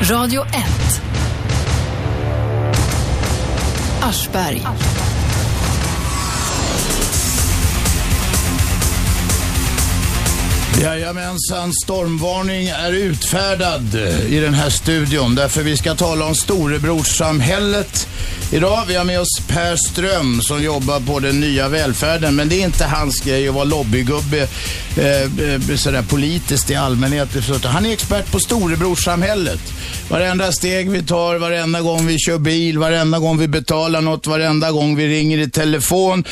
Radio 1. Aschberg. Jajamensan, stormvarning är utfärdad i den här studion därför vi ska tala om storebrorssamhället idag. Vi har med oss Per Ström som jobbar på den nya välfärden men det är inte hans grej att vara lobbygubbe eh, eh sådär politiskt i allmänhet. Han är expert på storebrorssamhället. Varenda steg vi tar, varenda gång vi kör bil, varenda gång vi betalar något, varenda gång vi ringer i telefon,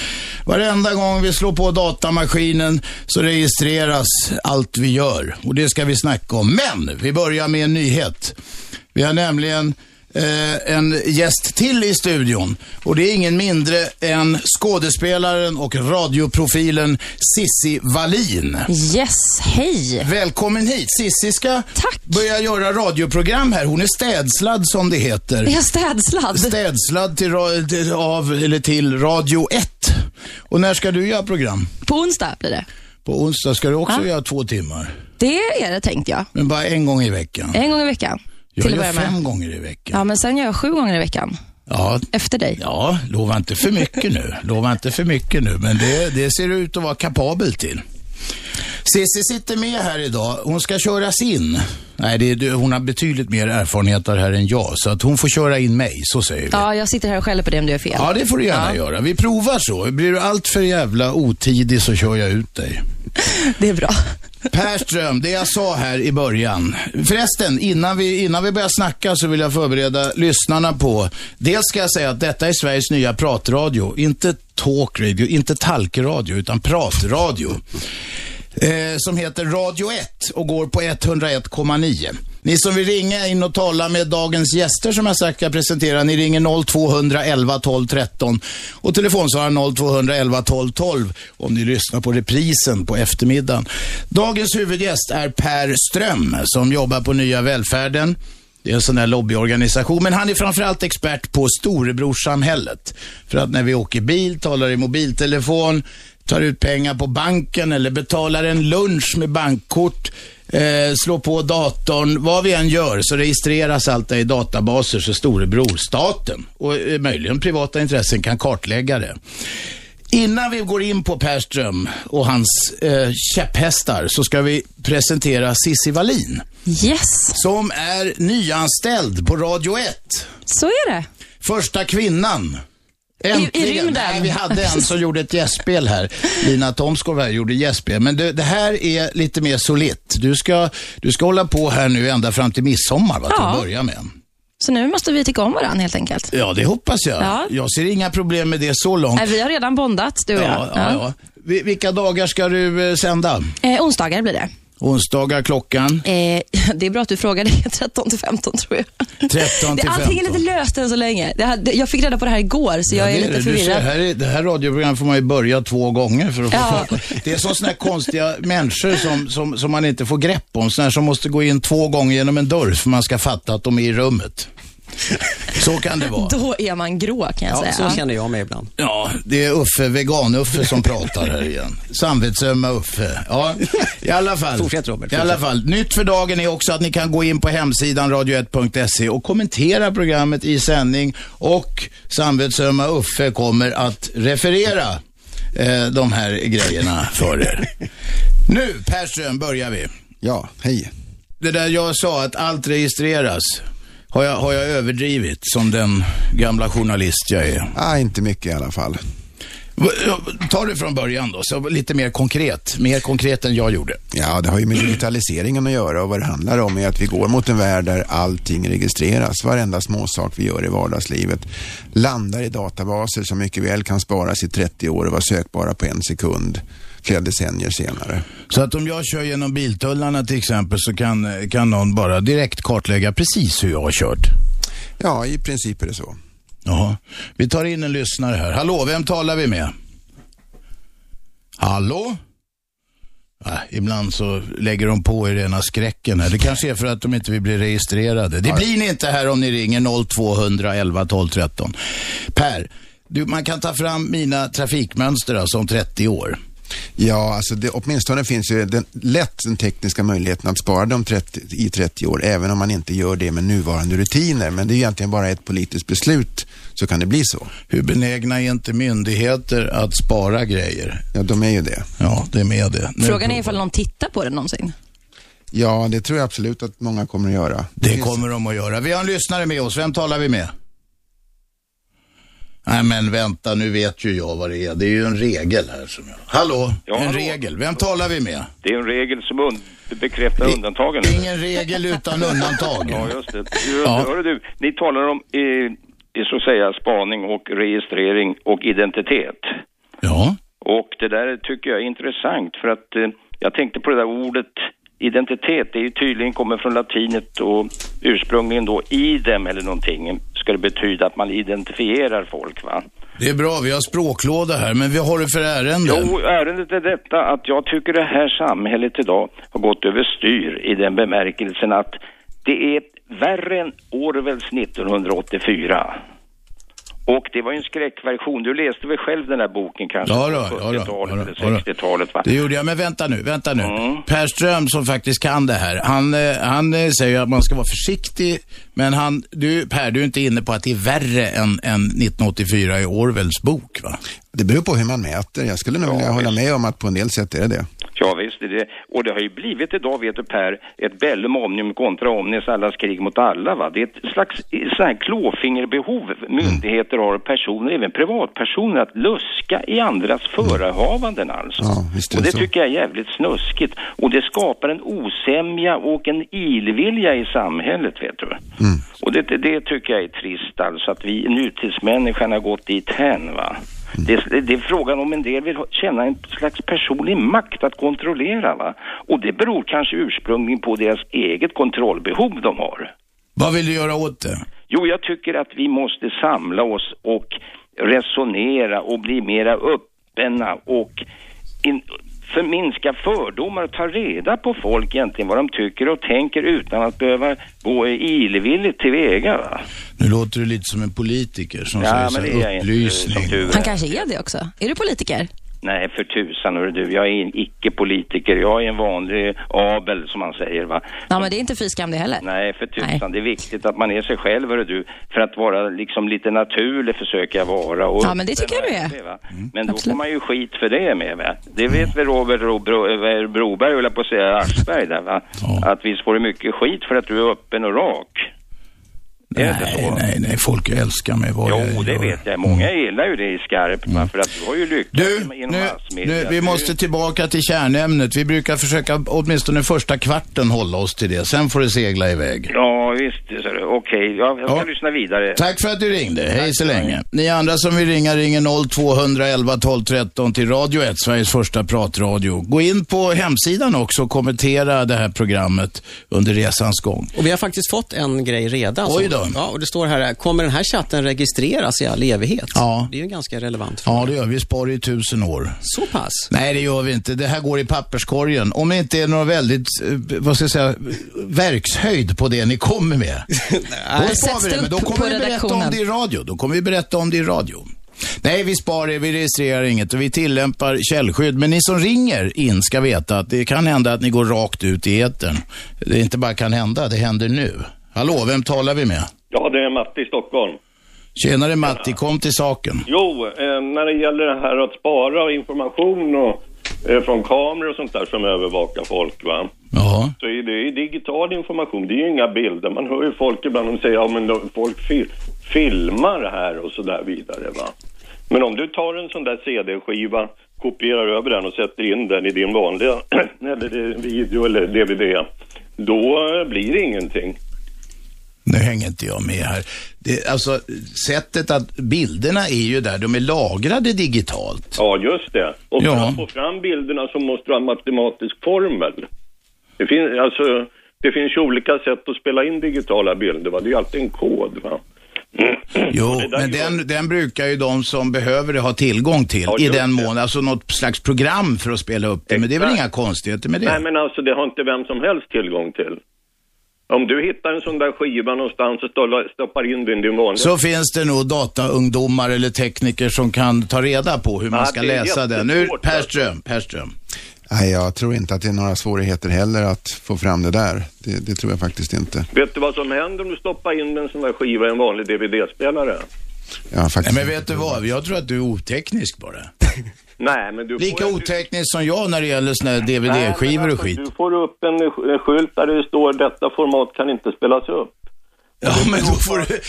varenda gång vi slår på datamaskinen så registreras allt vi gör. Och det ska vi snacka om. Men vi börjar med en nyhet. Vi har nämligen eh, en gäst till i studion. Och det är ingen mindre än skådespelaren och radioprofilen Sissi Wallin. Yes, hej. Välkommen hit. Sissi ska Tack. börja göra radioprogram här. Hon är städslad som det heter. Är jag städslad? Städslad till, av, eller till Radio 1. Och när ska du göra program? På onsdag blir det. På onsdag ska du också Ja. göra två timmar. Det är det tänkte jag. Men bara en gång i veckan. En gång i veckan. Jag gör fem gånger i veckan. Ja, men sen gör jag sju gånger i veckan. Ja, Efter dig. ja, lova inte för mycket nu. Lova inte för mycket nu, men det, det ser du ut att vara kapabel till. Cissi sitter med här idag. Hon ska köras in. Nej, det är, hon har betydligt mer erfarenhet av det här än jag, så att hon får köra in mig, så säger vi. Ja, jag sitter här och skäller på dig om du gör fel. Ja, det får du gärna Ja. göra. Vi provar så. Blir du allt för jävla otidig så kör jag ut dig. Det är bra. Perström, det jag sa här i början. Förresten, innan vi, innan vi börjar snacka så vill jag förbereda lyssnarna på. Dels ska jag säga att detta är Sveriges nya pratradio. Inte talkradio, inte talkradio, utan pratradio. Eh, som heter Radio 1 och går på 101,9. Ni som vill ringa in och tala med dagens gäster som jag sagt ska presentera, ni ringer 0211 12 13 och telefonsvararen 0211 12 12 om ni lyssnar på reprisen på eftermiddagen. Dagens huvudgäst är Per Ström som jobbar på Nya Välfärden. Det är en sån där lobbyorganisation, men han är framförallt expert på storebrorssamhället. För att när vi åker bil, talar i mobiltelefon, tar ut pengar på banken eller betalar en lunch med bankkort, eh, slår på datorn, vad vi än gör så registreras allt det i databaser så storebror, staten och eh, möjligen privata intressen kan kartlägga det. Innan vi går in på Per Ström och hans eh, käpphästar så ska vi presentera Sissi Wallin Yes, som är nyanställd på Radio 1. så är det. Första kvinnan. Äntligen. rymden. Nej, vi hade en som gjorde ett gästspel här. Lina Thomskov här gjorde gästspel. Men det, det här är lite mer solitt. Du ska, du ska hålla på här nu ända fram till midsommar, va, till Ja. att börja med. Så nu måste vi tycka om varandra helt enkelt. Ja, det hoppas jag. Ja. Jag ser inga problem med det så långt. Nej, vi har redan bondat, du och jag. Ja, ja, ja. Vi- Vilka dagar ska du eh, sända? Eh, onsdagar blir det. Onsdagar klockan? Eh, det är bra att du frågar. Det är 13 till 15 tror jag. 13 Det, till allting är 15. lite löst än så länge. Det, jag fick reda på det här igår, så jag Ja, är det lite det. Du ser, förvirrad. här är, det här radioprogrammet får man ju börja två gånger för att få Ja. fatta. Det är sådana här konstiga människor som, som, som man inte får grepp om. Sådana här som måste gå in två gånger genom en dörr för man ska fatta att de är i rummet. Så kan det vara. Då är man grå kan jag Ja, säga. så känner jag mig ibland. Ja, det är Uffe, vegan-Uffe som pratar här igen. Samvetsömma Uffe. Ja, i alla fall. Fortsätt, Robert, I alla fortsätt. fall. Nytt för dagen är också att ni kan gå in på hemsidan radio1.se och kommentera programmet i sändning och Samvetsömma Uffe kommer att referera eh, de här grejerna för er. Nu, Per Ström, börjar vi. Ja, hej. Det där jag sa att allt registreras. Har jag, har jag överdrivit som den gamla journalist jag är? Ah, inte mycket i alla fall. Ta det från början då, så lite mer konkret. Mer konkret än jag gjorde. Ja, det har ju med digitaliseringen att göra och vad det handlar om är att vi går mot en värld där allting registreras. Varenda småsak vi gör i vardagslivet landar i databaser som mycket väl kan sparas i 30 år och vara sökbara på en sekund flera decennier senare. Så att om jag kör genom biltullarna till exempel så kan, kan någon bara direkt kartlägga precis hur jag har kört. Ja, i princip är det så. Jaha. Vi tar in en lyssnare här. Hallå, vem talar vi med? Hallå? Nej, ibland så lägger de på i rena skräcken här. Det kanske är för att de inte vill bli registrerade. Det blir ni inte här om ni ringer 0211 12 13. Per, du, man kan ta fram mina trafikmönster alltså om 30 år. Ja, alltså det, åtminstone finns ju den, lätt den tekniska möjligheten att spara dem 30, i 30 år, även om man inte gör det med nuvarande rutiner. Men det är egentligen bara ett politiskt beslut så kan det bli så. Hur benägna är inte myndigheter att spara grejer? Ja, de är ju det. Ja, det är med det. Nu Frågan är ifall någon tittar på det någonsin. Ja, det tror jag absolut att många kommer att göra. Det finns- kommer de att göra. Vi har en lyssnare med oss. Vem talar vi med? Nej men vänta, nu vet ju jag vad det är. Det är ju en regel här som jag... Hallå? Ja, en hallå. regel. Vem talar vi med? Det är en regel som und bekräftar I- undantagen. Ingen regel utan undantag. Ja, just det. Just, Ja. Hörru du, ni talar om eh, så att säga spaning och registrering och identitet. Ja. Och det där tycker jag är intressant för att eh, jag tänkte på det där ordet identitet. Det är ju tydligen kommer från latinet och ursprungligen då idem eller någonting ska det betyda att man identifierar folk va? Det är bra, vi har språklåda här, men vad har du för ärende? Jo, ärendet är detta att jag tycker det här samhället idag har gått över styr i den bemärkelsen att det är värre än Orwells 1984. Och det var ju en skräckversion. Du läste väl själv den här boken kanske? Ja då, på ja då, 70-talet ja då, eller ja då. 60-talet va? Det gjorde jag, men vänta nu, vänta nu. Mm. Per Ström som faktiskt kan det här, han, eh, han eh, säger att man ska vara försiktig, men han, du Per, du är inte inne på att det är värre än, än 1984 i Orwells bok va? Det beror på hur man mäter. Jag skulle nog Ja, vilja hålla med om att på en del sätt är det det. Ja visst är det. Och det har ju blivit idag, vet du Per, ett bellum omnium kontra omnes, allas krig mot alla va. Det är ett slags eh, sån här klåfingerbehov myndigheter har, personer, även privatpersoner, att luska i andras förehavanden alltså. Ja, visst är och det det så. tycker jag är jävligt snuskigt. Och det skapar en osämja och en ilvilja i samhället, vet du. Och det, det, det tycker jag är trist alltså, att vi nutidsmänniskan har gått dit hän va. Det, det är frågan om en del vill känna en slags personlig makt att kontrollera va. Och det beror kanske ursprungligen på deras eget kontrollbehov de har. Vad vill du göra åt det? Jo, jag tycker att vi måste samla oss och resonera och bli mera öppna och in, förminska fördomar och ta reda på folk egentligen vad de tycker och tänker utan att behöva gå ilvilligt tillväga. Va? Nu låter du lite som en politiker som Ja, säger men så här, inte, upplysning. är. Han kanske är det också. Är du politiker? Nej, för tusan hörru du. Jag är en icke-politiker. Jag är en vanlig Abel som man säger va. Ja, men det är inte fy skam det heller. Nej, för tusan. Nej. Det är viktigt att man är sig själv, hörru du. För att vara liksom lite naturlig försöker jag vara. Och Ja, men det tycker jag du är. det, va? Men då Absolut. får man ju skit för det med, va? Det vet väl Robert Ro, Bro, eh, Broberg, höll jag på att säga, Aschberg där, va? Ja. Att visst får du mycket skit för att du är öppen och rak. Är det inte Nej, så? nej, nej, folk älskar mig vad jag Jo, det gör. vet jag. Många gillar ju det i skarpt, va? För att du har ju lyckats Du, inom nu, massmedia. nu, vi Du- måste tillbaka till kärnämnet. Vi brukar försöka åtminstone första kvarten hålla oss till det. Sen får det segla iväg. Ja, visst. är. Okej, jag, jag ska Ja. lyssna vidare. Tack för att du ringde. Hej så länge. Ni andra som vill ringa ringer 0211 12 13 till Radio 1, Sveriges första pratradio. Gå in på hemsidan också och kommentera det här programmet under resans gång. Och vi har faktiskt fått en grej redan. Oj då. Ja, och det står här, kommer den här chatten registreras i all evighet? Ja. Det är ju en ganska relevant fråga. Ja, det gör vi. Vi sparar i tusen år. Så pass? Nej, det gör vi inte. Det här går i papperskorgen. Om det inte är några väldigt, eh, vad ska jag säga, verkshöjd på det ni kommer med. Då Det sparar sätts vi det, men då kommer vi berätta om det i radio. Då kommer vi berätta om det i radio. Nej, vi sparar det, vi registrerar inget och vi tillämpar källskydd. Men ni som ringer in ska veta att det kan hända att ni går rakt ut i etern. Det inte bara kan hända, det händer nu. Hallå, vem talar vi med? Ja, det är Matti i Stockholm. Tjenare Matti, kom till saken. Jo, eh, när det gäller det här att spara information och, eh, från kameror och sånt där som övervakar folk, va? Jaha. Så är det ju digital information, det är ju inga bilder. Man hör ju folk ibland de säger, ja men då, folk fil filmar här och så där vidare, va? Men om du tar en sån där CD-skiva, kopierar över den och sätter in den i din vanliga, eller video eller DVD, då eh, blir det ingenting. Nu hänger inte jag med här. Det, alltså, sättet att bilderna är ju där, de är lagrade digitalt. Ja, just det. Och för Ja. att få fram bilderna så måste du ha en matematisk formel. Det, fin- alltså, det finns ju olika sätt att spela in digitala bilder, va? Det är ju alltid en kod, va? Jo, men den, den brukar ju de som behöver det ha tillgång till Ja, i den mån, alltså något slags program för att spela upp det. Men det är väl Exakt. inga konstigheter med det? Nej, men alltså det har inte vem som helst tillgång till. Om du hittar en sån där skiva någonstans och stoppar- in den i din vanliga... Så finns det nog dataungdomar eller tekniker som kan ta reda på hur man Ja, ska läsa den. Nu, jättesvårt, Per alltså. Ström, Per Ström. Nej, jag tror inte att det är några svårigheter heller att få fram det där. Det, det tror jag faktiskt inte. Vet du vad som händer om du stoppar in en sån där skiva i en vanlig DVD-spelare? Har faktiskt Nej, men vet du vad? Jag tror att du är oteknisk bara. Nej, men du Lika får... oteknisk som jag när det gäller såna DVD-skivor och alltså, skit. Du får upp en, en skylt där det står detta format kan inte spelas upp. Ja, men då får du,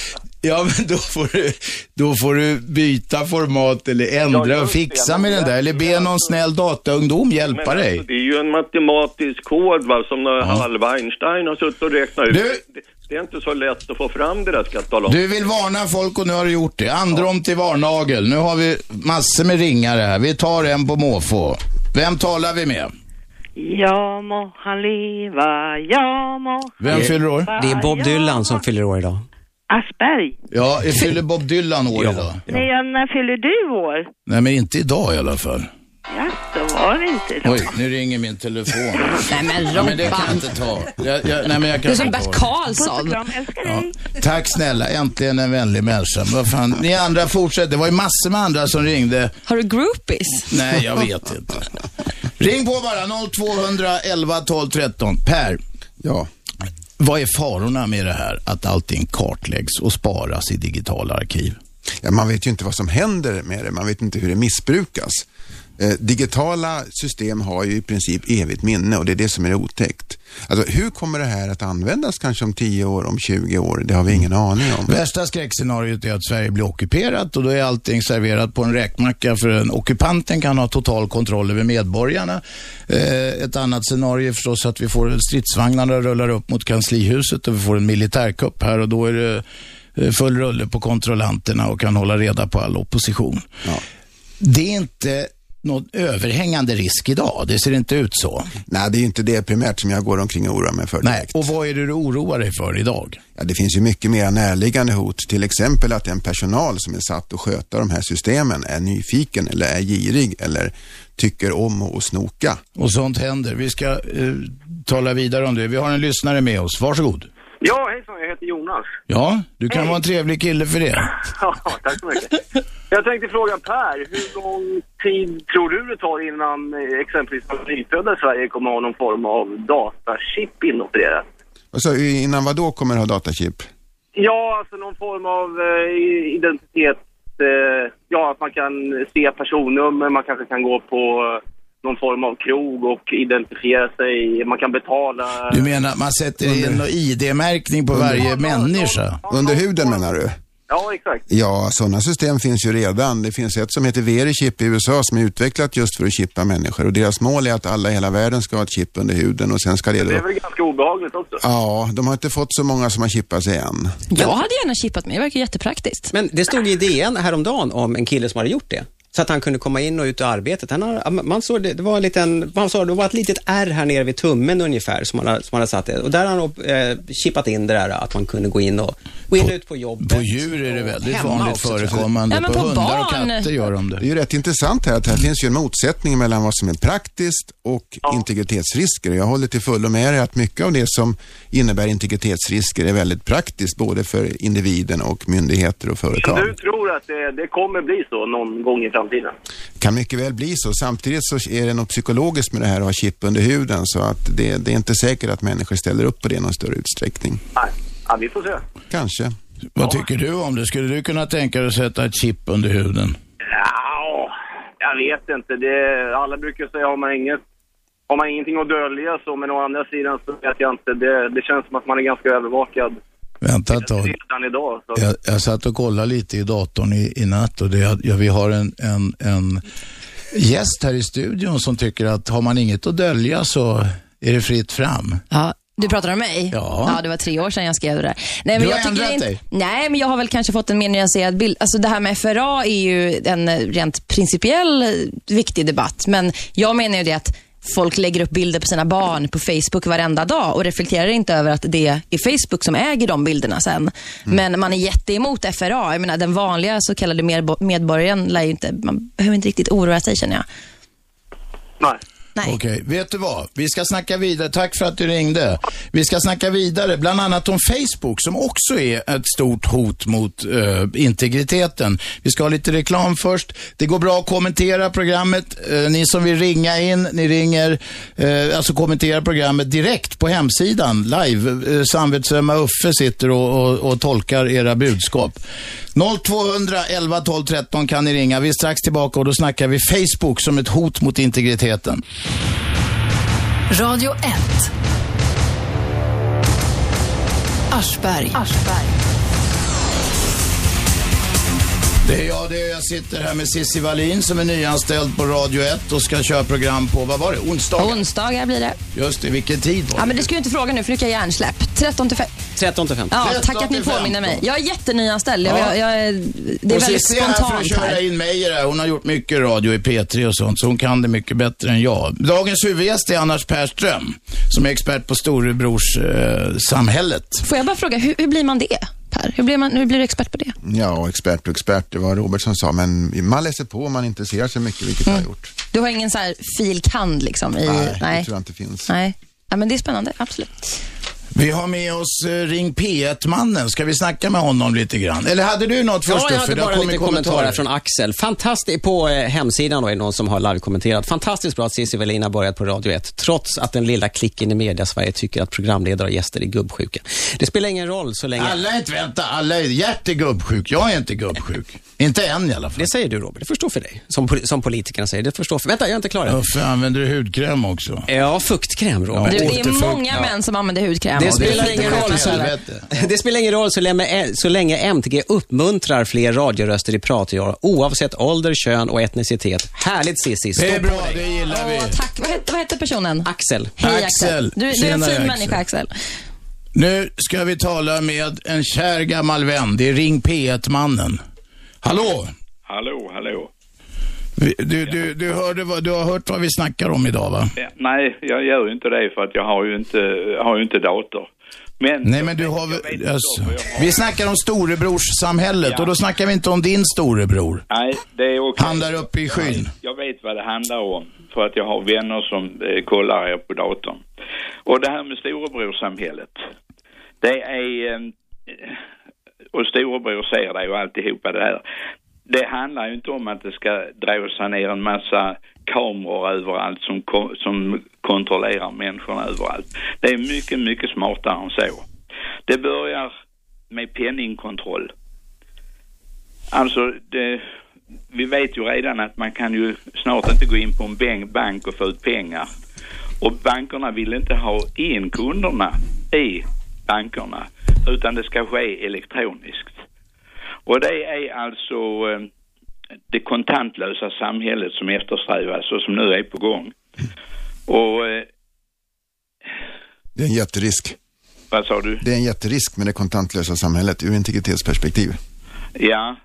ja, men då får du, då får du byta format eller ändra och fixa med den där. Eller be någon snäll dataungdom hjälpa Men dig. alltså, det är ju en matematisk kod va, som ja. halva Einstein har suttit och räknat ut. Du- Det, är inte så lätt att få fram det där ska jag tala om. Du vill varna folk och nu har du gjort det. Androm till varnagel. Nu har vi massor med ringare här. Vi tar en på måfå. Vem talar vi med? Ja må han leva, ja må Vem fyller år? Det är Bob Dylan som fyller år idag. Asperg. Ja, fyller Bob Dylan år Ja. idag? Nej, när fyller du år? Nej, men inte idag i alla fall. Jaså, var det inte idag? Oj, nu ringer min telefon. Nej men Ja, men det kan jag Robban. inte ta. Jag, jag, nej, men jag Du kan är som Bert Karlsson. Ja. Tack snälla, äntligen en vänlig människa. Vad fan, ni andra fortsätter. Det var ju massor med andra som ringde. Har du groupies? Nej, jag vet inte. Ring på bara 0211 12 13. Per, Ja. vad är farorna med det här att allting kartläggs och sparas i digitala arkiv? Ja, man vet ju inte vad som händer med det, man vet inte hur det missbrukas. Eh, digitala system har ju i princip evigt minne och det är det som är otäckt. Alltså, hur kommer det här att användas kanske om 10 år, om 20 år? Det har vi ingen aning om. Värsta skräckscenariot är att Sverige blir ockuperat och då är allting serverat på en räkmacka för en ockupanten kan ha total kontroll över medborgarna. Eh, ett annat scenario är förstås att vi får stridsvagnarna rullar upp mot kanslihuset och vi får en militärkupp här och då är det eh, full rulle på kontrollanterna och kan hålla reda på all opposition. Ja. Det är inte någon överhängande risk idag. Det ser inte ut så. Nej, det är inte det primärt som jag går omkring och oroar mig för Nej. Och vad är det du oroar dig för idag? Ja, det finns ju mycket mer närliggande hot, till exempel att den personal som är satt att sköta de här systemen är nyfiken eller är girig eller tycker om att snoka. Och sånt händer. Vi ska eh, tala vidare om det. Vi har en lyssnare med oss. Varsågod. Ja, hejsan, jag heter Jonas. Ja, du kan vara en trevlig kille för det. Ja, tack så mycket. Jag tänkte fråga Per, hur lång tid tror du det tar innan exempelvis nyfödda i Sverige kommer ha någon form av datachip inopererat? Och så innan vad då kommer ha datachip? Ja, alltså någon form av eh, identitet. Eh, ja, att man kan se personnummer, man kanske kan gå på eh, någon form av krog och identifiera sig, man kan betala. Du menar man sätter in någon ID-märkning på varje människa? Under huden menar du? Ja, exakt. Ja, sådana system finns ju redan. Det finns ett som heter Verichip i USA som är utvecklat just för att chippa människor och deras mål är att alla i hela världen ska ha ett chip under huden och sen ska det Det är väl ganska obehagligt också. Ja, de har inte fått så många som har chippat sig än. Jag hade gärna chippat mig, det verkar jättepraktiskt. Men det stod i DN häromdagen om en kille som hade gjort det. Så att han kunde komma in och ut ur arbetet. Han har, man såg det, det var en liten, man sa det var ett litet R här nere vid tummen ungefär som han, har- som han hade satt det. Och där har han eh, chippat in det där att man kunde gå in och gå in och ut på jobbet. På djur är det väldigt vanligt också, förekommande. Ja, men på på hundar och katter gör de Det är det. ju rätt intressant här att här finns ju en motsättning mellan vad som är praktiskt och integritetsrisker. Jag håller till fullo med dig att mycket av det som innebär integritetsrisker är väldigt praktiskt både för individen och myndigheter och Så företag. du tror att det, det kommer bli så någon gång i framtiden? Kan mycket väl bli så. Samtidigt så är det något psykologiskt med det här att ha chip under huden så att det, det är inte säkert att människor ställer upp på det i någon större utsträckning. Nej, ja, vi får se. Kanske. Vad tycker du om det? Skulle du kunna tänka dig att sätta ett chip under huden? Ja, jag vet inte. Det, alla brukar säga har man inget har man ingenting att dölja så, men å andra sidan så vet jag inte. Det, det känns som att man är ganska övervakad Vänta ett tag. redan idag. Så. Jag, jag satt och kollade lite i datorn i, i natt och det, ja, vi har en, en, en gäst här i studion som tycker att har man inget att dölja så är det fritt fram. Ja, du pratar om mig? Ja. Ja, det var tre år sedan jag skrev det där. Nej, Du jag har tycker ändrat inte- dig? Nej, men jag har väl kanske fått en mer nyanserad bild. Alltså det här med FRA är ju en rent principiell eh, viktig debatt, men jag menar ju det att folk lägger upp bilder på sina barn på Facebook varenda dag och reflekterar inte över att det är Facebook som äger de bilderna sen. Mm. Men man är jätteemot FRA. Jag menar, den vanliga så kallade medbo- medborgaren lär ju inte, man behöver inte riktigt oroa sig känner jag. Nej. Nej. Okej, vet du vad? Vi ska snacka vidare. Tack för att du ringde. Vi ska snacka vidare, bland annat om Facebook som också är ett stort hot mot uh, integriteten. Vi ska ha lite reklam först. Det går bra att kommentera programmet. Uh, ni som vill ringa in, ni ringer, uh, alltså kommentera programmet direkt på hemsidan, live. Uh, Samvetsömma Uffe sitter och, och, och tolkar era budskap. 0200 11 12 13 kan ni ringa. Vi är strax tillbaka och då snackar vi Facebook som ett hot mot integriteten. Radio 1. Aschberg. Det är jag, det är jag sitter här med Cissi Wallin som är nyanställd på Radio 1 och ska köra program på, vad var det, onsdagar? Onsdagar blir det. Just det, vilken tid var det? Ja, men det ska du inte fråga nu för nu kan jag hjärnsläpp. 13 till 5. 13 till 15. Ja, 13 tack att ni påminner mig. 15. Jag är jättenyanställd. Jag, Ja. jag, jag, är- det är och väldigt Cissi är här för att spontant köra här. in Meijer här. Hon har gjort mycket radio i P3 och sånt, så hon kan det mycket bättre än jag. Dagens huvudgäst är Anders Perström, som är expert på storebrorssamhället. Eh, samhället. Får jag bara fråga, hur, hur blir man det, Per? Hur blir, man, hur blir du expert på det? Ja, expert och expert, det var Robert som sa, men man läser på och man intresserar sig mycket, vilket jag har gjort. Du har ingen så här filkand liksom? I, Nej, det tror jag inte finns. Nej. Ja, men det är spännande, absolut. Vi har med oss eh, Ring P1-mannen. Ska vi snacka med honom lite grann? Eller hade du något först Ja, jag hade bara en liten kommentar från Axel. Fantastiskt, på eh, hemsidan då är det någon som har live-kommenterat. Fantastiskt bra att Cissi Wallin har börjat på Radio 1, trots att den lilla klicken i media-Sverige tycker att programledare och gäster är gubbsjuka. Det spelar ingen roll så länge... Alla är inte, vänta, alla är, Gert är gubbsjuk. Jag är inte gubbsjuk. Inte än i alla fall. Det säger du Robert, det förstår för dig. Som, som politikerna säger, det förstår för... Vänta, jag är inte klar än. Uffe, använder du hudkräm också? Ja, fuktkräm Robert. Du, det är många ja. män som använder hudkräm. Det Ja, spelar det är ingen roll så, det spelar ingen roll så länge, så länge MTG uppmuntrar fler radioröster i pratgör, oavsett ålder, kön och etnicitet. Härligt Cissi, Det är bra, det gillar vi. Åh, tack. Vad heter, vad heter personen? Axel. Hej Axel. Axel. Du, du är en fin Axel. människa Axel. Nu ska vi tala med en kär gammal vän. Det är Ring P1-mannen. Hallå? Hallå, hallå. Du, du, du, hörde vad, du har hört vad vi snackar om idag va? Ja, nej, jag gör ju inte det för att jag har ju inte, har ju inte dator. Men, Nej men du har väl, alltså, har. Vi snackar om storebrorssamhället Ja. och då snackar vi inte om din storebror. Nej, det är okej. Han där uppe i skyn. Jag vet vad det handlar om. För att jag har vänner som eh, kollar er på datorn. Och det här med storebrorsamhället. Det är... Eh, och storebror ser dig och alltihopa det här. Det handlar ju inte om att det ska dråsa ner en massa kameror överallt som, ko- som kontrollerar människorna överallt. Det är mycket, mycket smartare än så. Det börjar med penningkontroll. Alltså, det, vi vet ju redan att man kan ju snart inte gå in på en bank och få ut pengar. Och bankerna vill inte ha in kunderna i bankerna, utan det ska ske elektroniskt. Och det är alltså eh, det kontantlösa samhället som eftersträvas och som nu är på gång. Och eh, Det är en jätterisk. vad sa du? Det är en jätterisk med det kontantlösa samhället ur integritetsperspektiv. Ja,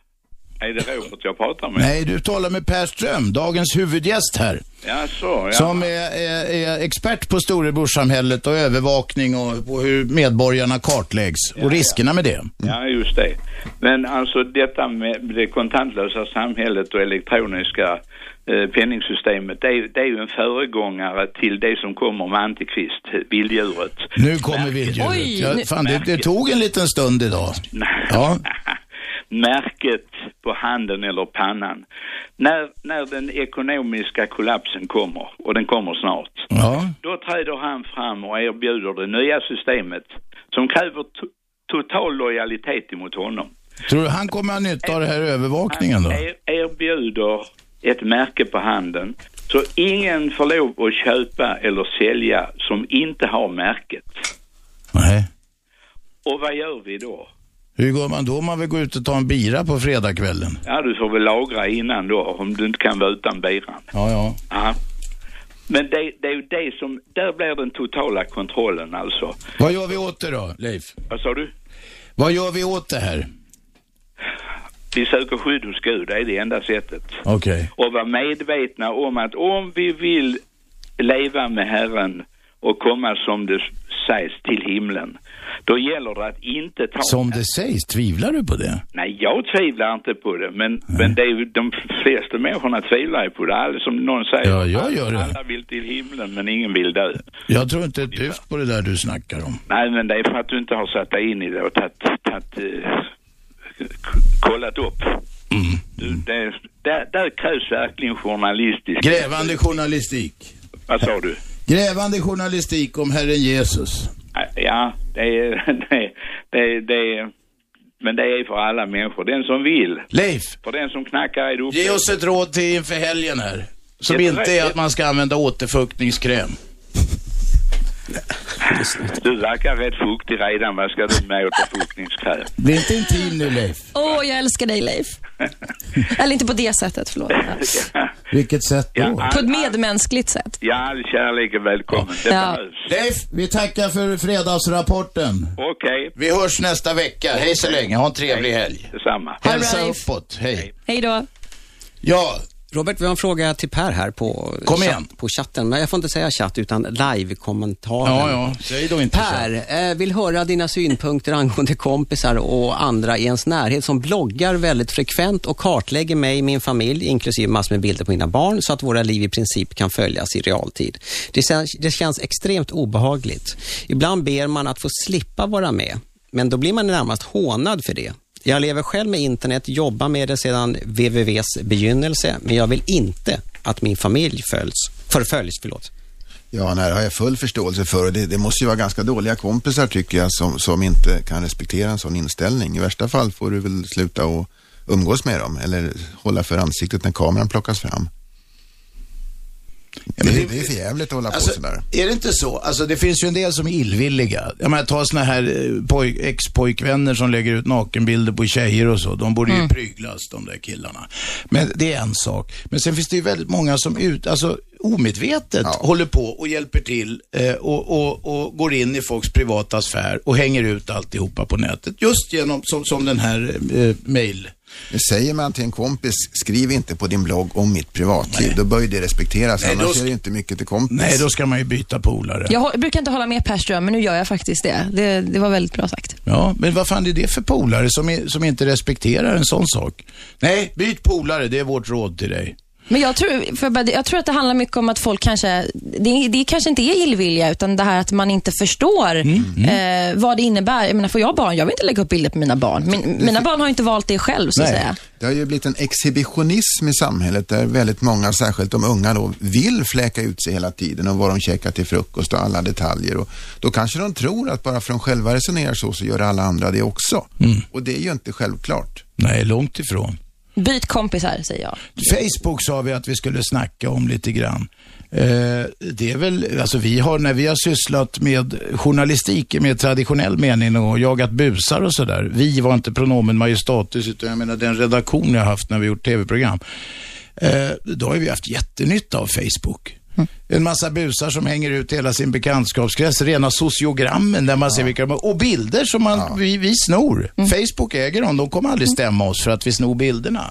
är det Robert jag pratar med? Nej, du talar med Per Ström, dagens huvudgäst här. Ja, så, ja. Som är, är, är expert på storebrorssamhället och övervakning och på hur medborgarna kartläggs och riskerna med det. Ja, just det. Men alltså detta med det kontantlösa samhället och elektroniska eh, penningsystemet, det är, det är ju en föregångare till det som kommer med Antikvist, vilddjuret. Nu kommer vilddjuret. Oj, Ja, fan, det, det tog en liten stund idag. Ja. Märket på handen eller pannan. När, när den ekonomiska kollapsen kommer, och den kommer snart, Ja. då träder han fram och erbjuder det nya systemet som kräver to- total lojalitet emot honom. Tror du han kommer ha nytta av den här övervakningen då? Han er, erbjuder ett märke på handen så ingen får lov att köpa eller sälja som inte har märket. Nej. Och vad gör vi då? Hur går man då om man vill gå ut och ta en bira på fredagskvällen? Ja, du får väl lagra innan då om du inte kan vara utan biran. Ja, ja. Ja. Men det, det är ju det som, där blir den totala kontrollen alltså. Vad gör vi åt det då, Leif? Vad sa du? Vad gör vi åt det här? Vi söker skydd hos Gud, det är det enda sättet. Okej. Och vara medvetna om att om vi vill leva med Herren och komma som det sägs till himlen, då gäller det att inte ta... Som det sägs, tvivlar du på det? Nej, jag tvivlar inte på det, men, men det är ju de flesta människorna tvivlar ju på det. Alla, som någon säger, Ja, jag gör det. alla vill till himlen men ingen vill dö. Jag tror inte ett dyft på det där du snackar om. Nej, men det är för att du inte har satt dig in i det och tagit, tagit, eh, k- kollat upp. Mm. Du, det, där, där krävs verkligen journalistisk... Grävande journalistik. Vad sa du? Grävande journalistik om Herren Jesus. Ja, det är, det, det, det, men det är för alla människor. Den som vill. Leif, För den som knackar är det ge oss ett råd till inför helgen här. Som Ett inte är att man ska använda återfuktningskräm. Du verkar rätt fuktig redan. Vad ska du med återfuktningskräm? Bli inte intim nu Leif. Åh, jag älskar dig Leif. Eller inte på det sättet, förlåt. Vilket sätt då? På ett medmänskligt sätt. Ja, all kärlek är välkommen. Det Ja. behövs. Leif, vi tackar för fredagsrapporten. Okej, Vi hörs nästa vecka. Hej så länge. Ha en trevlig helg. detsamma. Hälsa Leif. uppåt. Hej. Hej då. Ja, Robert, vi har en fråga till Per här på, Kom igen. på chatten. Men jag får inte säga chatt, utan live-kommentaren. ja, ja. Säg då inte. Per, eh, vill höra dina synpunkter angående kompisar och andra i ens närhet som bloggar väldigt frekvent och kartlägger mig, min familj, inklusive massor med bilder på mina barn, så att våra liv i princip kan följas i realtid. Det känns, det känns extremt obehagligt. Ibland ber man att få slippa vara med, men då blir man närmast hånad för det. Jag lever själv med internet, jobbar med det sedan wwws begynnelse, men jag vill inte att min familj följs, förföljs. Förlåt. Ja, nej, det har jag full förståelse för. Det, det måste ju vara ganska dåliga kompisar tycker jag som, som inte kan respektera en sån inställning. I värsta fall får du väl sluta och umgås med dem eller hålla för ansiktet när kameran plockas fram men det, det- är för jävligt att hålla Alltså, på sådär. är det inte så? Alltså det finns ju en del som är illvilliga. Jag menar, ta såna här eh, poj- ex-pojkvänner som lägger ut nakenbilder på tjejer och så. De borde ju pryglas, de där killarna. Men det är en sak. Men sen finns det ju väldigt många som ut, alltså omedvetet Ja. håller på och hjälper till eh, och, och, och går in i folks privata sfär och hänger ut alltihopa på nätet. Just genom, som, som den här eh, mail. Men Säger man till en kompis, skriv inte på din blogg om mitt privatliv, då bör ju det respekteras. Nej, då Annars är det inte mycket till kompis. Nej, då ska man ju byta polare. Jag brukar inte hålla med Per Ström, men nu gör jag faktiskt det. Det, det var väldigt bra sagt. Ja, men vad fan är det för polare som, är, som inte respekterar en sån sak? Nej, byt polare, det är vårt råd till dig. Men jag tror, för jag tror att det handlar mycket om att folk kanske, det, det kanske inte är illvilja, utan det här att man inte förstår Eh, vad det innebär. Jag menar, får jag barn, jag vill inte lägga upp bilder på mina barn. Min, mina barn har inte valt det själv, så att Nej. säga. Det har ju blivit en exhibitionism i samhället där väldigt många, särskilt de unga då, vill fläka ut sig hela tiden och vad de käkar till frukost och alla detaljer. Och då kanske de tror att bara för de själva resonerar så, så gör alla andra det också. Och det är ju inte självklart. Nej, långt ifrån. Byt kompisar, säger jag. Facebook sa vi att vi skulle snacka om lite grann. Eh, det är väl, alltså vi har, när vi har sysslat med journalistik i mer traditionell mening och jagat busar och sådär. Vi var inte pronomen majestatus, utan jag menar den redaktion jag haft när vi gjort tv-program. Eh, då har vi haft jättenytta av Facebook. En massa busar som hänger ut hela sin bekantskapskrets, rena sociogrammen där man ser vilka de är. Och bilder som man, vi, vi snor. Facebook äger dem, de kommer aldrig stämma oss för att vi snor bilderna.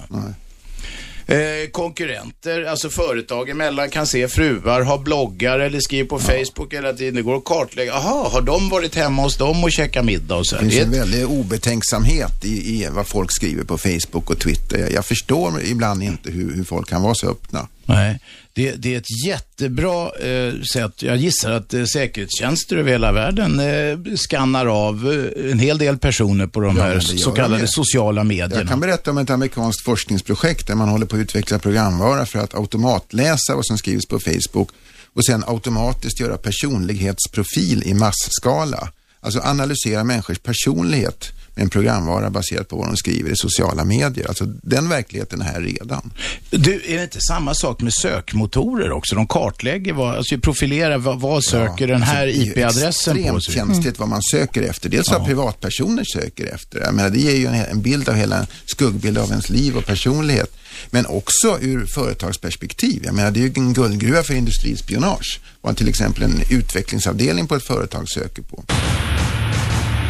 Eh, konkurrenter, alltså företag emellan kan se fruar, ha bloggar eller skriver på Facebook hela tiden. Det går att kartlägga. Jaha, har de varit hemma hos dem och käkat middag och så? Det finns Det en väldig obetänksamhet i, i vad folk skriver på Facebook och Twitter. Jag, jag förstår ibland inte hur, hur folk kan vara så öppna. Nej, det, det är ett jättebra eh, sätt. Jag gissar att eh, säkerhetstjänster över hela världen eh, skannar av eh, en hel del personer på de Ja, här så de kallade sociala medierna. Jag kan berätta om ett amerikanskt forskningsprojekt där man håller på att utveckla programvara för att automatläsa vad som skrivs på Facebook och sen automatiskt göra personlighetsprofil i massskala. Alltså analysera människors personlighet med en programvara baserat på vad de skriver i sociala medier. Alltså den verkligheten är här redan. Du, är det inte samma sak med sökmotorer också? De kartlägger, vad, alltså profilerar vad, vad söker den här Alltså, det är ju IP-adressen på? extremt sig? känsligt vad man söker efter. Dels vad privatpersoner söker efter. Jag menar, det ger ju en, en bild av hela, en skuggbild av ens liv och personlighet. Men också ur företagsperspektiv. Jag menar, det är ju en guldgruva för industrispionage. Vad till exempel en utvecklingsavdelning på ett företag söker på.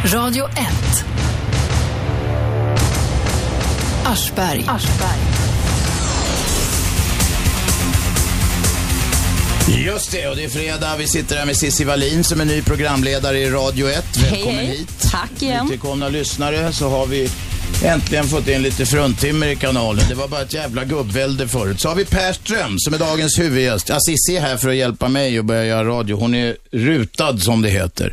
Radio 1. Aschberg. Just det, och det är fredag. Vi sitter här med Cissi Wallin som är ny programledare i Radio 1. Välkommen hej. hit. Tack igen. Nytillkomna lyssnare så har vi Äntligen fått in lite fruntimmer i kanalen. Det var bara ett jävla gubbvälde förut. Så har vi Per Ström som är dagens huvudgäst. Ja, Cissi är här för att hjälpa mig att börja göra radio. Hon är rutad som det heter.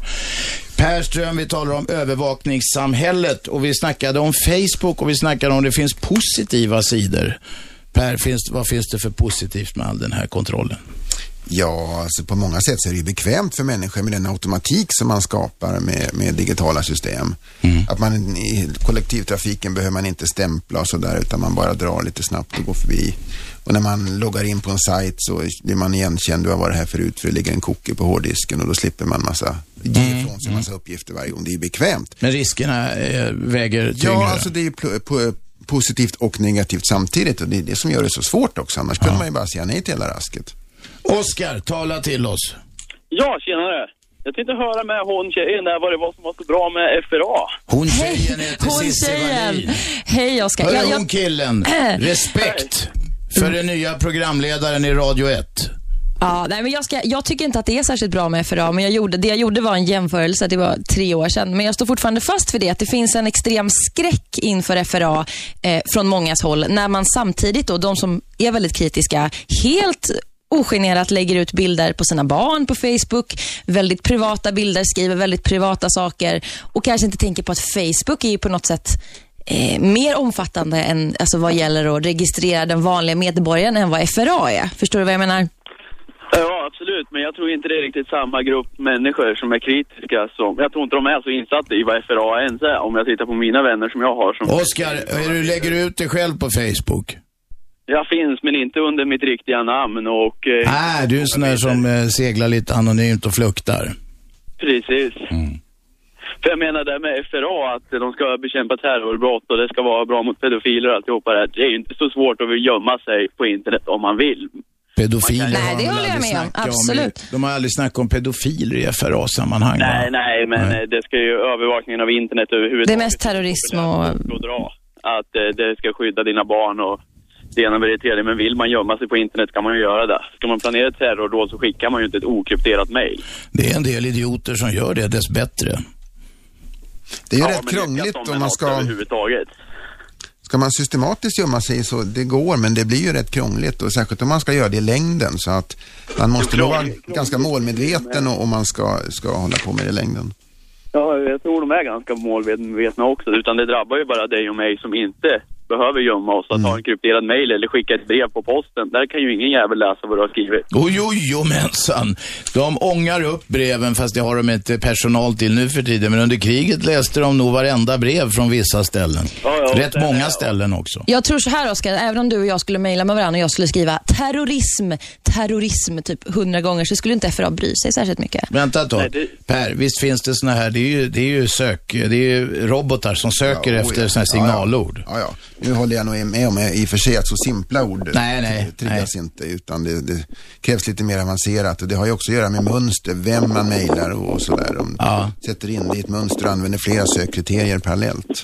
Per Ström, vi talar om övervakningssamhället och vi snackade om Facebook och vi snackade om det finns positiva sidor. Per, finns, vad finns det för positivt med all den här kontrollen? Ja, alltså på många sätt så är det ju bekvämt för människor med den automatik som man skapar med, med digitala system. Att man i kollektivtrafiken behöver man inte stämpla och sådär utan man bara drar lite snabbt och går förbi. Och när man loggar in på en sajt så blir man igenkänd. Du har varit här förut för det ligger en cookie på hårddisken och då slipper man massa, ge ifrån sig massa uppgifter varje gång. Det är bekvämt. Men riskerna eh, väger tyngre. Ja, alltså det är ju positivt och negativt samtidigt och det är det som gör det så svårt också. Annars kunde man ju bara säga nej till hela rasket. Oskar, tala till oss. Ja, tjenare. Jag tänkte höra med hon tjejen där vad det var som var så bra med FRA. Hon tjejen heter Hon Cissi tjejen. Wallin. Hej Oskar. Hörru Jag- jag- hon killen. Respekt för den nya programledaren i Radio 1. Ja, nej, men jag, ska, jag tycker inte att det är särskilt bra med FRA, men jag gjorde, det jag gjorde var en jämförelse. Det var tre år sedan. Men jag står fortfarande fast för det, att det finns en extrem skräck inför FRA eh, från mångas håll. När man samtidigt, då, de som är väldigt kritiska, helt ogenerat lägger ut bilder på sina barn på Facebook. Väldigt privata bilder, skriver väldigt privata saker och kanske inte tänker på att Facebook är ju på något sätt eh, mer omfattande än alltså, vad gäller att registrera den vanliga medborgaren än vad FRA är. Förstår du vad jag menar? Ja, absolut. Men jag tror inte det är riktigt samma grupp människor som är kritiska som... Jag tror inte de är så insatta i vad FRA ens är, om jag tittar på mina vänner som jag har som... Oskar, är du lägger du ut dig själv på Facebook? Jag finns, men inte under mitt riktiga namn och... Eh, Nej, du är en sån där som eh, seglar lite anonymt och fluktar. Precis. För jag menar det här med FRA, att de ska bekämpa terrorbrott och det ska vara bra mot pedofiler och alltihopa det här. Det är ju inte så svårt att gömma sig på internet om man vill. Pedofiler Nej, har det de väl håller jag med om. Absolut. de har aldrig snackat om pedofiler i FRA-sammanhang. va? Nej, nej, men eh, det ska ju övervakningen av internet överhuvudtaget. Det är mest terrorism och... Att eh, det ska skydda dina barn och det ena med det tredje. Men vill man gömma sig på internet kan man ju göra det. Ska man planera ett terrordåd så skickar man ju inte ett okrypterat mejl. Det är en del idioter som gör det, dess bättre. Det är ju Ja, rätt krångligt om man ska... Överhuvudtaget. Ska man systematiskt gömma sig så det går, men det blir ju rätt krångligt och särskilt om man ska göra det i längden så att man måste nog vara ganska målmedveten och- om man ska, ska hålla på med det i längden. Ja, jag tror de är ganska målmedvetna också. Utan det drabbar ju bara dig och mig som inte behöver gömma oss. Att ha en krypterad mail eller skicka ett brev på posten. Där kan ju ingen jävel läsa vad du har skrivit. Oj, oj, oj, mensan. De ångar upp breven fast det har de inte personal till nu för tiden. Men under kriget läste de nog varenda brev från vissa ställen. ja, Rätt det- många ställen också. Jag tror så här Oskar, även om du och jag skulle mejla med varandra och jag skulle skriva terrorism, terrorism typ hundra gånger så skulle inte FRA bry sig särskilt mycket. Vänta ett tag. Per, visst finns det såna här, det är ju, det är ju sök, det är ju robotar som söker Ja, oh efter ja. såna här signalord. Ja, ja. Nu håller jag nog med om i och för sig att så simpla ord Nej, nej, triggas inte utan det, det krävs lite mer avancerat och det har ju också att göra med mönster, vem man mejlar och sådär. De sätter in det i ett mönster och använder flera sökkriterier parallellt.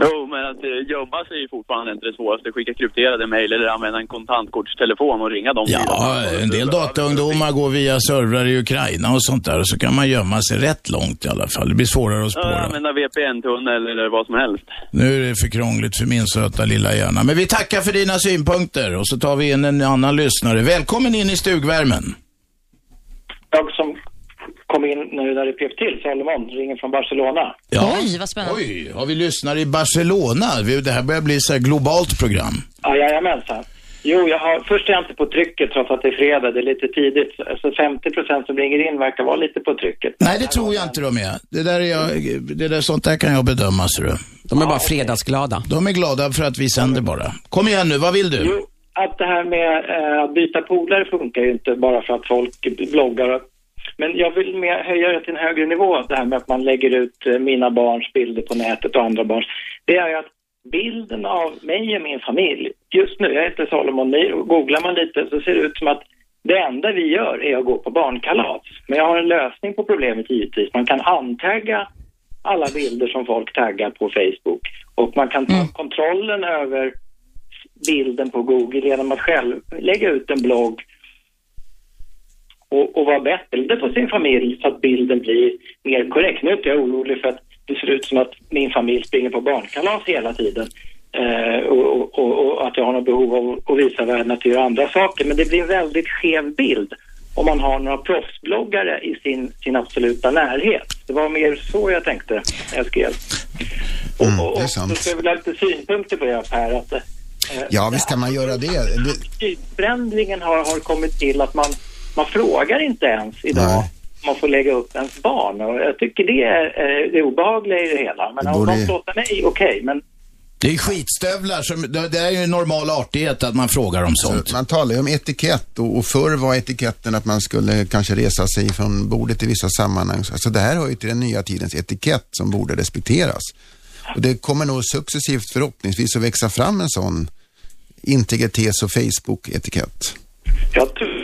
Jo, men att eh, gömma sig är fortfarande inte det svåraste. Skicka krypterade mejl eller använda en kontantkortstelefon och ringa dem. Ja, en del dataungdomar går via servrar i Ukraina och sånt där och så kan man gömma sig rätt långt i alla fall. Det blir svårare att Ja, spåra. använda VPN-tunnel eller vad som helst. Nu är det för krångligt för min söta lilla hjärna. Men vi tackar för dina synpunkter och så tar vi in en annan lyssnare. Välkommen in i stugvärmen. Jag som kom in nu när det pep till, Salomon, ringer från Barcelona. Oj, vad spännande. Oj, har vi lyssnare i Barcelona? Vi- Det här börjar bli så här globalt program. Ja, jajamensan. Jo, jag har, först är jag inte på trycket trots att det är fredag, det är lite tidigt. Så 50 procent som ringer in verkar vara lite på trycket. Nej, det tror jag inte de är. Det där, är jag, det där sånt där kan jag bedöma, ser du. De är bara fredagsglada. De är glada för att vi sänder bara. Kom igen nu, vad vill du? Jo, att det här med eh, att byta polare funkar ju inte bara för att folk bloggar. Men jag vill mer höja det till en högre nivå, det här med att man lägger ut eh, mina barns bilder på nätet och andra barns. Det är ju att bilden av mig och min familj, just nu, jag heter Salomon Myhr, och googlar man lite så ser det ut som att det enda vi gör är att gå på barnkalas. Men jag har en lösning på problemet givetvis. Man kan antagga alla bilder som folk taggar på Facebook. Och man kan ta kontrollen över bilden på Google genom att själv lägga ut en blogg och, och vara bättre på sin familj så att bilden blir mer korrekt. Nu är inte jag orolig för att det ser ut som att min familj springer på barnkalas hela tiden. Eh, och, och, och att jag har något behov av att visa världen att jag gör andra saker. Men det blir en väldigt skev bild om man har några proffsbloggare i sin, sin absoluta närhet. Det var mer så jag tänkte när jag skrev. Mm, och, det är och sant. skulle jag vilja ha lite synpunkter på det här Per. Att, eh, Ja, visst kan man göra det. attitydförändringen har, har kommit till att man, man frågar inte ens idag Nej. Man får lägga upp ens barn. Och jag tycker det är eh, det obehagliga i det hela. Men Det om borde- de låter mig, okej. men Det är skitstövlar, som, det är ju en normal artighet att man frågar om sånt. Man talar ju om etikett och, och förr var etiketten att man skulle kanske resa sig från bordet i vissa sammanhang. Alltså det här hör ju till den nya tidens etikett som borde respekteras. Och det kommer nog successivt förhoppningsvis att växa fram en sån integritets och Facebook-etikett. jag tror,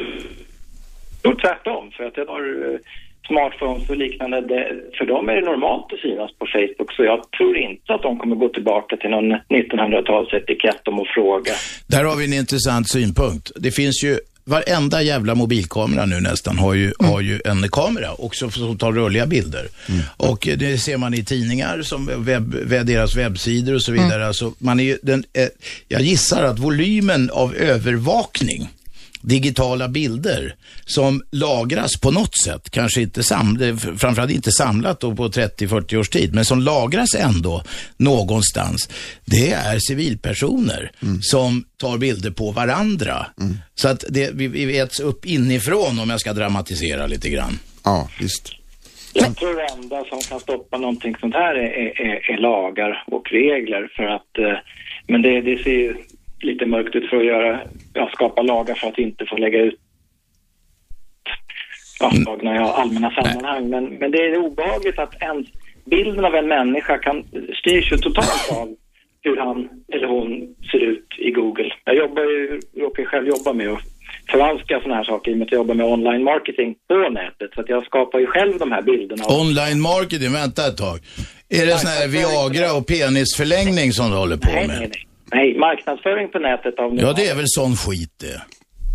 tror tvärtom. För att jag har eh, smartphones och liknande. Det, för dem är det normalt att synas på Facebook. Så jag tror inte att de kommer gå tillbaka till någon 1900-talsetikett om att fråga. Där har vi en intressant synpunkt. Det finns ju, varenda jävla mobilkamera nu nästan har ju, har ju en kamera också som tar rörliga bilder. Och eh, det ser man i tidningar, som webb, webb- deras webbsidor och så vidare. Alltså, man är ju, den, eh, jag gissar att volymen av övervakning digitala bilder som lagras på något sätt, kanske inte sam, det- framförallt inte samlat då på 30-40 års tid, men som lagras ändå någonstans. Det är civilpersoner som tar bilder på varandra. Så att det, vi, vi äts upp inifrån om jag ska dramatisera lite grann. Ja, visst. Jag tror det enda som kan stoppa någonting sånt här är, är, är, lagar och regler. För att, eh, men det, det ser ju lite mörkt ut för att göra, ja, skapa lagar för att inte få lägga ut ja, slagna i allmänna sammanhang. Men, men det är obehagligt att ens bilden av en människa kan styrs ju totalt av hur han eller hon ser ut i Google. Jag jobbar ju, råkar själv jobba med att förvanska sådana här saker i och med att jag jobbar med online marketing på nätet. Så att jag skapar ju själv de här bilderna. Online marketing, vänta ett tag. Är det sån här Viagra och penisförlängning som du håller på med? nej, nej. Nej, marknadsföring på nätet av Ja, det är väl sån skit det.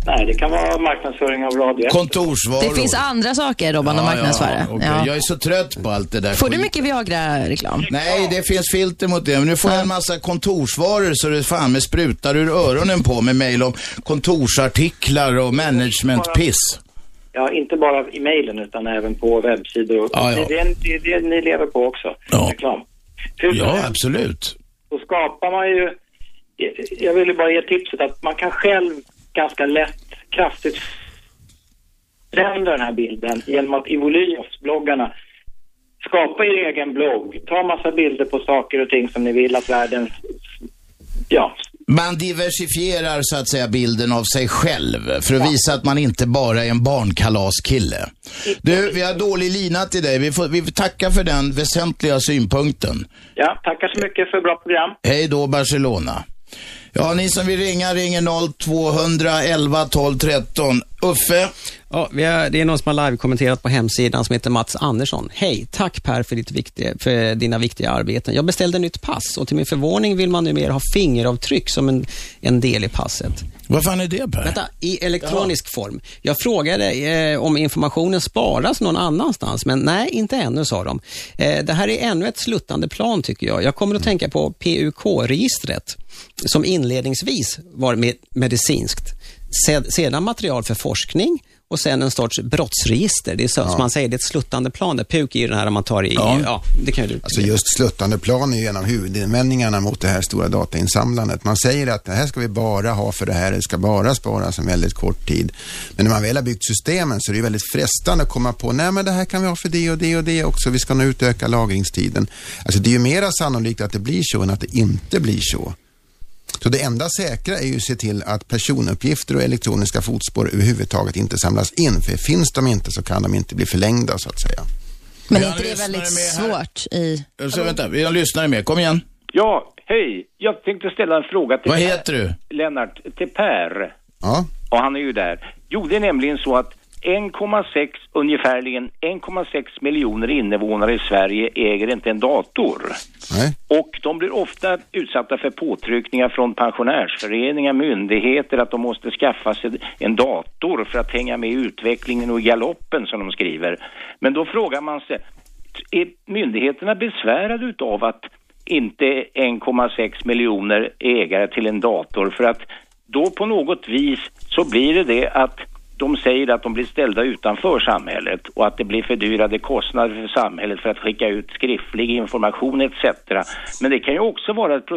Nej, det kan vara marknadsföring av radio. Kontorsvaror. Det finns andra saker, Robban, att marknadsföra. Ja, okej. Ja. Jag är så trött på allt det där Får du mycket Viagra-reklam? Nej, det finns filter mot det. Men nu får jag en massa kontorsvaror så det fan med sprutar ur öronen på med mejl om kontorsartiklar och managementpiss. Ja, inte bara i mejlen utan även på webbsidor. Ja, ja. Det, är, det är det ni lever på också. Reklam. Ja, absolut. Då skapar man ju... Jag ville bara ge tipset att man kan själv ganska lätt, kraftigt förändra den här bilden genom att i Volyos-bloggarna skapa er egen blogg. Ta massa bilder på saker och ting som ni vill att världen... Ja, Man diversifierar så att säga bilden av sig själv för att visa att man inte bara är en barnkalaskille. Du, vi har dålig lina till dig. Vi får, vi får tacka för den väsentliga synpunkten. ja tackar så mycket för bra program. Hej då Barcelona. Ja, ni som vill ringa ringer 0211 12 13. Uffe? Ja, vi har, det är någon som har live-kommenterat på hemsidan som heter Mats Andersson. Hej, tack Per för, ditt viktiga, för dina viktiga arbeten. Jag beställde nytt pass och till min förvåning vill man numera ha fingeravtryck som en, en del i passet. Vad fan är det Per? Vänta, i elektronisk form. Jag frågade eh, om informationen sparas någon annanstans, men nej, inte ännu, sa de. Eh, det här är ännu ett sluttande plan, tycker jag. Jag kommer att tänka på PUK-registret, som inledningsvis var med, medicinskt. Sed, sedan material för forskning och sen en sorts brottsregister. Det är så, som man säger, det är ett sluttande plan. Där PUK är ju den här man tar i... Ja. Ja, det kan ju. Alltså just sluttande plan är ju en av huvudinvändningarna mot det här stora datainsamlandet. Man säger att det här ska vi bara ha för det här, det ska bara sparas en väldigt kort tid. Men när man väl har byggt systemen så är det väldigt frestande att komma på, nej men det här kan vi ha för det och det och det också, vi ska nu utöka lagringstiden. Alltså det är ju mera sannolikt att det blir så än att det inte blir så. Så det enda säkra är ju att se till att personuppgifter och elektroniska fotspår överhuvudtaget inte samlas in. För finns de inte så kan de inte bli förlängda så att säga. Men är inte det lyssnare väldigt svårt i... Så vänta, vi har lyssnare med. Kom igen. Ja, hej. Jag tänkte ställa en fråga till Vad Per. heter du? Lennart, till Per. Ja. Och han är ju där. Jo, det är nämligen så att 1,6, ungefärligen 1,6 miljoner invånare i Sverige äger inte en dator. Nej. Och de blir ofta utsatta för påtryckningar från pensionärsföreningar, myndigheter att de måste skaffa sig en dator för att hänga med i utvecklingen och i galoppen som de skriver. Men då frågar man sig, är myndigheterna besvärade utav att inte 1,6 miljoner ägare till en dator för att då på något vis så blir det det att de säger att de blir ställda utanför samhället och att det blir fördyrade kostnader för samhället för att skicka ut skriftlig information etc. Men det kan ju också vara ett,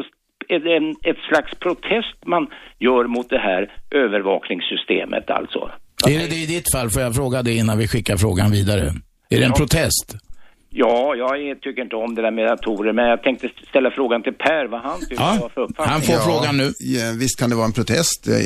ett, ett slags protest man gör mot det här övervakningssystemet alltså. Är det det i ditt fall? Får jag fråga det innan vi skickar frågan vidare? Är det en protest? Ja, jag tycker inte om det där med datorer, men jag tänkte ställa frågan till Per vad han tycker Ja, var för uppfattning. Ja, visst kan det vara en protest. Jag,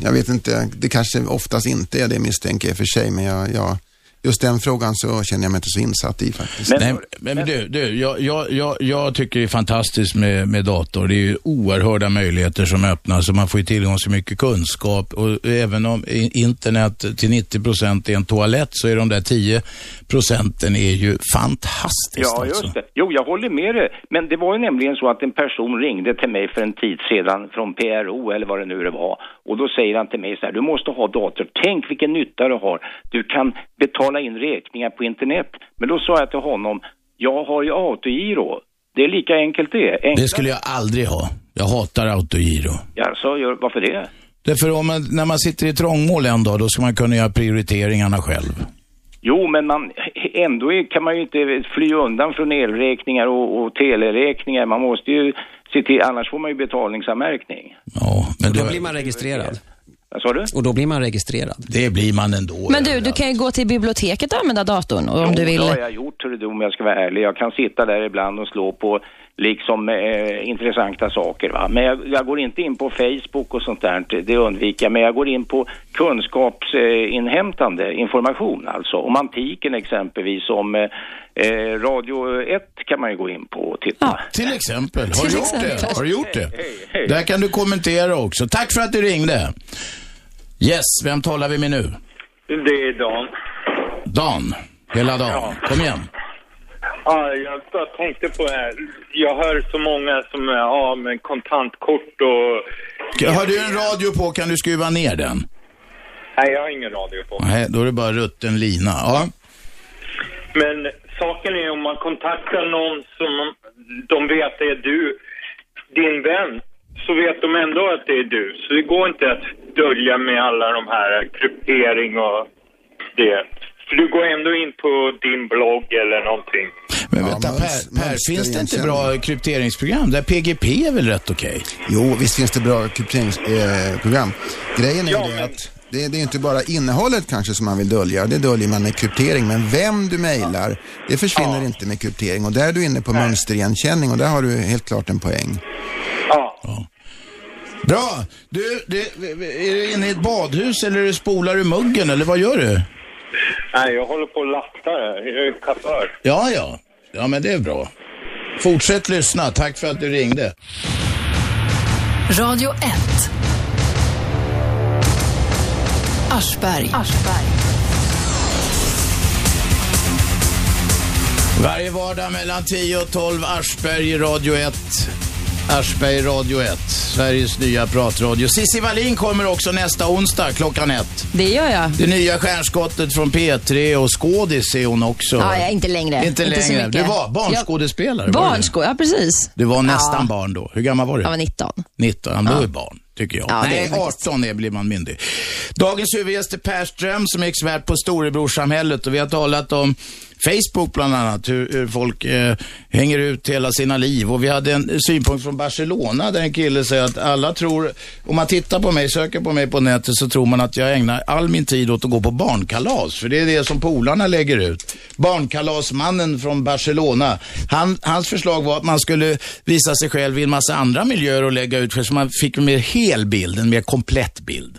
jag vet inte, det kanske oftast inte är det misstänker jag i och för sig, men jag, jag, just den frågan så känner jag mig inte så insatt i faktiskt. Nej, men, men du, du jag, jag, jag, tycker det är fantastiskt med, med dator. Det är ju oerhörda möjligheter som öppnas och man får ju tillgång till mycket kunskap. Och även om internet till 90 procent är en toalett så är de där 10 procenten är ju fantastiskt. Ja, alltså. just det. Jo, jag håller med dig. Men det var ju nämligen så att en person ringde till mig för en tid sedan från PRO eller vad det nu det var. Och då säger han till mig så här, du måste ha dator. Tänk vilken nytta du har. Du kan betala in räkningar på internet. Men då sa jag till honom, jag har ju autogiro. Det är lika enkelt det. Enklare. Det skulle jag aldrig ha. Jag hatar autogiro. Ja, så gör, varför det? Därför om man, när man sitter i trångmål en dag, då ska man kunna göra prioriteringarna själv. Jo, men man, ändå kan man ju inte fly undan från elräkningar och, och teleräkningar. Man måste ju se till, annars får man ju betalningsanmärkning. Men och då blir man registrerad. Vad sa du? Och då blir man registrerad. Det blir man ändå. Men du, du kan ju gå till biblioteket och använda datorn om Jo, du vill. det har jag gjort, om jag ska vara ärlig. Jag kan sitta där ibland och slå på liksom eh, intressanta saker. Va? Men jag, jag går inte in på Facebook och sånt där, det undviker jag. Men jag går in på kunskapsinhämtande information, alltså. Om antiken exempelvis, om eh, eh, Radio 1 kan man ju gå in på och titta. Till exempel. Har du gjort det? Har du gjort det? Där kan du kommentera också. Tack för att du ringde. Yes, vem talar vi med nu? Det är Dan. Dan. Hela dagen. Kom igen. Ja, jag bara tänkte på det här. Jag hör så många som är av med kontantkort och... Har du en radio på kan du skruva ner den? Nej, jag har ingen radio på. Nej, då är det bara rutten lina. Ja. Men saken är om man kontaktar någon som de vet är du, din vän, så vet de ändå att det är du. Så det går inte att dölja med alla de här kryptering och det. För du går ändå in på din blogg eller någonting. Men vänta, Per, per finns det inte bra krypteringsprogram? Där PGP är väl rätt okej? Jo, visst finns det bra krypteringsprogram. Eh. Grejen är ju det att det, det är inte bara innehållet kanske som man vill dölja, det döljer man med kryptering. Men vem du mejlar, det försvinner inte med kryptering. Och där är du inne på mönsterigenkänning och där har du helt klart en poäng. Ja. Bra. Du, det, är du inne i ett badhus eller spolar du muggen eller vad gör du? Nej, jag håller på och lattar här. Jag är chaufför. Ja, ja. Ja, men det är bra. Fortsätt lyssna. Tack för att du ringde. Radio 1. Aschberg. Varje vardag mellan 10 och 12 Aschberg i Radio 1. Aschberg Radio 1, Sveriges nya pratradio. Cissi Wallin kommer också nästa onsdag klockan ett. Det gör jag. Det nya stjärnskottet från P3 och skådis är hon också. Ja, jag är inte längre. Inte så längre. Du var barnskådespelare, Jag, var du det? barnskå, ja precis. Du var nästan Ja. barn då. Hur gammal var du? Jag var 19. 19, då Ja. är barn, tycker jag. Ja, är Nej, faktiskt. 18 är, blir man myndig. Dagens huvudgäst är Per Ström som är expert på storebrorsamhället och vi har talat om Facebook bland annat, hur, hur folk eh, hänger ut hela sina liv. Och vi hade en synpunkt från Barcelona där en kille säger att alla tror, om man tittar på mig, söker på mig på nätet så tror man att jag ägnar all min tid åt att gå på barnkalas. För det är det som polarna lägger ut. Barnkalasmannen från Barcelona. Han, hans förslag var att man skulle visa sig själv i en massa andra miljöer och lägga ut, för så man fick en mer hel bild, en mer komplett bild.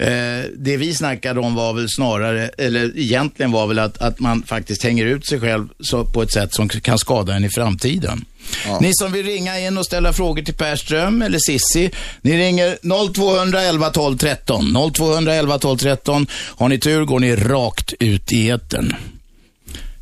Eh, det vi snackade om var väl snarare, eller egentligen var väl att, att man faktiskt hänger ut sig själv så, på ett sätt som kan skada en i framtiden. Ni som vill ringa in och ställa frågor till Per Ström eller Sissi, ni ringer 0211 12 13. 0211 12 13. Har ni tur går ni rakt ut i etern.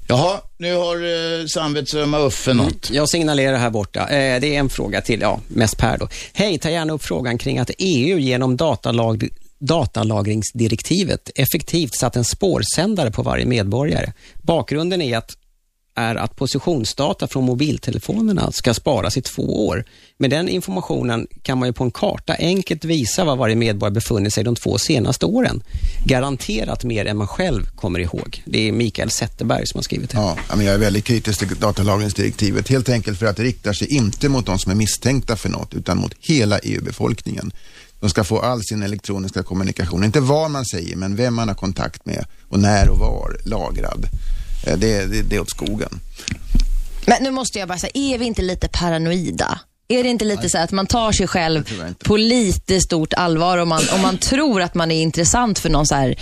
Jaha, nu har eh, samvetsömma Uffe något. Jag signalerar här borta. Eh, det är en fråga till, ja, mest Per då. Hej, ta gärna upp frågan kring att EU genom datalag, datalagringsdirektivet effektivt satt en spårsändare på varje medborgare. Bakgrunden är att är att positionsdata från mobiltelefonerna ska sparas i två år. Med den informationen kan man ju på en karta enkelt visa var varje medborgare befunnit sig de två senaste åren. Garanterat mer än man själv kommer ihåg. Det är Mikael Zetterberg som har skrivit det. Ja, men jag är väldigt kritisk till datalagringsdirektivet. Helt enkelt för att det riktar sig inte mot de som är misstänkta för något, utan mot hela EU-befolkningen. De ska få all sin elektroniska kommunikation, inte vad man säger, men vem man har kontakt med och när och var lagrad. Eh, det, det, det är åt skogen. Men nu måste jag bara säga, är vi inte lite paranoida? Är det inte lite så här att man tar sig själv på lite stort allvar om man, om man tror att man är intressant för någon så här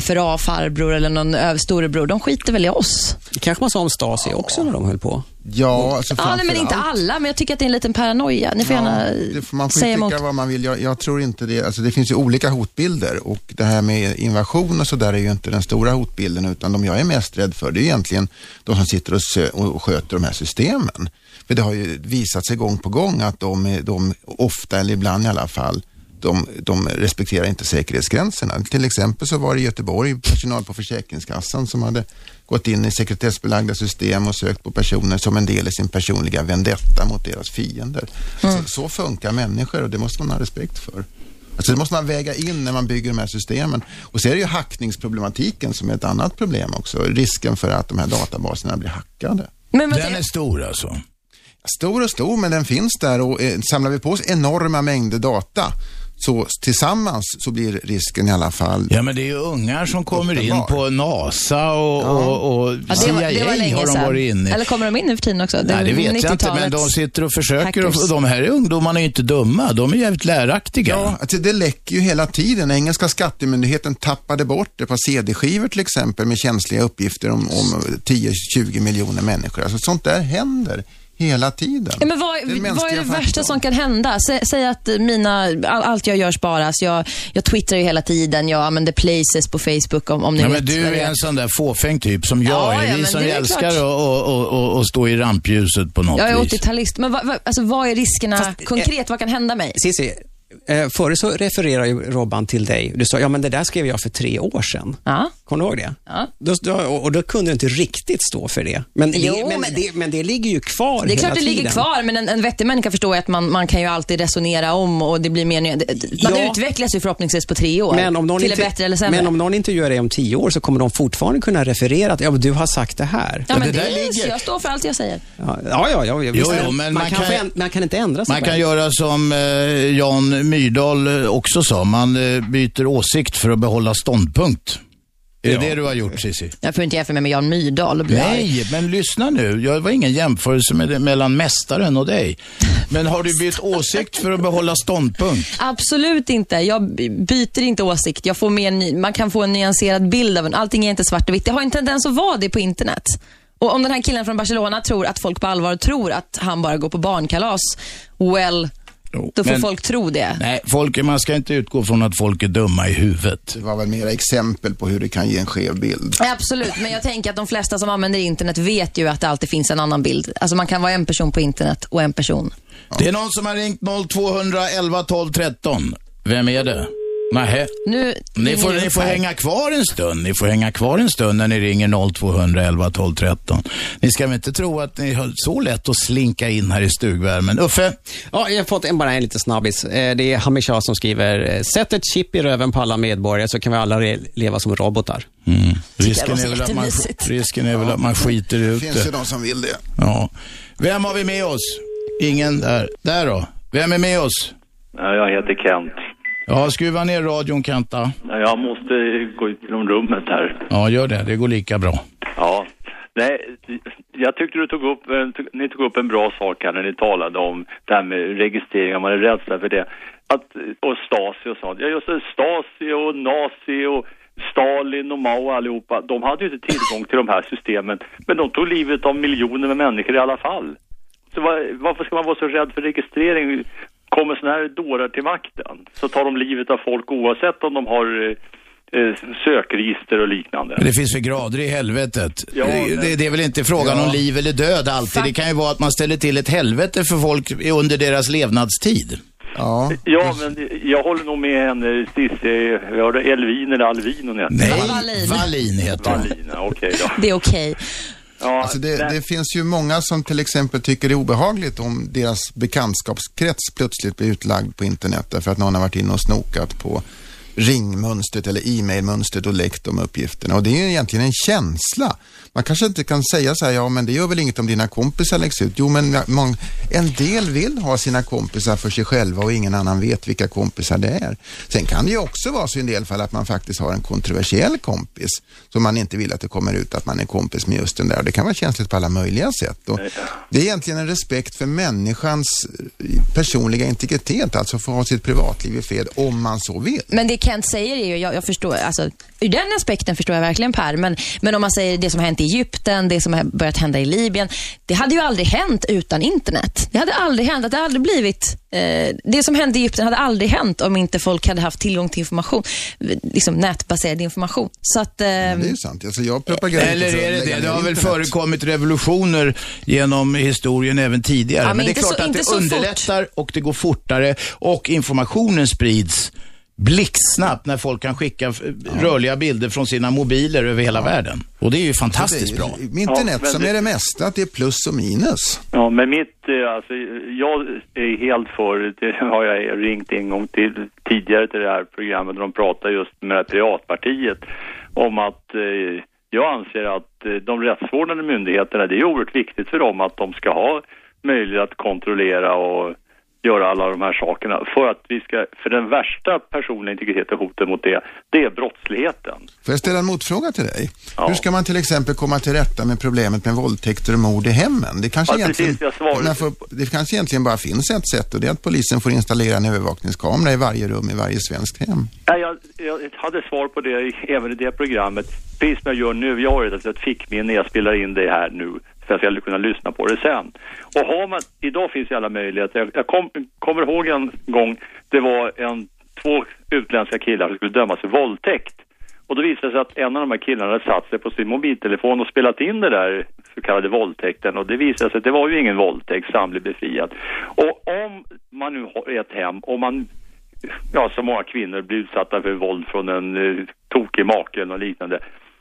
FRA-farbror eller någon storebror? De skiter väl i oss? kanske man sa om Stasi också när de höll på. Ja, alltså Ja, nej, men inte alla, men jag tycker att det är en liten paranoia. Ni får gärna det får man får säga ju emot. tycka vad man vill. Jag, jag tror inte det. Alltså det finns ju olika hotbilder och det här med invasion och så där är ju inte den stora hotbilden utan de jag är mest rädd för det är egentligen de som sitter och, sö- och sköter de här systemen. För det har ju visat sig gång på gång att de, är- de ofta, eller ibland i alla fall, de, de respekterar inte säkerhetsgränserna. Till exempel så var det i Göteborg personal på Försäkringskassan som hade gått in i sekretessbelagda system och sökt på personer som en del i sin personliga vendetta mot deras fiender. Mm. Så, så funkar människor och det måste man ha respekt för. Alltså det måste man väga in när man bygger de här systemen. Och så är det ju hackningsproblematiken som är ett annat problem också. Risken för att de här databaserna blir hackade. Men Den är stor alltså. Stor och stor, men den finns där och eh, samlar vi på oss enorma mängder data så tillsammans så blir risken i alla fall Ja, men det är ju ungar som kommer in på NASA och, och, och Ja, det, CIA var, det var länge har de varit inne i. Eller kommer de in nu för tiden också? Nej, det vet jag inte, men de 90-talets sitter och försöker. Och, hackers. och de här ungdomarna är ju inte dumma. De är jävligt läraktiga. Ja, alltså det läcker ju hela tiden. Engelska skattemyndigheten tappade bort det på CD-skivor till exempel med känsliga uppgifter om, om 10-20 miljoner människor. Alltså sånt där händer hela tiden. Ja, men vad, vad är det värsta faktorn. som kan hända? Sä, säg att mina, all, allt jag gör sparas. Jag, jag twittrar ju hela tiden. Jag använder places på Facebook om, om ni Ja, vet men du det är en sån där fåfäng typ som jag Ja, är. ja, Vi som är älskar att och, och, och, och stå i rampljuset på något Jag är vis. 80-talist. Men vad, vad, alltså, vad är riskerna konkret? vad kan hända mig? Cissi, eh, förut så refererar ju Robban till dig. Du sa, ja men det där skrev jag för tre år sedan. Ja. Kommer du ihåg det? Ja. Då, då, och då kunde du inte riktigt stå för det. Men, det, Jo, men, men- det, men det ligger ju kvar Det är klart det ligger tiden. kvar, men en, en vettig människa förstår ju att man, man kan ju alltid resonera om och det blir mer... Man Ja. utvecklas ju förhoppningsvis på tre år. Men om, någon till inte, det bättre eller sämre. men om någon intervjuar dig om tio år så kommer de fortfarande kunna referera att ja, du har sagt det här. ja, men det det ligger- Jag står för allt jag säger. Ja, ja, ja, ja. Jo, jo, men man, man kan, man kan inte ändra sig Man kan göra som eh, Jan Myrdal eh, också sa. Man eh, byter åsikt för att behålla ståndpunkt. Är det det du har gjort Cissi? Jag får inte jämföra mig med Jan Myrdal. Nej, men lyssna nu. Jag var ingen jämförelse med, mellan mästaren och dig. Men har du bytt åsikt för att behålla ståndpunkt? Absolut inte. Jag by- byter inte åsikt. Jag får mer ny, man kan få en nyanserad bild av en. Allting är inte svart och vitt. Det har en tendens att vara det på internet. Och om den här killen från Barcelona tror att folk på allvar tror att han bara går på barnkalas, well, då får men- folk tro det. Nej, folk, man ska inte utgå från att folk är dumma i huvudet. Det var väl mera exempel på hur det kan ge en skev bild. Ja, Absolut, men jag tänker att de flesta som använder internet vet ju att det alltid finns en annan bild. Alltså man kan vara en person på internet och en person. Det är någon som har ringt 0211 12 13. Vem är det? Nähä. Nu Ni får, ni får hänga kvar en stund. Ni får hänga kvar en stund när ni ringer 0211 12 13. Ni ska väl inte tro att ni har så lätt att slinka in här i stugvärmen. Uffe? Ja, jag har fått en, bara en liten snabbis. Eh, Det är Hamisha som skriver, eh, sätt ett chip i röven på alla medborgare så kan vi alla leva som robotar. Risken var är, väl att man, risken är väl att man skiter ut Det finns ju de som vill det. Ja. Vem har vi med oss? Ingen där. Där då. Vem är med oss? Ja, jag heter Kent. Ja, skruva ner radion Kenta. Ja, Jag måste gå ut genom rummet här. Ja, gör det. Det går lika bra. Ja. Nej, jag tyckte du tog upp, ni tog upp en bra sak här när ni talade om det här med registrering, man är rädsla för det. Att, och Stasi och sånt. Ja, just det, Stasi och Nazi och Stalin och Mao och allihopa, de hade ju inte tillgång till de här systemen. Men de tog livet av miljoner med människor i alla fall. Så var, varför ska man vara så rädd för registrering? Kommer sådana här dårar till makten så tar de livet av folk oavsett om de har eh, eh, sökregister och liknande. Men det finns väl grader i helvetet. Ja, det, det, det är väl inte frågan om liv eller död alltid. Det kan ju vara att man ställer till ett helvete för folk under deras levnadstid. Ja. Ja, men jag håller nog med henne, Cissi. Jag hörde Elvin eller Alvin hon heter. Nej, Wallin. Wallin heter hon. Wallin, ja, okej då. Det är okej. Alltså det, det- det finns ju många som till exempel tycker det är obehagligt om deras bekantskapskrets plötsligt blir utlagd på internet därför att någon har varit inne och snokat på ringmönstret eller e-mailmönstret och läckt de uppgifterna. Och det är ju egentligen en känsla. Man kanske inte kan säga så här, ja men det gör väl inget om dina kompisar läggs ut. Jo men en del vill ha sina kompisar för sig själva och ingen annan vet vilka kompisar det är. Sen kan det ju också vara så i en del fall att man faktiskt har en kontroversiell kompis som man inte vill att det kommer ut att man är kompis med just den där. Det kan vara känsligt på alla möjliga sätt. Och det är egentligen en respekt för människans personliga integritet, alltså få ha sitt privatliv i fred om man så vill. Men det Kent säger är ju, jag, jag förstår, alltså, ur den aspekten förstår jag verkligen Per, men, men om man säger det som har hänt i Egypten, det som har börjat hända i Libyen, det hade ju aldrig hänt utan internet. Det hade aldrig hänt, det hade aldrig blivit, eh, det som hände i Egypten hade aldrig hänt om inte folk hade haft tillgång till information, liksom nätbaserad information. Så att, eh, Det är sant. Alltså jag propagerar Eller är det det? Det har väl förekommit revolutioner genom historien även tidigare. Ja, men men det är klart så- att det underlättar och det går fortare och informationen sprids blixtsnabbt när folk kan skicka f- rörliga bilder från sina mobiler över hela världen. Och det är ju fantastiskt bra. Med internet men som det- är det mesta, att det är plus och minus. Ja, men mitt, eh, alltså, jag är helt för, det har jag ringt en gång till, tidigare till det här programmet, där de pratar just med det här Piratpartiet om att eh, jag anser att eh, de rättsvårdande myndigheterna, det är oerhört viktigt för dem att de ska ha möjlighet att kontrollera och göra alla de här sakerna för att vi ska, för den värsta personliga integriteten, hoten mot det, det är brottsligheten. Får jag ställa en motfråga till dig? Hur ska man till exempel komma till rätta med problemet med våldtäkter och mord i hemmen? Det kanske, Ja, egentligen, precis, för- det kanske egentligen bara finns ett sätt och det är att polisen får installera en övervakningskamera i varje rum i varje svenskt hem. Nej, jag, jag hade svar på det även i det programmet. Precis som jag gör nu. Jag har ett, ett fickminne. Jag spelar in det här nu för att jag skulle kunna lyssna på det sen. Och har man, idag finns ju alla möjligheter. Jag, jag kom, kommer ihåg en gång, det var en, två utländska killar som skulle dömas för våldtäkt. Och då visade det sig att en av de här killarna hade satt sig på sin mobiltelefon och spelat in det där så kallade våldtäkten. Och det visade sig att det var ju ingen våldtäkt, så han blev befriad. Och om man nu har ett hem, om man ja, så många kvinnor blir utsatta för våld från en eh, tokig make eller liknande.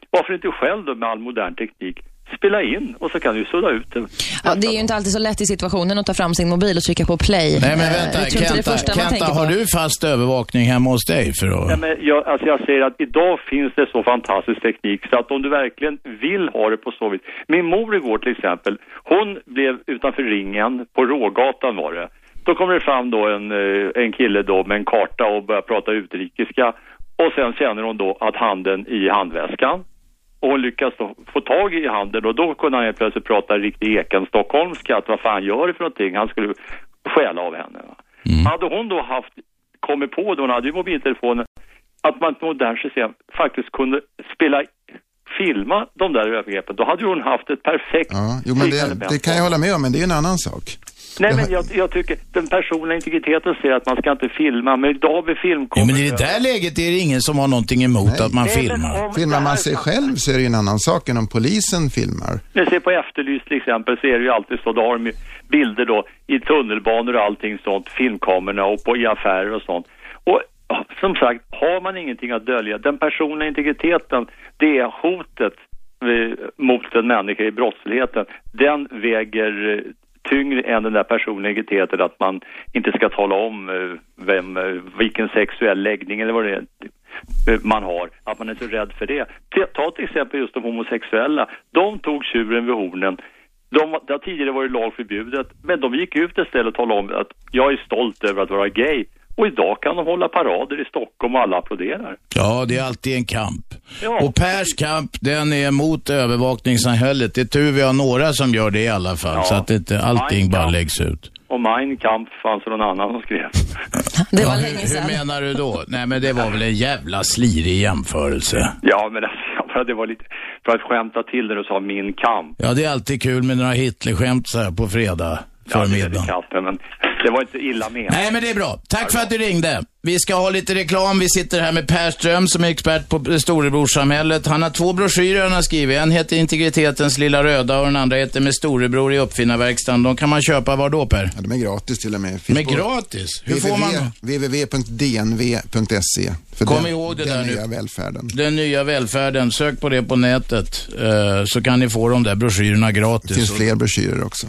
Varför inte själv då med all modern teknik spela in och så kan du sudda ut det. ja, det är ju inte alltid så lätt i situationen att ta fram sin mobil och trycka på play. Nej men Eh, vänta, det är Kenta, Kenta på. har du fast övervakning hemma hos dig för att... Ja, men jag, alltså jag säger att idag finns det så fantastisk teknik så att om du verkligen vill ha det på så vis. Min mor igår till exempel, hon blev utanför ringen, på Rågatan var det. Då kommer det fram då en, eh, en kille då med en karta och börjar prata utrikiska. Och sen känner hon då att handen i handväskan. Och hon lyckas få tag i handen och då kunde han helt plötsligt prata riktig eken stockholmska. Att vad fan gör det för någonting? Han skulle stjäla av henne. Va? Hade hon då haft, kommit på, då hon hade ju mobiltelefonen, att man på modernt system faktiskt kunde spela, filma de där övergreppen, då hade hon haft ett perfekt Ja, jo, men det, det kan jag hålla med om, men det är en annan sak. Nej men jag, jag tycker den personliga integriteten säger att man ska inte filma, men idag med Ja, filmkameror... men i det där läget är det ingen som har någonting emot att man filmar. Filmar man sig själv så är det ju en annan sak än om polisen filmar. När ser på Efterlyst till exempel så är det ju alltid så, då har de ju bilder då i tunnelbanor och allting sånt, filmkamerorna och på, i affärer och sånt. Och ja, som sagt, har man ingenting att dölja, den personliga integriteten, det är hotet eh, mot en människa i brottsligheten, den väger eh, tyngre än den där personliga integriteten att man inte ska tala om eh, vem, eh, vilken sexuell läggning eller vad det är eh, man har, att man är så rädd för det. Ta- till exempel just de homosexuella. De tog tjuren vid hornen. De, det har tidigare varit lagförbjudet, men de gick ut istället och talade om att jag är stolt över att vara gay. Och idag kan de hålla parader i Stockholm och alla applåderar. Ja, det är alltid en kamp. Ja. Och Pers kamp, den är mot övervakningssamhället. Det är tur vi har några som gör det i alla fall, Ja. så att inte allting bara läggs ut. Och Mein Kampf fanns det någon annan som skrev. Det var Ja, länge hur, sedan. hur menar du då? Nej, men det var väl en jävla slirig jämförelse. Ja, men alltså, det var lite för att skämta till när du sa min kamp. Ja, det är alltid kul med några Hitlerskämt så här på fredag Ja, det men Det var inte illa menat. Nej, men det är bra. Tack för att du ringde. Vi ska ha lite reklam. Vi sitter här med Per Ström som är expert på storebrorsamhället. Han har två broschyrer han har skrivit. En heter Integritetens lilla röda och den andra heter Med storebror i uppfinnarverkstan. De kan man köpa var då Per? Ja, de är gratis till och med. De är gratis? Hur får man www.dnv.se. För Kom den, ihåg det den där nu. nya välfärden. Den nya välfärden. Sök på det på nätet eh, så kan ni få de där broschyrerna gratis. Det finns fler broschyrer också.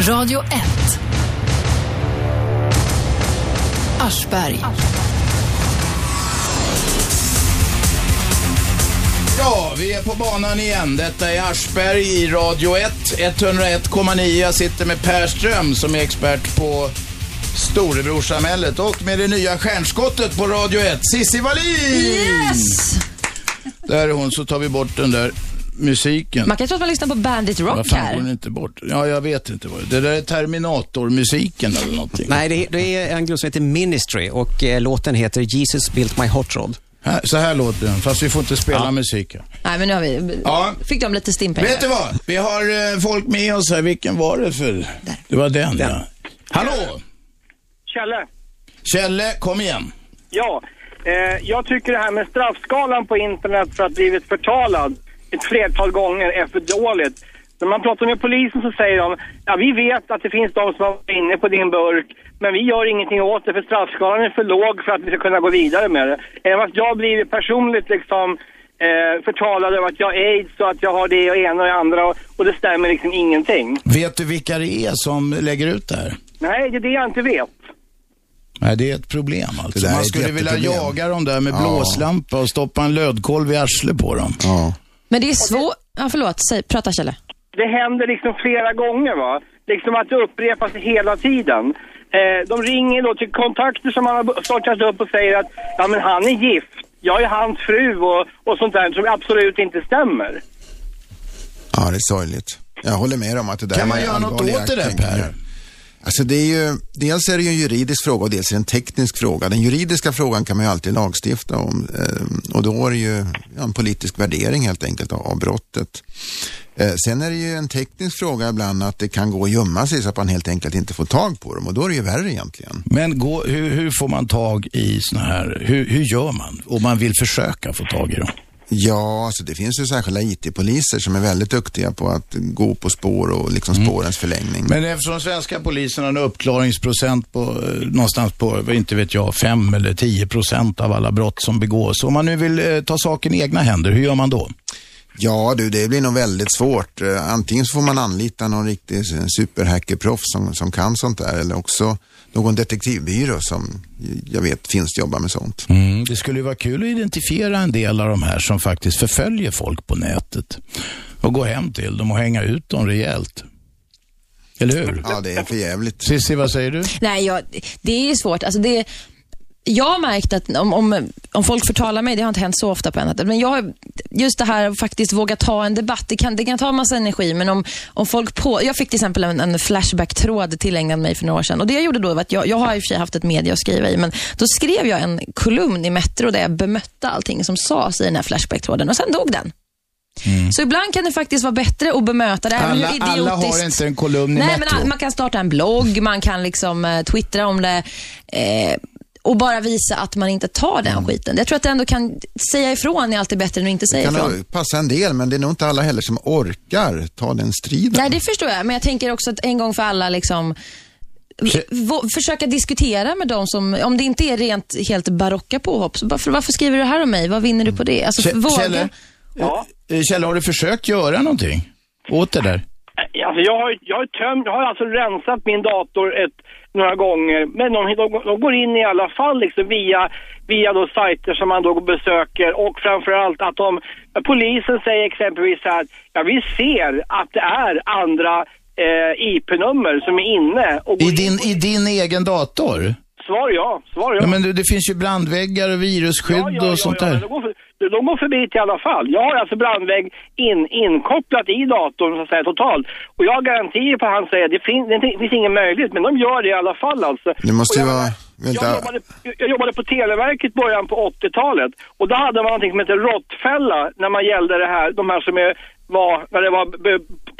Radio 1. Aschberg. Ja, vi är på banan igen. Detta är Aschberg i Radio 1, 101,9. Jag sitter med Per Ström som är expert på storebrorsamhället och med det nya stjärnskottet på Radio 1, Cissi Wallin! Yes! Där är hon, så tar vi bort den där musiken. Man kan tro att man lyssnar på Bandit Rock Vad fan går här. den inte bort? Ja, jag vet inte vad det är. Det där är Terminator-musiken eller någonting. Nej, det är, det är en grupp som heter Ministry och eh, låten heter Jesus built my hot rod. Här, så här låter den, fast vi får inte spela musiken. Nej, men nu har vi... Ja. Fick de lite stimpengar. Vet du vad? Vi har eh, folk med oss här. Vilken var det för? Det var den, ja. Hallå! Kjelle. Kjelle, kom igen. Ja, eh, jag tycker det här med straffskalan på internet för att blivit förtalad ett flertal gånger är för dåligt. När man pratar med polisen så säger de, ja vi vet att det finns de som har varit inne på din burk, men vi gör ingenting åt det för straffskalan är för låg för att vi ska kunna gå vidare med det. Även att jag blir personligt liksom eh, förtalad över att jag har aids och att jag har det och ena och det andra och, och det stämmer liksom ingenting. Vet du vilka det är som lägger ut det här? Nej, det är det jag inte vet. Nej, det är ett problem alltså. Man skulle vilja jaga dem där med Ja. blåslampa och stoppa en lödkolv i arslet på dem. Ja. Men det är svårt... Ja, förlåt. Säg, prata Kjelle. det händer liksom flera gånger va. Liksom att det upprepas hela tiden. Eh, de ringer då till kontakter som man har startat upp och säger att ja men han är gift. Jag är hans fru och, och sånt där som absolut inte stämmer. Ja, det är sorgligt. Jag håller med om att det där Kan man är göra något åt det där. Per? Alltså det är ju, dels är det ju en juridisk fråga och dels är det en teknisk fråga. Den juridiska frågan kan man ju alltid lagstifta om eh, och då är det ju en politisk värdering helt enkelt av, brottet. Eh, sen är det ju en teknisk fråga ibland att det kan gå att gömma sig så att man helt enkelt inte får tag på dem och då är det ju värre egentligen. Men gå, hur, hur får man tag i sådana här, hur, hur gör man om man vill försöka få tag i dem? Ja, alltså det finns ju särskilda IT-poliser som är väldigt duktiga på att gå på spår och liksom spårens förlängning. Men eftersom svenska polisen har en uppklaringsprocent på eh, någonstans på, inte vet jag, 5 eller 10 procent av alla brott som begås. Om man nu vill eh, ta saken i egna händer, hur gör man då? Ja du, det blir nog väldigt svårt. Eh, Antingen så får man anlita någon riktig superhackerproffs som, som kan sånt där eller också någon detektivbyrå som jag vet finns jobbar med sånt. Mm, det skulle ju vara kul att identifiera en del av de här som faktiskt förföljer folk på nätet och gå hem till dem och hänga ut dem rejält. Eller hur? Ja, det är för jävligt. Cissi, vad säger du? Nej, jag, det är ju svårt. Alltså det, jag har märkt att om, om, om folk förtalar mig, det har inte hänt så ofta på nätet, men jag just det här att faktiskt våga ta en debatt, det kan, det kan ta en massa energi, men om, om folk på... Jag fick till exempel en, en Flashback-tråd tillägnad mig för några år sedan och det jag gjorde då var att jag, jag har i och för sig haft ett media att skriva i, men då skrev jag en kolumn i Metro där jag bemötte allting som sades i den här Flashback-tråden och sen dog den. Så ibland kan det faktiskt vara bättre att bemöta det. Alla, alla har inte en kolumn i Nej, Metro. men man kan starta en blogg, man kan liksom eh, twittra om det eh, och bara visa att man inte tar den Mm. skiten. Jag tror att det ändå kan säga ifrån är alltid bättre än att inte Det säga kan ifrån. nog passa en del, men det är nog inte alla heller som orkar ta den striden. Nej, det förstår jag, men jag tänker också att en gång för alla liksom försöka diskutera med dem som, om det inte är rent helt barocka påhopp, så varför, varför skriver du det här om mig? Vad vinner du på det? Alltså, Kä- våga. Kjelle, eh, Kjelle, har du försökt göra någonting åt det där? Alltså jag har, jag har tömt, jag har alltså rensat min dator ett, några gånger, men de, de, de går in i alla fall liksom via, via då sajter som man då besöker och framförallt att de, polisen säger exempelvis så här, ja vi ser att det är andra eh, IP-nummer som är inne och I din, I din egen dator? Svar ja, svar ja. Ja, men det, det finns ju brandväggar och virusskydd och sånt där. De går, förbi i alla fall. Jag har alltså brandvägg in, inkopplat i datorn så att säga totalt. Och jag har garantier på att han säger det, fin, det finns ingen möjlighet, men de gör det i alla fall alltså. Det måste ju vara... Jag jobbade, jag jobbade på Televerket början på 80-talet och då hade man någonting som heter råttfälla när man gällde det här, de här som är var, när det var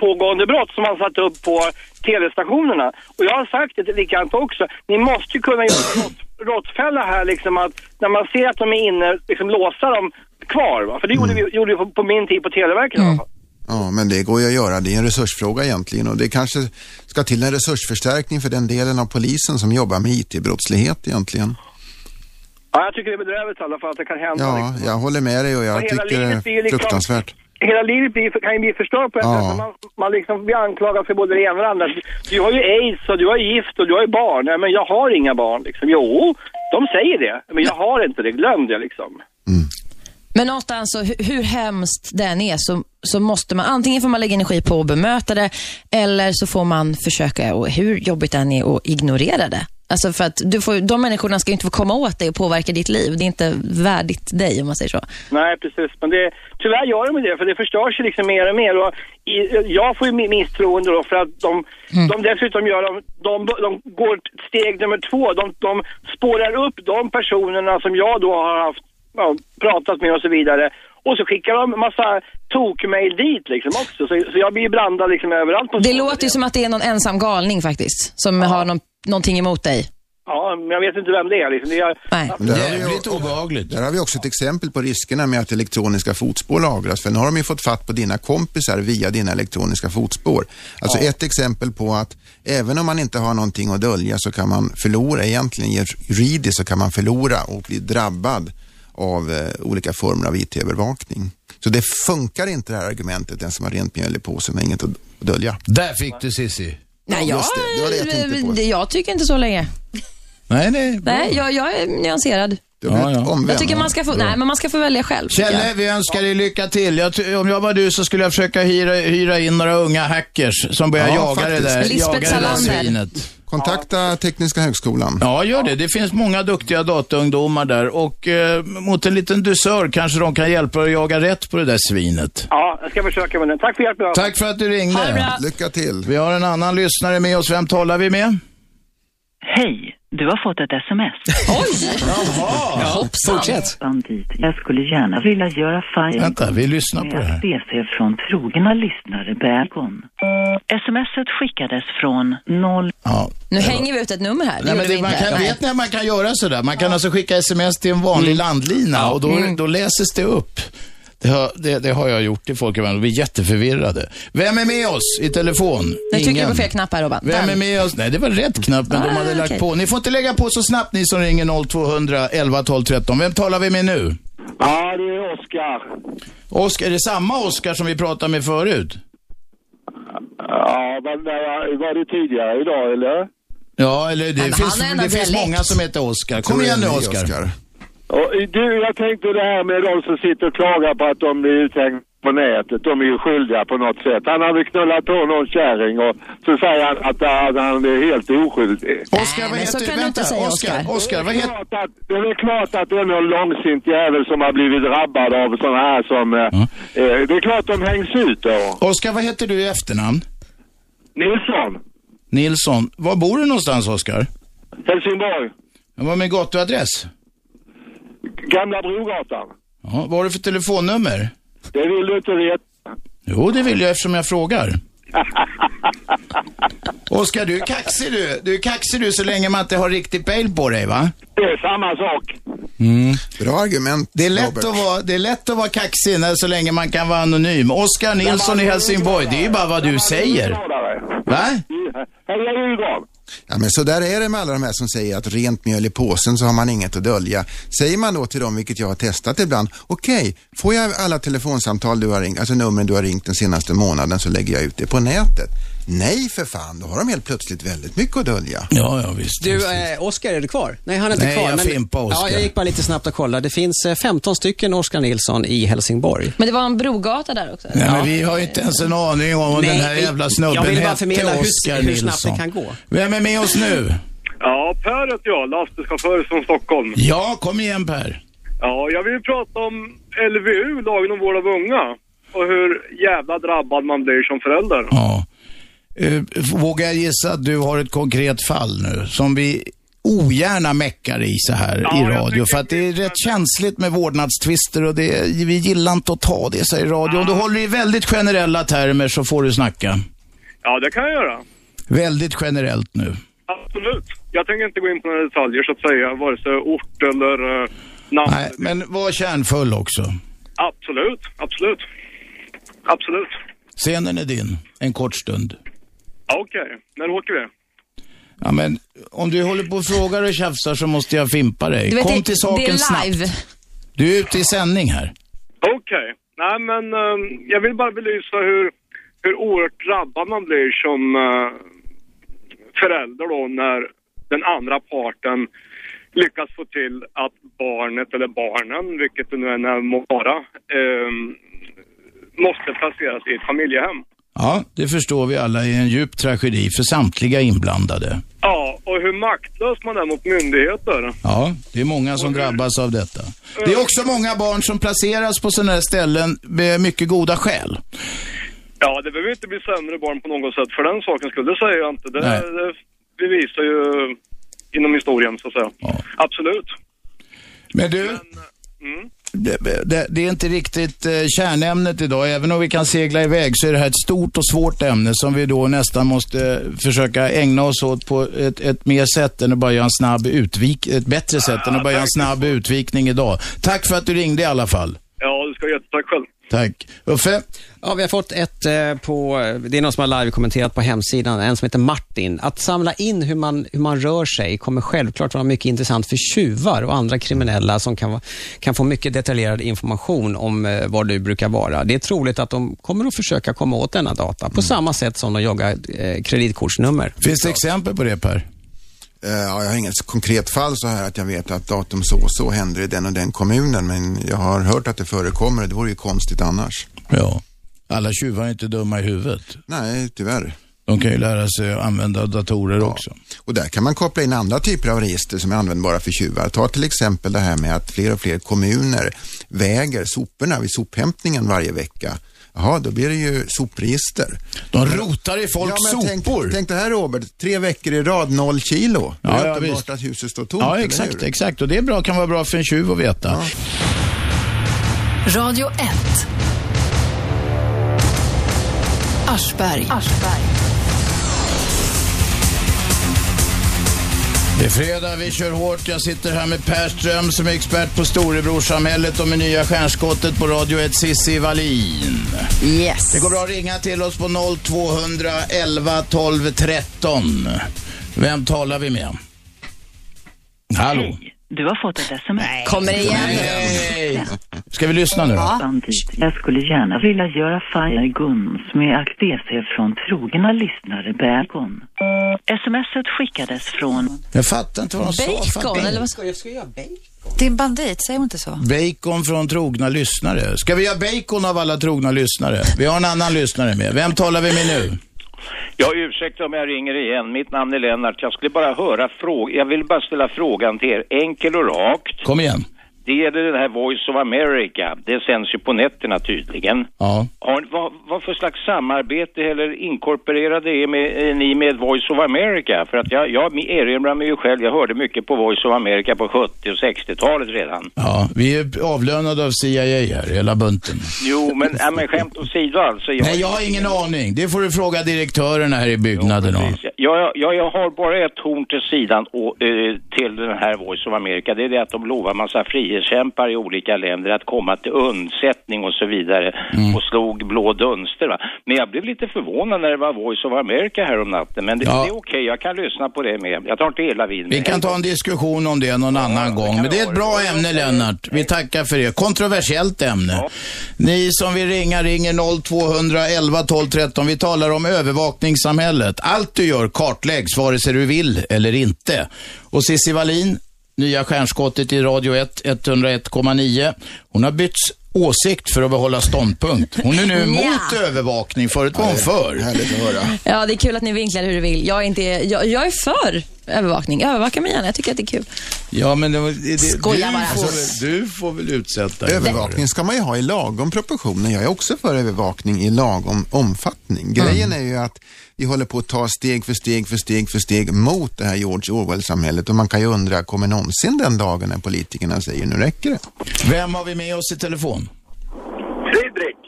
pågående brott som man satte upp på telestationerna. Och jag har sagt det likadant också. Ni måste ju kunna göra en rått- råttfälla här liksom att när man ser att de är inne, liksom låsa dem kvar. Va? För det gjorde vi, gjorde vi på, på min tid på Televerket i alla fall. Ja, men det går ju att göra. Det är en resursfråga egentligen och det kanske ska till en resursförstärkning för den delen av polisen som jobbar med IT-brottslighet egentligen. Ja, jag tycker det är bedrövligt i alla fall att det kan hända. Ja, liksom. jag håller med dig och Och jag hela tycker det är liksom- fruktansvärt. Hela livet blir, kan ju bli förstört på ett Ja. sätt. Man, man liksom blir anklagad för både det ena och det andra. Du har ju aids och du är gift och du har ju barn. Nej, men jag har inga barn liksom. Jo, de säger det. Men jag har inte det. Glöm det liksom. Men någonstans, så, hur, hur hemskt den är, så, så måste man antingen får man lägga energi på att bemöta det, eller så får man försöka, och hur jobbigt den är, att ignorera det. Alltså för att du får, de människorna ska ju inte få komma åt dig och påverka ditt liv. Det är inte värdigt dig om man säger så. Nej, precis. Men det, tyvärr gör de det, för det förstörs ju liksom mer och mer. Och jag får ju mi- misstroende då, för att de, de dessutom gör, de, de, de går steg nummer två. De, de spårar upp de personerna som jag då har haft, ja, pratat med och så vidare. Och så skickar de en massa tokmail dit liksom också. Så, så jag blir ju blandad liksom överallt. På Det låter ju som att det är någon ensam galning faktiskt, som har någon, någonting emot dig. Ja, men jag vet inte vem det är liksom. Det är Nej. Ju- obehagligt. Där har vi också ett exempel på riskerna med att elektroniska fotspår lagras. För nu har de ju fått fatt på dina kompisar via dina elektroniska fotspår. Alltså ett exempel på att även om man inte har någonting att dölja så kan man förlora, egentligen juridiskt så kan man förlora och bli drabbad av eh, olika former av IT-övervakning. Så det funkar inte det här argumentet, den som har rent mjöl i påsen med inget att dölja. Där fick du Sissi. Nej, jag, just det. Det var det jag tänkte på. det- jag tycker inte så länge. Nej, nej. Nej, jag, jag är nyanserad. Det Ja, ja. Jag tycker man ska få, nej, men man ska få välja själv. Kjelle, vi önskar dig lycka till. Jag, om jag var du så skulle jag försöka hyra, hyra in några unga hackers som börjar Ja, jaga det faktiskt. där, Lisbeth jaga det där Salander. svinet. Kontakta Tekniska högskolan. Ja, gör det. Det finns många duktiga dataungdomar där och eh, mot en liten dusör kanske de kan hjälpa dig att jaga rätt på det där svinet. Ja, jag ska försöka med det. Tack för hjälpen. Tack för att du ringde. Lycka till. Vi har en annan lyssnare med oss. Vem talar vi med? Hej, du har fått ett sms. Oj! Jaha! Hoppsan. Fortsätt. Bandit. Jag skulle gärna vilja göra fine Vänta, vi lyssnar på det här. från trogna lyssnare Bergon. Smset skickades från noll... Ja. Nu hänger vi ut ett nummer här. Det Nej, men det, man kan, Nej. vet ni att man kan göra sådär? Man kan alltså skicka sms till en vanlig Mm. landlina och då, då läses det upp. Det har, det, det har jag gjort till folk ibland och blir jätteförvirrade. Vem är med oss i telefon? Nu trycker du på fel knapp här Robban. Vem Den. är med oss? Nej, det var rätt knapp, men Ah, de hade lagt okej. på. Ni får inte lägga på så snabbt, ni som ringer 0200 11 12 13. Vem talar vi med nu? Ja, det är Oskar. Oskar, är det samma Oskar som vi pratade med förut? Ja, var det tidigare idag, eller? Ja, eller det Men finns, är det finns många som heter Oskar. Kom igen nu Oskar. Och, du, jag tänkte det här med de som sitter och klagar på att de blir uthängda på nätet. De är ju skyldiga på något sätt. Han har väl knullat på någon kärring och så säger han att han, han är helt oskyldig. Oskar, vad heter kan du Vänta, inte säga, Oskar. Oskar. Vad Det är heter... klart att- Det är klart att det är någon långsint jävel som har blivit drabbad av sådana här som... eh, Eh, det är klart de hängs ut då. Oskar, vad heter du i efternamn? Nilsson, Nilsson. Var bor du någonstans Oskar? Helsingborg, Vad med gatuadress? Gamla Brogatan. Ja, vad har du för telefonnummer? Det vill du inte veta. Jo, det vill jag eftersom jag frågar. Oskar, du är kaxig du. Du är kaxig du så länge man inte har riktigt pejl på dig, va? Det är samma sak. Bra argument, Det är lätt Robert. att vara, det är lätt att vara kaxig när, så länge man kan vara anonym. Oskar Nilsson i Helsingborg, det är ju bara vad du säger. Va? Heja Djurgården! Ja, men så där är det med alla de här som säger att rent mjöl i påsen så har man inget att dölja. Säger man då till dem, vilket jag har testat ibland, okej, får jag alla telefonsamtal du har ringt, alltså numren du har ringt den senaste månaden så lägger jag ut det på nätet. Nej för fan, då har de helt plötsligt väldigt mycket att dölja. Ja, ja visst. Du, eh, Oskar, är du kvar? Nej, han är inte Nej, kvar. jag fimpar Oskar. Ja, jag gick bara lite snabbt och kollade. Det finns eh, 15 stycken Oskar Nilsson i Helsingborg. Men det var en brogata där också. Nej, men vi har ju inte ens en aning om Nej, den här jävla snubben jag vill bara förmedla hur- hur snabbt det kan gå. Vem är med oss nu? Ja, Per heter jag, lastbilschaufför från Stockholm. Ja, kom igen Per. Ja, jag vill prata om LVU, lagen om vård av unga. Och hur jävla drabbad man blir som förälder. Ja. Uh, vågar jag gissa att du har ett konkret fall nu som vi ogärna meckar i så här Ja, i radio. För att det är rätt känsligt med vårdnadstvister och det, vi gillar inte att ta det så här i radio. Om du håller i väldigt generella termer så får du snacka. Ja, det kan jag göra. Väldigt generellt nu. Absolut. Jag tänker inte gå in på några detaljer så att säga, vare sig ort eller uh, namn. Nej, men var kärnfull också. Absolut, absolut. Absolut. Scenen är din, en kort stund. Okej, när åker vi? Ja, men om du håller på och frågar och tjafsar så måste jag fimpa dig. Du vet, Kom det- till saken det är live. snabbt. Du är ute i sändning här. Okej. Nej, men ehm, jag vill bara belysa hur, hur oerhört drabbad man blir som eh, förälder då när den andra parten lyckas få till att barnet eller barnen, vilket det nu än är må vara, ehm, måste placeras i ett familjehem. Ja, det förstår vi alla är en djup tragedi för samtliga inblandade. Ja, och hur maktlös man är mot myndigheter. Ja, det är många som drabbas av detta. Det är också många barn som placeras på sådana här ställen med mycket goda skäl. Ja, det behöver inte bli sämre barn på något sätt för den saken skulle det säger jag inte. Det, Nej. det bevisar ju inom historien så att säga. Absolut. Men du, Mm det, det, är inte riktigt eh, kärnämnet idag. Även om vi kan segla iväg så är det här ett stort och svårt ämne som vi då nästan måste eh, försöka ägna oss åt på ett, ett mer sätt än att bara göra en snabb utvik, ett bättre sätt än att bara göra en snabb utvikning idag. Tack för att du ringde i alla fall. Ja, du ska ha jättetack själv. Tack. Uffe? Ja, vi har fått ett eh, på, det är någon som har live-kommenterat på hemsidan, en som heter Martin. Att samla in hur man, hur man rör sig kommer självklart vara mycket intressant för tjuvar och andra kriminella som kan, kan få mycket detaljerad information om eh, var du brukar vara. Det är troligt att de kommer att försöka komma åt denna data på samma sätt som de jagar eh, kreditkortsnummer. Finns det exempel på det Per? Eh, Ja, jag har inget konkret fall så här att jag vet att datum så och så händer i den och den kommunen, men jag har hört att det förekommer och det vore ju konstigt annars. Ja. Alla tjuvar är inte dumma i huvudet. Nej, tyvärr. De kan ju lära sig att använda datorer också. Och där kan man koppla in andra typer av register som är användbara för tjuvar. Ta till exempel det här med att fler och fler kommuner väger soporna vid sophämtningen varje vecka. Jaha, då blir det ju sopregister. De rotar i folks ja, men sopor. Tänk, tänk det här Robert, tre veckor i rad, noll kilo. Det Ja, är ja, uppenbart visst. att huset står tomt, Ja, exakt, hur? exakt. Och det är bra, kan vara bra för en tjuv att veta. Radio 1. Aschberg. Det är fredag, vi kör hårt. Jag sitter här med Per Ström som är expert på storebrorsamhället och med nya stjärnskottet på Radio 1, Cissi Wallin. Yes. Det går bra att ringa till oss på 0211 12 13. Vem talar vi med? Hallå? Du har fått ett sms. Kommer det igen? Hej! Ska vi lyssna nu då? Bandit. Jag skulle gärna vilja göra Fire Guns med ACDC från trogna lyssnare Bacon. Smset skickades från... Jag fattar inte vad de sa. Bacon, eller vad ska jag ska göra bacon? Din bandit, säger hon inte så? Bacon från trogna lyssnare. Ska vi göra bacon av alla trogna lyssnare? Vi har en annan lyssnare med. Vem talar vi med nu? Ja, ursäkta om jag ringer igen. Mitt namn är Lennart. Jag skulle bara höra frågan. Jag vill bara ställa frågan till er, enkel och rakt. Kom igen. Det gäller den här Voice of America. Det sänds ju på nätterna tydligen. Ja. Har, vad, vad för slags samarbete eller inkorporerade är med, är ni med Voice of America? För att jag, jag erinrar mig ju själv, jag hörde mycket på Voice of America på 70 och 60-talet redan. Ja, vi är avlönade av CIA här, hela bunten. Jo, men, ja, men skämt åsido alltså. Jag, Nej, jag har ingen aning. Det får du fråga direktörerna här i byggnaden om. Jag, jag, jag har bara ett horn till sidan och, eh, till den här Voice of America. Det är det att de lovar massa frihetskämpar i olika länder att komma till undsättning och så vidare och slog blå dunster. Va? Men jag blev lite förvånad när det var Voice of America här om natten. Men det, Ja. det är okej, jag kan lyssna på det med. Jag tar inte hela vid Vi kan ta en diskussion om det någon annan gång. Men det är ett bra ämne, Lennart. Vi tackar för det. Kontroversiellt ämne. Ni som vill ringa, ringer 0211 12 13. Vi talar om övervakningssamhället. Allt du gör kartläggs, vare sig du vill eller inte. Och Cissi Wallin, nya stjärnskottet i Radio 1, 101,9. Hon har bytt åsikt för att behålla ståndpunkt. Hon är nu Ja. mot övervakning, förut var hon för. Härligt att höra. Ja, det är kul att ni vinklar hur du vill. Jag är, inte, jag, jag är för övervakning. Övervaka mig gärna. Jag tycker att det är kul. Ja, men det, det, Skoja du, bara. får väl, du får väl utsätta dig för Övervakning ska man ju ha i lagom proportioner. Jag är också för övervakning i lagom omfattning. Grejen är ju att vi håller på att ta steg för steg för steg för steg mot det här George Orwell-samhället och man kan ju undra, kommer någonsin den dagen när politikerna säger nu räcker det? Vem har vi med oss i telefon? Fredrik,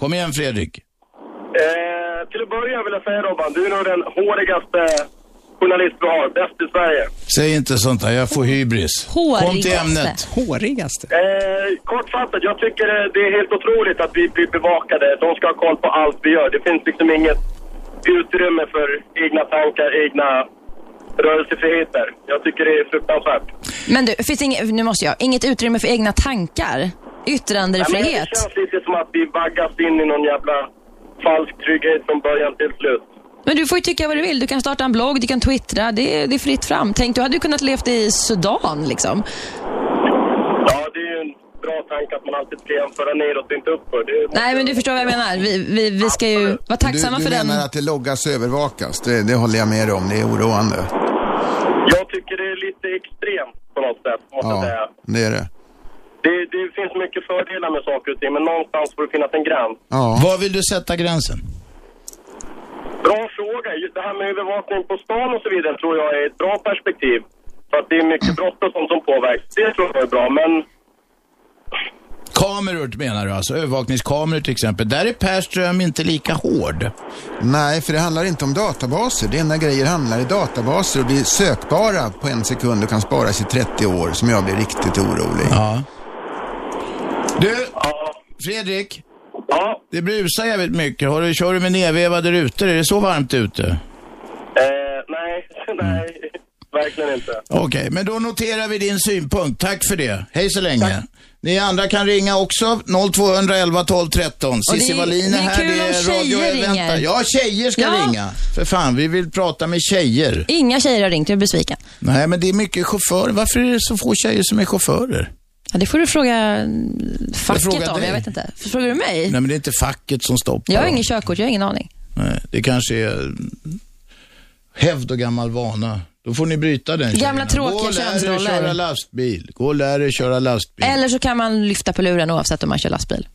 Kom igen Fredrik. eh, till att börja vill jag säga Robban, du är nog den hårigaste journalist vi har, bäst i Sverige. Säg inte sånt där, jag får hybris. Kom till ämnet. Hårigaste? Eh, kortfattat, jag tycker det är helt otroligt att vi blir bevakade. De ska ha koll på allt vi gör. Det finns liksom inget utrymme för egna tankar, egna rörelsefriheter. Jag tycker det är fruktansvärt. Men du, finns inget, nu måste jag, inget utrymme för egna tankar? Nej, men Yttrandefrihet? det känns lite som att vi vaggas in i någon jävla falsk trygghet från början till slut. Men du får ju tycka vad du vill. Du kan starta en blogg, du kan twittra. Det är, det är fritt fram. Tänk, du hade ju kunnat levt i Sudan liksom. Ja, det är ju en bra tanke att man alltid ska jämföra neråt och inte uppåt. Nej, men du förstår vad jag menar. Vi, vi, vi ska ju vara tacksamma du, du för den. menar att det loggas och övervakas? Det, det håller jag med om. Det är oroande. Jag tycker det är lite extremt på något sätt, måste jag säga. Ja, det är det. Det, det finns mycket fördelar med saker och ting, men någonstans får det finnas en gräns. Var vill du sätta gränsen? Bra fråga. Det här med övervakning på stan och så vidare tror jag är ett bra perspektiv. För att det är mycket brott och sånt som påverkas. Det tror jag är bra, men Kameror menar du alltså? Övervakningskameror till exempel. Där är Per Ström inte lika hård. Nej, för det handlar inte om databaser. Det enda grejer handlar i databaser och blir sökbara på en sekund och kan sparas i 30 år som jag blir riktigt orolig. Ja. Du, Fredrik. Ja. Det brusar jävligt mycket. Har du, kör du med nedvevade rutor? Är det så varmt ute? Verkligen inte. Okej, men då noterar vi din synpunkt. Tack för det. Hej så länge. Ni andra kan ringa också. 0211 12 13. Och det Cissi Wallin är är här. Det är radio ringer. Ja, tjejer ska Ja. ringa. För fan, vi vill prata med tjejer. Inga tjejer har ringt, jag är besviken. Nej, men det är mycket chaufförer. Varför är det så få tjejer som är chaufförer? Ja, det får du fråga facket frågar om, dig. jag vet inte. Frågar du mig? Nej, men det är inte facket som stoppar. Jag har ingen körkort, jag har ingen aning. Nej, det kanske är hävd och gammal vana. Då får ni bryta den Gamla tjejerna. tråkiga Gå och lär er könsroller. köra lastbil. Gå och lär er köra lastbil. Eller så kan man lyfta på luren oavsett om man kör lastbil.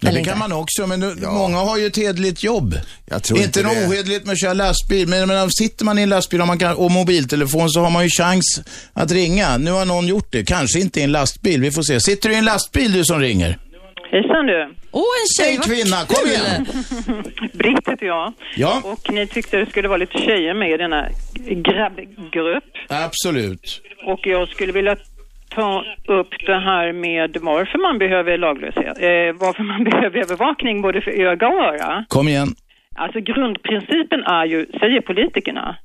Ja, Eller det inte. kan man också, men nu, många har ju ett hederligt jobb. tror inte inte något det. ohederligt med att köra lastbil, men, men sitter man i en lastbil och, man kan, och mobiltelefon så har man ju chans att ringa. Nu har någon gjort det, kanske inte i en lastbil, vi får se. Sitter du i en lastbil du som ringer? Hejsan du. Åh, en Hej kvinna, kom igen! Britt heter jag. Ja. Och ni tyckte det skulle vara lite tjejer med i denna grabbgrupp. Absolut. Och jag skulle vilja ta upp det här med varför man behöver laglöshet. Eh, varför man behöver övervakning både för öga och öra. Kom igen. Alltså grundprincipen är ju, säger politikerna,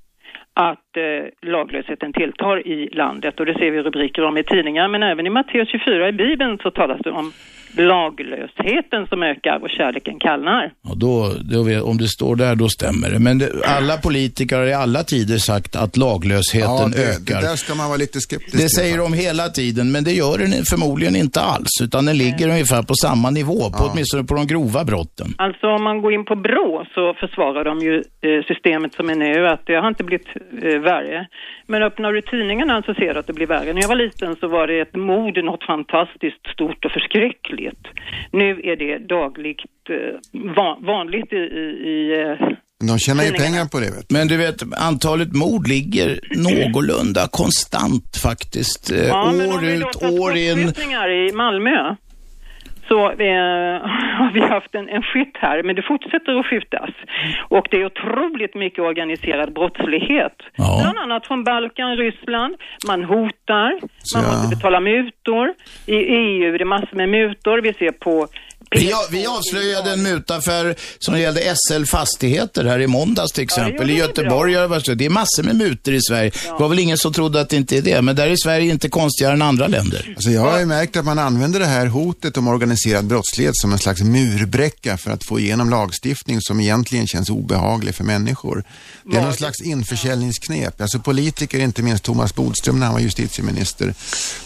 att eh, laglösheten tilltar i landet och det ser vi rubriker om i tidningar men även i Matteus 24 i Bibeln så talas det om laglösheten som ökar och kärleken kallnar. Och då, då vet, om det står där, då stämmer det. Men det, alla politiker har i alla tider sagt att laglösheten Ja, det, ökar. det där ska man vara lite skeptisk Det säger de hela tiden, men det gör den förmodligen inte alls. Utan den ligger ungefär på samma nivå, på, åtminstone på de grova brotten. Alltså om man går in på BRÅ så försvarar de ju eh, systemet som är nu, att det har inte blivit eh, värre. Men öppnar du tidningarna så ser du att det blir värre. När jag var liten så var det ett mord, något fantastiskt stort och förskräckligt. Nu är det dagligt eh, van, vanligt i, i, i eh, De tjänar ju pengar på det. Vet du. Men du vet, antalet mord ligger någorlunda konstant faktiskt. Eh, Ja, år ut, år in. skottskjutningar i Malmö så eh, har vi haft en, en skytt här, men det fortsätter att skjutas. Och det är otroligt mycket organiserad brottslighet. Bland annat från Balkan, Ryssland. Man hotar, man måste betala mutor. I EU är det massor med mutor. Vi ser på Vi, vi avslöjade en mutaffär som gällde SL Fastigheter här i måndags till exempel. I Göteborg har det. Det är massor med mutor i Sverige. Det var väl ingen som trodde att det inte är det. Men där är Sverige inte konstigare än andra länder. Alltså jag har ju märkt att man använder det här hotet om organiserad brottslighet som en slags murbräcka för att få igenom lagstiftning som egentligen känns obehaglig för människor. Det är någon slags införsäljningsknep. Alltså politiker, inte minst Thomas Bodström när han var justitieminister,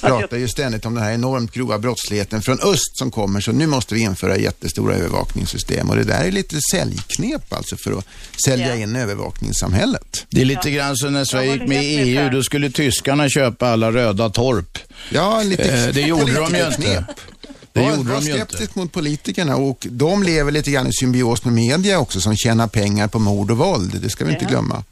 pratar ju ständigt om den här enormt grova brottsligheten från öst som kommer, så nu måste vi införa jättestora övervakningssystem och det där är lite säljknep alltså för att sälja in övervakningssamhället. Det är lite grann som när Sverige gick med i EU, då skulle tyskarna köpa alla röda torp. Ja, lite Eh, det gjorde de ju lite inte. knep. Det var, gjorde var de inte. skeptisk mot politikerna och de lever lite grann i symbios med media också som tjänar pengar på mord och våld. Det ska vi inte Ja. glömma.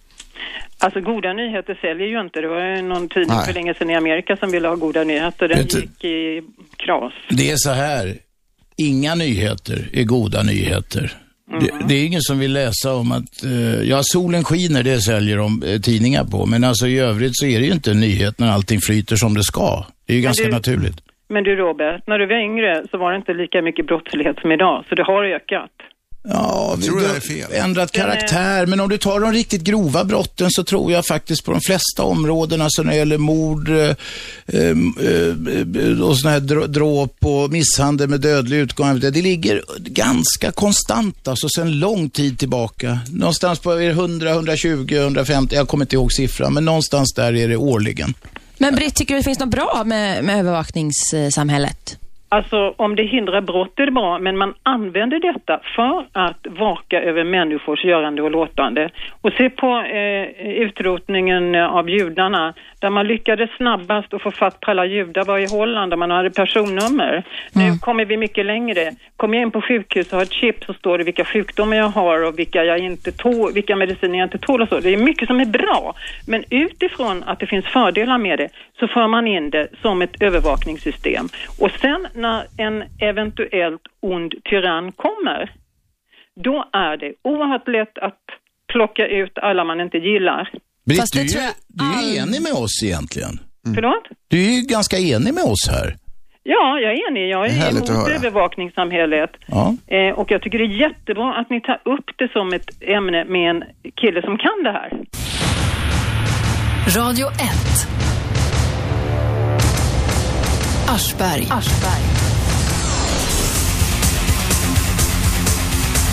Alltså goda nyheter säljer ju inte. Det var ju någon tidning Nej. för länge sedan i Amerika som ville ha goda nyheter. Den gick i kras. Det är så här, inga nyheter är goda nyheter. Det, Mm. det är ingen som vill läsa om att, eh, ja solen skiner, det säljer de eh, tidningar på. Men alltså i övrigt så är det ju inte en nyhet när allting flyter som det ska. Det är ju Men ganska du- naturligt. Men du Robert, när du var yngre så var det inte lika mycket brottslighet som idag, så det har ökat. Ja, tror vi det har ändrat karaktär. Men om du tar de riktigt grova brotten så tror jag faktiskt på de flesta områden, alltså när det gäller mord eh, eh, eh, och sådana här dr- dråp och misshandel med dödlig utgång. Det ligger ganska konstant, alltså sedan lång tid tillbaka. Någonstans på är det 100, 120, 150, jag kommer inte ihåg siffran, men någonstans där är det årligen. Men Britt, tycker du det finns något bra med, med övervakningssamhället? Alltså om det hindrar brott är det bra, men man använder detta för att vaka över människors görande och låtande. Och se på eh, utrotningen av judarna, där man lyckades snabbast att få fatt på alla judar var i Holland, där man hade personnummer. Nu kommer vi mycket längre. Kommer jag in på sjukhus och har ett chip så står det vilka sjukdomar jag har och vilka, jag inte tål, vilka mediciner jag inte tål och så. Det är mycket som är bra, men utifrån att det finns fördelar med det så för man in det som ett övervakningssystem. Och sen när en eventuellt ond tyrann kommer, då är det oerhört lätt att plocka ut alla man inte gillar. Britt, Fast du, tror jag du är enig med oss egentligen. Förlåt? Du är ju ganska enig med oss här. Ja, jag är enig. Jag är emot övervakningssamhället. Ja. Eh, och jag tycker det är jättebra att ni tar upp det som ett ämne med en kille som kan det här. Radio 1. Aschberg.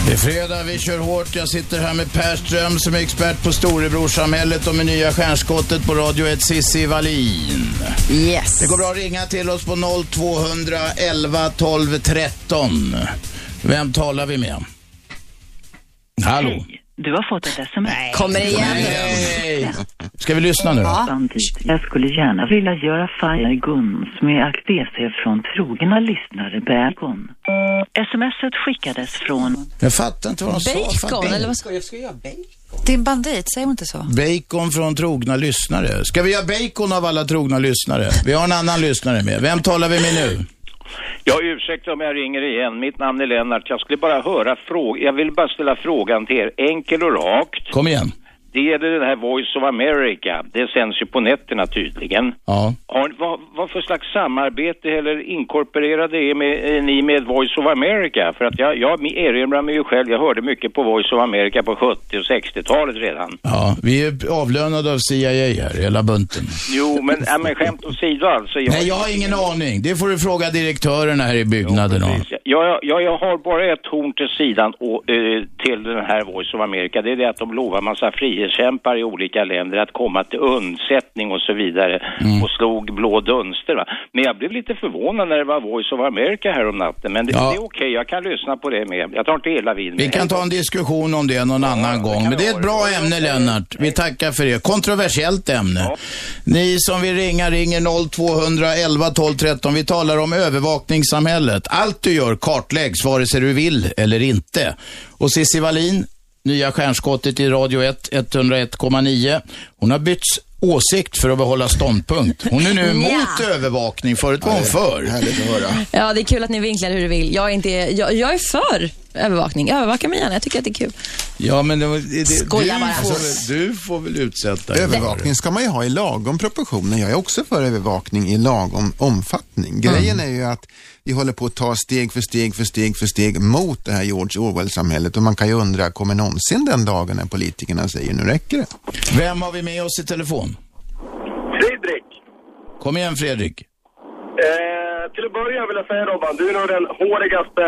Det är fredag, vi kör hårt. Jag sitter här med Per Ström som är expert på storebrorsamhället och med nya stjärnskottet på Radio 1, Cissi Wallin. Yes. Det går bra att ringa till oss på 0211 12 13. Vem talar vi med? Hallå? Du har fått ett sms. Kommer det igen? Nej. Ska vi lyssna nu då? Bandit. Jag skulle gärna vilja göra Fire Guns med Actese från trogna lyssnare Bergon. Smset skickades från... Jag fattar inte vad de sa. Bacon, eller vad Ska jag, ska göra bacon? Det är en bandit, säger hon inte så? Bacon från trogna lyssnare. Ska vi göra bacon av alla trogna lyssnare? Vi har en annan lyssnare med. Vem talar vi med nu? Ja, ursäkta om jag ringer igen. Mitt namn är Lennart. Jag skulle bara höra frågan. Jag vill bara ställa frågan till er, enkel och rakt. Kom igen. Det gäller den här Voice of America. Det sänds ju på nätterna tydligen. Ja. Har, vad, vad för slags samarbete eller inkorporerade är med, är ni med Voice of America? För att jag, jag erinrar mig ju själv, jag hörde mycket på Voice of America på 70 och 60-talet redan. Ja, vi är avlönade av CIA här, hela bunten. Jo, men, ja, men skämt åsido alltså. Jag, Nej, jag har ingen aning. Det får du fråga direktörerna här i byggnaden om. Jag, jag, jag har bara ett horn till sidan och, eh, till den här Voice of America. Det är det att de lovar massa frihetskämpar i olika länder att komma till undsättning och så vidare Mm. och slog blå dunster. Va? Men jag blev lite förvånad när det var Voice of America här om natten. Men det, Ja. det är okej, jag kan lyssna på det med. Jag tar inte hela vid Vi kan ta en diskussion om det någon annan gång. Men det är ett bra ämne, Lennart. Vi tackar för det. Kontroversiellt ämne. Ni som vill ringa, ringer 0211 12 13. Vi talar om övervakningssamhället. Allt du gör kartläggs, vare sig du vill eller inte. Och Cissi Wallin, nya stjärnskottet i Radio 1, 101,9. Hon har bytts åsikt för att behålla ståndpunkt. Hon är nu Ja. emot övervakning. Förut var hon för. Härligt att höra. Ja, det är kul att ni vinklar hur du vill. Jag är, inte, jag, jag är för övervakning. Övervaka mig gärna. Jag tycker att det är kul. Ja, men det, det, du, bara. får, väl- du får väl utsätta. Övervakning ska man ju ha i lagom proportioner. Jag är också för övervakning i lagom omfattning. Grejen är ju att vi håller på att ta steg för steg för steg för steg mot det här George Orwell-samhället och man kan ju undra, kommer någonsin den dagen när politikerna säger nu räcker det? Vem har vi med oss i telefon? Kom igen Fredrik. eh, till att börja vill jag säga Robban, du är nog den hårigaste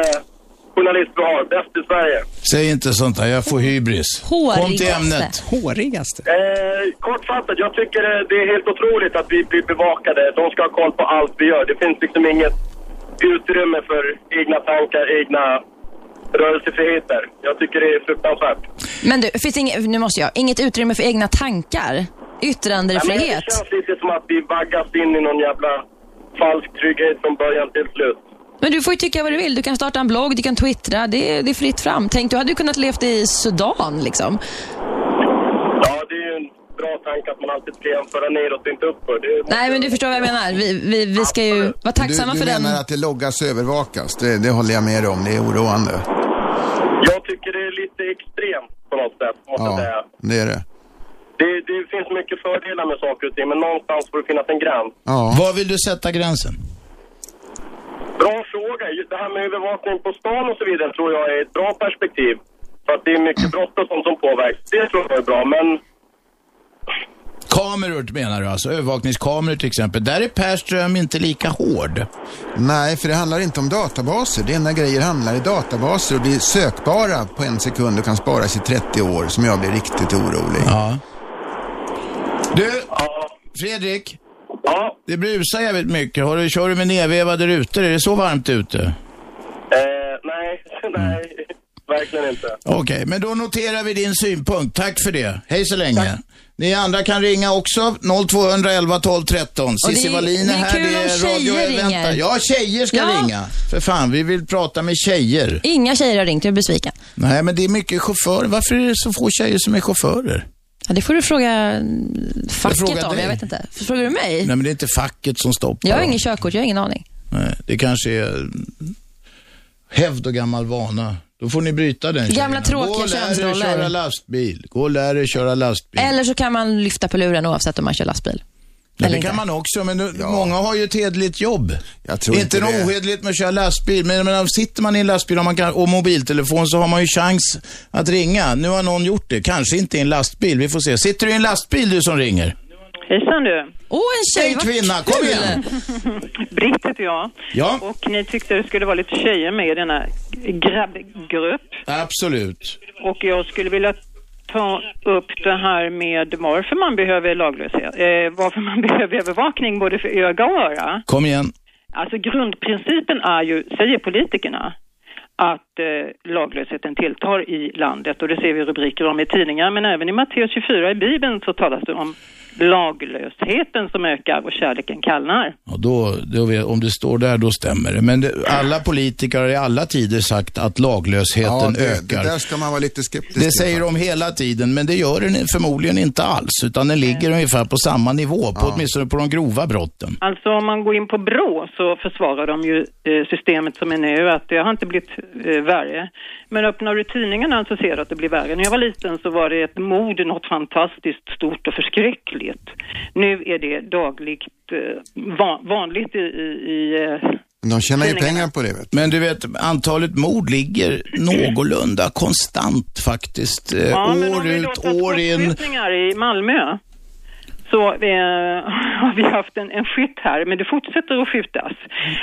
journalist vi har, bäst i Sverige. Säg inte sånt där, jag får hybris. Kom till ämnet. Hårigaste. Eh, kortfattat, jag tycker eh, det är helt otroligt att vi blir bevakade. De ska ha koll på allt vi gör. Det finns liksom inget utrymme för egna tankar, egna rörelsefriheter. Jag tycker det är fruktansvärt. Men du, finns inget, nu måste jag, inget utrymme för egna tankar? Ja, men Yttrandefrihet? det känns lite som att vi vaggas in i någon jävla falsk trygghet från början till slut. Men du får ju tycka vad du vill. Du kan starta en blogg, du kan twittra. Det är, det är fritt fram. Tänk, du hade ju kunnat levt i Sudan liksom. Ja, det är ju en bra tanke att man alltid ska jämföra neråt och inte uppåt. Nej, men du förstår vad jag menar. Vi, vi, vi ska ju vara tacksamma du, du för den. menar att det loggas och övervakas? Det, det håller jag med om. Det är oroande. Jag tycker det är lite extremt på något sätt, måste jag säga. Ja, det är det. Det, det finns mycket fördelar med saker och ting, men någonstans får det finnas en gräns. Var vill du sätta gränsen? Bra fråga. Just Det här med övervakning på stan och så vidare tror jag är ett bra perspektiv. För att det är mycket brott och sånt som påverkas. Det tror jag är bra, men Kameror menar du alltså? Övervakningskameror till exempel. Där är Per Ström inte lika hård. Nej, för det handlar inte om databaser. Det enda grejer handlar i databaser och blir sökbara på en sekund och kan sparas i 30 år som jag blir riktigt orolig. Ja. Du, Fredrik. Ja. Det brusar jävligt mycket. Har du, kör du med nedvevade rutor? Är det så varmt ute? eh, nej, nej, verkligen inte. Okej, men då noterar vi din synpunkt. Tack för det. Hej så länge. Ni andra kan ringa också. 0211 12 13. Och det Cissi är- Wallin det är här. kul Det om är tjejer radio... ringer. Vänta. Ja, tjejer ska Ja. ringa. För fan, vi vill prata med tjejer. Inga tjejer har ringt, jag är besviken. Nej, men det är mycket chaufförer. Varför är det så få tjejer som är chaufförer? Ja, det får du fråga facket frågar om, dig. jag vet inte. Frågar du mig? Nej, men det är inte facket som stoppar Jag har ingen körkort, jag har ingen aning. Nej, det kanske är mm, hävd och gammal vana. Då får ni bryta den Gamla tjejerna. tråkiga Gå och lär er könsroller. köra lastbil. Gå och lär er köra lastbil. Eller så kan man lyfta på luren oavsett om man kör lastbil. Ja, det kan man också, men nu, många har ju ett hederligt jobb. Jag tror inte inte något ohederligt med att köra lastbil, men, men sitter man i en lastbil och, man kan, och mobiltelefon så har man ju chans att ringa. Nu har någon gjort det, kanske inte i en lastbil, vi får se. Sitter du i en lastbil du som ringer? Hejsan du. Åh, en tjej! En kvinna, kom igen! Britt heter jag. Ja. Och ni tyckte det skulle vara lite tjejer med i denna grabbgrupp. Absolut. Och jag skulle vilja ta upp det här med varför man behöver laglöshet. Eh, varför man behöver övervakning både för öga och öra. Kom igen. Alltså grundprincipen är ju, säger politikerna, att eh, laglösheten tilltar i landet och det ser vi rubriker om i tidningar men även i Matteus 24 i Bibeln så talas det om laglösheten som ökar och kärleken kallnar. Och då, då om det står där, då stämmer det. Men det, alla politiker har i alla tider sagt att laglösheten Ja, det, ökar. det där ska man vara lite skeptisk Det säger de hela tiden, men det gör den förmodligen inte alls. Utan den ligger ungefär på samma nivå, på, åtminstone på de grova brotten. Alltså om man går in på BRÅ så försvarar de ju eh, systemet som är nu, att det har inte blivit eh, värre. Men öppnar du tidningarna så ser du att det blir värre. När jag var liten så var det ett mord, något fantastiskt stort och förskräckligt. Nu är det dagligt eh, van, vanligt i, i, i eh, De tjänar ju pengar på det. Vet. Men du vet, antalet mord ligger någorlunda konstant faktiskt. Eh, Ja, år ut, år in. i Malmö så eh, har vi haft en, en skytt här, men det fortsätter att skjutas.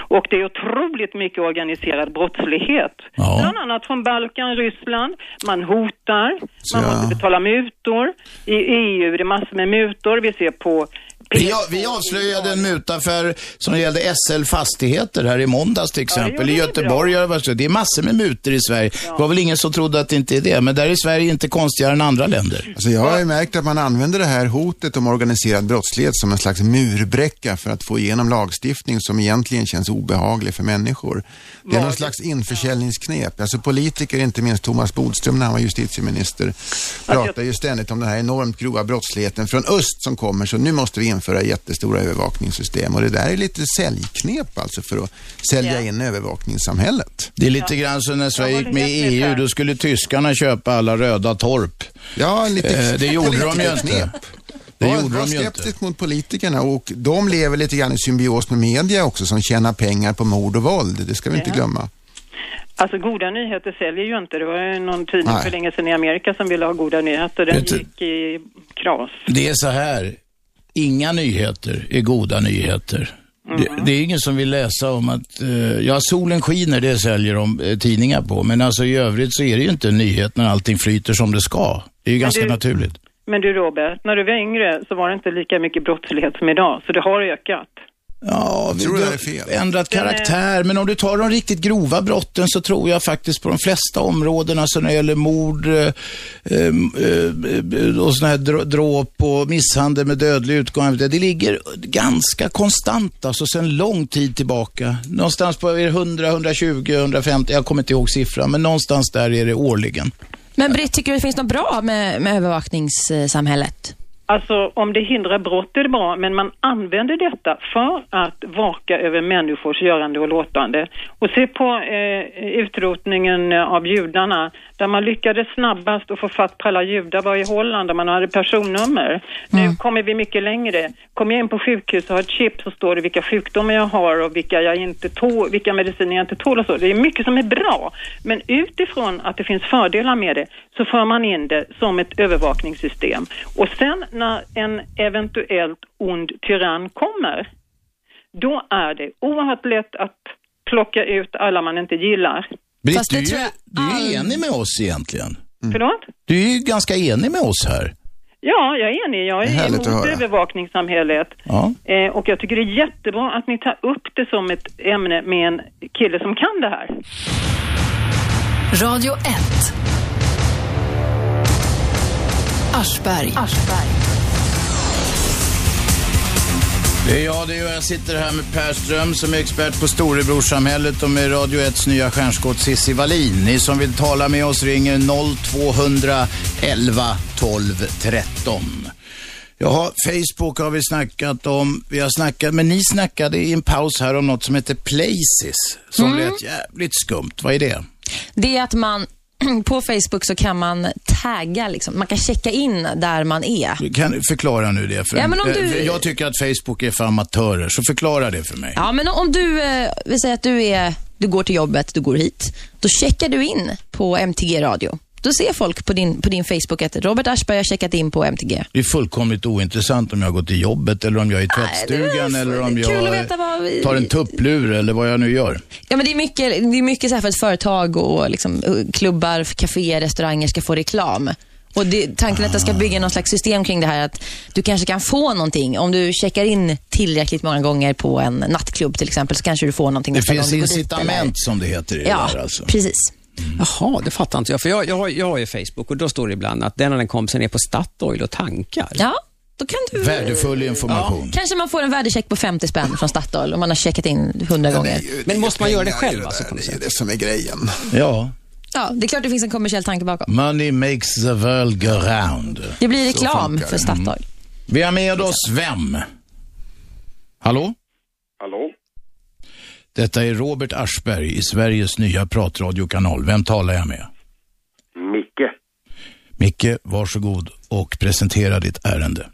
Och det är otroligt mycket organiserad brottslighet. Bland annat från Balkan, Ryssland. Man hotar, man ja. måste betala mutor. I EU är det massor med mutor. Vi ser på Vi, vi avslöjade en mutaffär som gällde SL Fastigheter här i måndags till exempel. I Göteborg har det varit så. Det är massor med mutor i Sverige. Det var väl ingen som trodde att det inte är det. Men där är Sverige inte konstigare än andra länder. Alltså jag har ju märkt att man använder det här hotet om organiserad brottslighet som en slags murbräcka för att få igenom lagstiftning som egentligen känns obehaglig för människor. Det är någon slags införsäljningsknep. Alltså politiker, inte minst Thomas Bodström när han var justitieminister, pratar ju ständigt om den här enormt grova brottsligheten från öst som kommer, så nu måste vi införa jättestora övervakningssystem. Och det där är lite säljknep alltså för att sälja in övervakningssamhället. Det är lite grann som när Sverige gick med i EU. Då skulle tyskarna köpa alla röda torp. Ja, lite Eh, det gjorde de ju inte. Det var, gjorde var de ju inte. skeptisk mot politikerna och de lever lite grann i symbios med media också som tjänar pengar på mord och våld. Det ska vi inte Ja. glömma. Alltså goda nyheter säljer ju inte. Det var ju någon tidning Nej. för länge sedan i Amerika som ville ha goda nyheter. Den gick i kras. Det är så här. Inga nyheter är goda nyheter. Det, det är ingen som vill läsa om att, eh, ja solen skiner, det säljer de eh, tidningar på. Men alltså i övrigt så är det ju inte en nyhet när allting flyter som det ska. Det är ju Men ganska du- naturligt. Men du Robert, när du var yngre så var det inte lika mycket brottslighet som idag, så det har ökat. Ja, vi Tror det är fel? ändrat karaktär. Men om du tar de riktigt grova brotten så tror jag faktiskt på de flesta områdena, så när det gäller mord eh, eh, eh, och såna här dr- dråp och misshandel med dödlig utgång, det ligger ganska konstant, alltså sedan lång tid tillbaka. Någonstans på är det 100, 120, 150, jag kommer inte ihåg siffran, men någonstans där är det årligen. Men Britt, tycker du det finns något bra med, med övervakningssamhället? Alltså om det hindrar brott är det bra, men man använder detta för att vaka över människors görande och låtande. Och se på eh, utrotningen av judarna, där man lyckades snabbast att få fatt på alla judar var i Holland, där man hade personnummer. Nu kommer vi mycket längre. Kommer jag in på sjukhus och har ett chip så står det vilka sjukdomar jag har och vilka, jag inte tål, vilka mediciner jag inte tål och så. Det är mycket som är bra, men utifrån att det finns fördelar med det så för man in det som ett övervakningssystem. Och sen när en eventuellt ond tyrann kommer, då är det oerhört lätt att plocka ut alla man inte gillar. Britt, Fast det du, är jag du är all- enig med oss egentligen. Förlåt? Du är ju ganska enig med oss här. Ja, jag är enig. Jag är emot övervakningssamhället. Ja. Eh, och jag tycker det är jättebra att ni tar upp det som ett ämne med en kille som kan det här. Radio 1. Aschberg. Det jag, det är jag. Jag sitter här med Per Ström som är expert på storebrorsamhället och med Radio 1s nya stjärnskott Cissi Wallin. Ni som vill tala med oss ringer 0211 12 13. Jaha, Facebook har vi snackat om. Vi har snackat, men ni snackade i en paus här om något som heter Places, som Mm. lät jävligt skumt. Vad är det? Det är att man på Facebook så kan man tagga, liksom. man kan checka in där man är. Du kan förklara nu det. För Ja, men om du- Eh, Jag tycker att Facebook är för amatörer, så förklara det för mig. Ja, men om du, eh, vi säger att du, är, du går till jobbet, du går hit. Då checkar du in på MTG Radio. Då ser folk på din, på din Facebook att Robert Aschberg har checkat in på MTG. Det är fullkomligt ointressant om jag går till jobbet eller om jag är i tvättstugan eller om kul att jag vi- tar en tupplur eller vad jag nu gör. Ja, men det är mycket, det är mycket så här för att företag och liksom, eh, klubbar, kaféer, restauranger ska få reklam. Och det, tanken är att det ska bygga någon slags system kring det här att du kanske kan få någonting. Om du checkar in tillräckligt många gånger på en nattklubb till exempel så kanske du får någonting Det finns incitament eller- som det heter i Ja, det där alltså. precis. Jaha, det fattar inte jag. För jag, jag, har, jag har ju Facebook och då står det ibland att den och den kompisen är på Statoil och tankar. Ja, då kan du... Värdefull information. Kanske man får en värdecheck på 50 spänn från Statoil om man har checkat in 100 gånger. Men måste man göra det själv det alltså? Det är det som är grejen. Ja. Ja, det är klart det finns en kommersiell tanke bakom. Money makes the world go round. Det blir reklam för. Statoil. Vi har med oss vem? Hallå? Detta är Robert Aschberg i Sveriges nya pratradiokanal. Vem talar jag med? Micke. Micke, varsågod och presentera ditt ärende.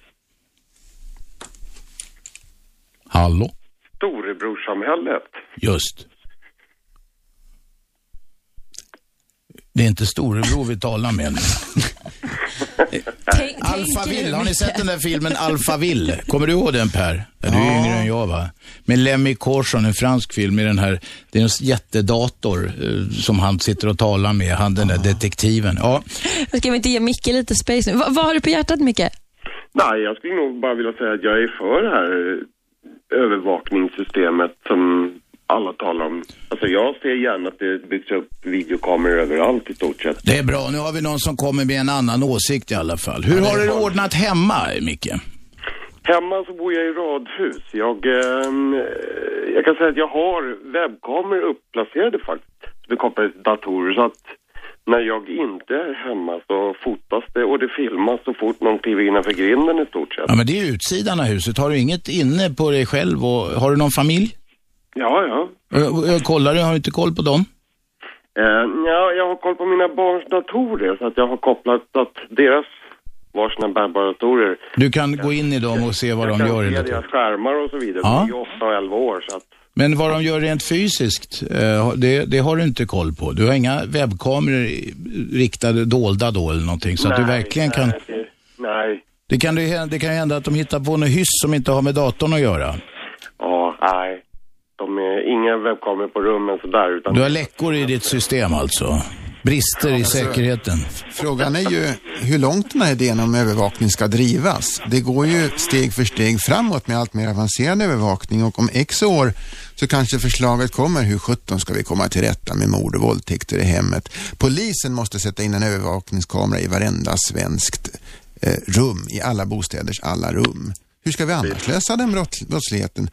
Hallå? Storebrorsamhället. Just. Det är inte storebror vi talar med nu. Alphaville, har ni sett den där filmen Alphaville? Kommer du ihåg den Per? Ja, du är yngre än jag va? Med Lemmy Corson, en fransk film med den här, det är en jättedator eh, som han sitter och talar med, han den där detektiven. Ja, Ska vi inte ge Micke lite space nu? Va, vad har du på hjärtat Micke? Nej, jag skulle nog bara vilja säga att jag är för det här eh, övervakningssystemet som alla talar om. Alltså jag ser gärna att det byggs upp videokameror överallt i stort sett. det är bra. Nu har vi någon som kommer med en annan åsikt i alla fall. Hur har du det ordnat hemma, Micke? Hemma så bor jag i radhus. Jag, eh, jag kan säga att jag har webbkameror uppplacerade faktiskt. Är kopplade till datorer. Så att när jag inte är hemma så fotas det och det filmas så fort någon kliver innanför grinden i stort sett. Ja, men det är utsidan av huset. Har du inget inne på dig själv och har du någon familj? Ja, ja. Ö, Kollar du? Har du inte koll på dem? Eh, ja, jag har koll på mina barns datorer så att jag har kopplat att deras varsina bärbara datorer. Du kan gå in i dem och se vad jag de kan gör i se datorn. deras skärmar och så vidare. Ja. De är ju 8 och 11 år så att Men vad de gör rent fysiskt, eh, det, det har du inte koll på. Du har inga webbkameror riktade, dolda då eller någonting. Så att du Nej, verkligen kan... nej, det- Nej. Det kan, det, det kan ju hända att de hittar på något hyss som inte har med datorn att göra. Ja, nej. De är inga webbkameror på rummen sådär utan... Du har läckor i ditt system alltså? brister i säkerheten. Frågan är ju hur långt den här idén om övervakning ska drivas. Det går ju steg för steg framåt med allt mer avancerad övervakning och om x år så kanske förslaget kommer hur 17 ska vi komma till rätta med mord och våldtäkter i hemmet. Polisen måste sätta in en övervakningskamera i varenda svenskt eh, rum, i alla bostäders alla rum. Hur ska vi annars lösa den brott, brottsligheten?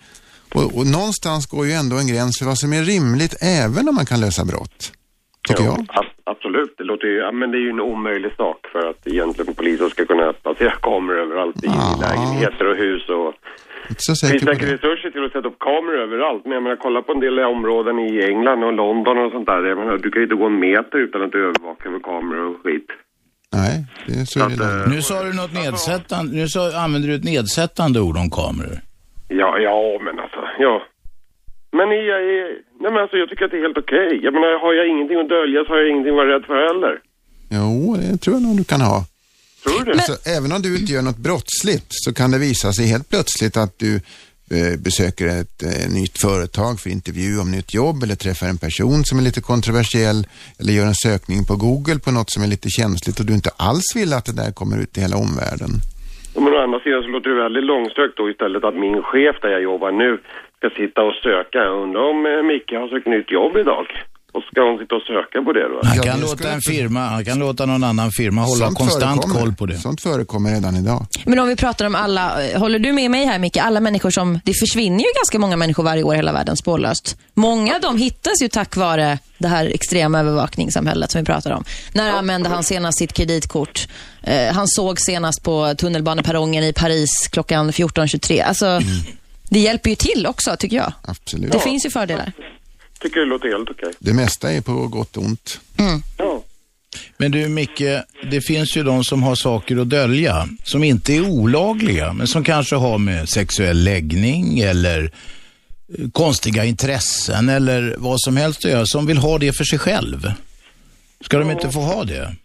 Och, och någonstans går ju ändå en gräns för vad som är rimligt även om man kan lösa brott. Tycker jag. ab- absolut, det låter ju, ja, men det är ju en omöjlig sak för att egentligen polisen ska kunna placera kameror överallt i lägenheter och hus och så det säker finns säkert det. resurser till att sätta upp kameror överallt. Men jag menar, kolla på en del områden i England och London och sånt där. Jag menar, du kan ju inte gå en meter utan att övervaka med kameror och skit. Nej, det är så är det nog. Nu sa du något nedsättande, nu sa, använder du ett nedsättande ord om kameror. Ja, ja, men alltså, ja. Men jag, är- nej men alltså jag tycker att det är helt okej. Jag menar, har jag ingenting att dölja så har jag ingenting att vara rädd för heller. Jo, det tror jag nog du kan ha. Tror du? Alltså, även om du inte gör något brottsligt så kan det visa sig helt plötsligt att du eh, besöker ett eh, nytt företag för intervju om nytt jobb eller träffar en person som är lite kontroversiell eller gör en sökning på Google på något som är lite känsligt och du inte alls vill att det där kommer ut i hela omvärlden. Men å andra sidan så låter det väldigt långsökt då istället att min chef där jag jobbar nu ska sitta och söka. Jag undrar om eh, Micke har sökt nytt jobb idag. Och ska hon sitta och söka på det då? Han kan låta en firma, han kan låta någon annan firma hålla Sånt konstant förekommer. koll på det. Sånt förekommer redan idag. Men om vi pratar om alla, eh, håller du med mig här Micke? Alla människor som, det försvinner ju ganska många människor varje år i hela världen spårlöst. Många av dem hittas ju tack vare det här extrema övervakningssamhället som vi pratar om. När använde han senast sitt kreditkort? Eh, han såg senast på tunnelbaneperrongen i Paris klockan 14.23. Alltså, det hjälper ju till också tycker jag. Absolut. Det finns ju fördelar. Tycker det låter helt okej. Det mesta är på gott och ont. Men du Micke, det finns ju de som har saker att dölja som inte är olagliga men som kanske har med sexuell läggning eller eh, konstiga intressen eller vad som helst att göra som vill ha det för sig själv. Ska de inte få ha det?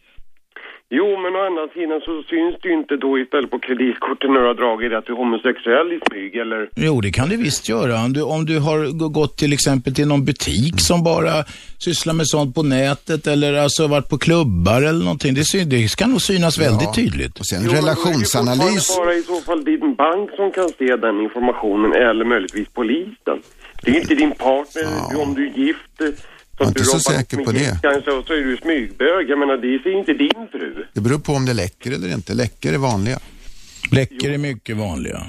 Jo, men å andra sidan så syns det ju inte då istället på kreditkorten när du har dragit att du är homosexuell i smyg eller... Jo, det kan det visst göra. Om du, om du har gått till exempel till någon butik som bara sysslar med sånt på nätet eller alltså varit på klubbar eller någonting. Det, syn, det kan nog synas väldigt tydligt. Och sen Jo, är det fortfarande bara i så fall din bank som kan se den informationen eller möjligtvis polisen. Det är inte din partner, om du är gift. Så Jag är att du inte så säker på det. Kanske, och så är du smygbög. Jag menar, det ser inte din fru. Det beror på om det läcker eller inte. Läcker är vanliga. Läcker är mycket vanliga.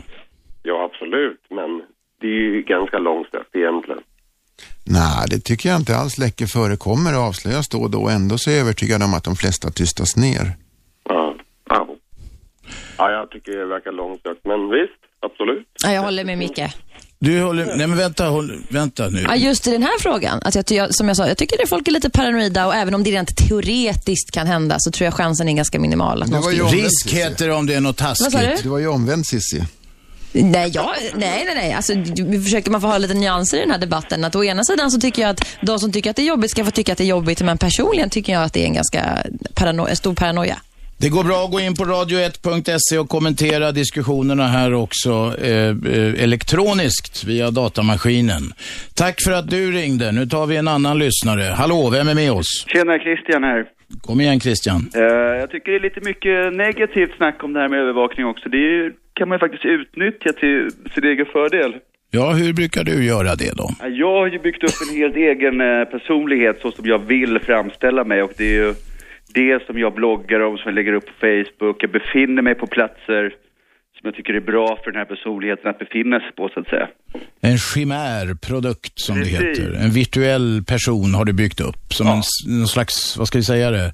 Ja, absolut. Men det är ju ganska långsökt egentligen. Nej, det tycker jag inte alls. Läcker förekommer och avslöjas då och då. Ändå så är jag övertygad om att de flesta tystas ner. Ja, ja. ja jag tycker det verkar långsökt. Men visst, absolut. Ja, jag håller med Micke. Du håller, nej men vänta, håll, vänta nu. Ja, just i den här frågan. Att jag, ty- jag, som jag sa, jag tycker att folk är lite paranoida och även om det rent teoretiskt kan hända så tror jag chansen är ganska minimal. Att någon skulle- Risk heter det om det är något Vad sa taskigt. du? Du var ju omvänd Cissi. Nej, ja, nej, nej, nej. Alltså, vi försöker man få ha lite nyanser i den här debatten. Att å ena sidan så tycker jag att de som tycker att det är jobbigt ska få tycka att det är jobbigt, men personligen tycker jag att det är en ganska parano- stor paranoia. Det går bra att gå in på radio1.se och kommentera diskussionerna här också eh, eh, elektroniskt via datamaskinen. Tack för att du ringde. Nu tar vi en annan lyssnare. Hallå, vem är med oss? Tjena, Christian här. Kom igen Christian. Eh, jag tycker det är lite mycket negativt snack om det här med övervakning också. Det är, kan man ju faktiskt utnyttja till sin egen fördel. Ja, hur brukar du göra det då? Jag har ju byggt upp en helt egen eh, personlighet så som jag vill framställa mig och det är ju det som jag bloggar om, som jag lägger upp på Facebook. Jag befinner mig på platser som jag tycker är bra för den här personligheten att befinna sig på så att säga. En chimärprodukt som det Precis. heter. En virtuell person har du byggt upp som en, s- någon slags, vad ska vi säga det,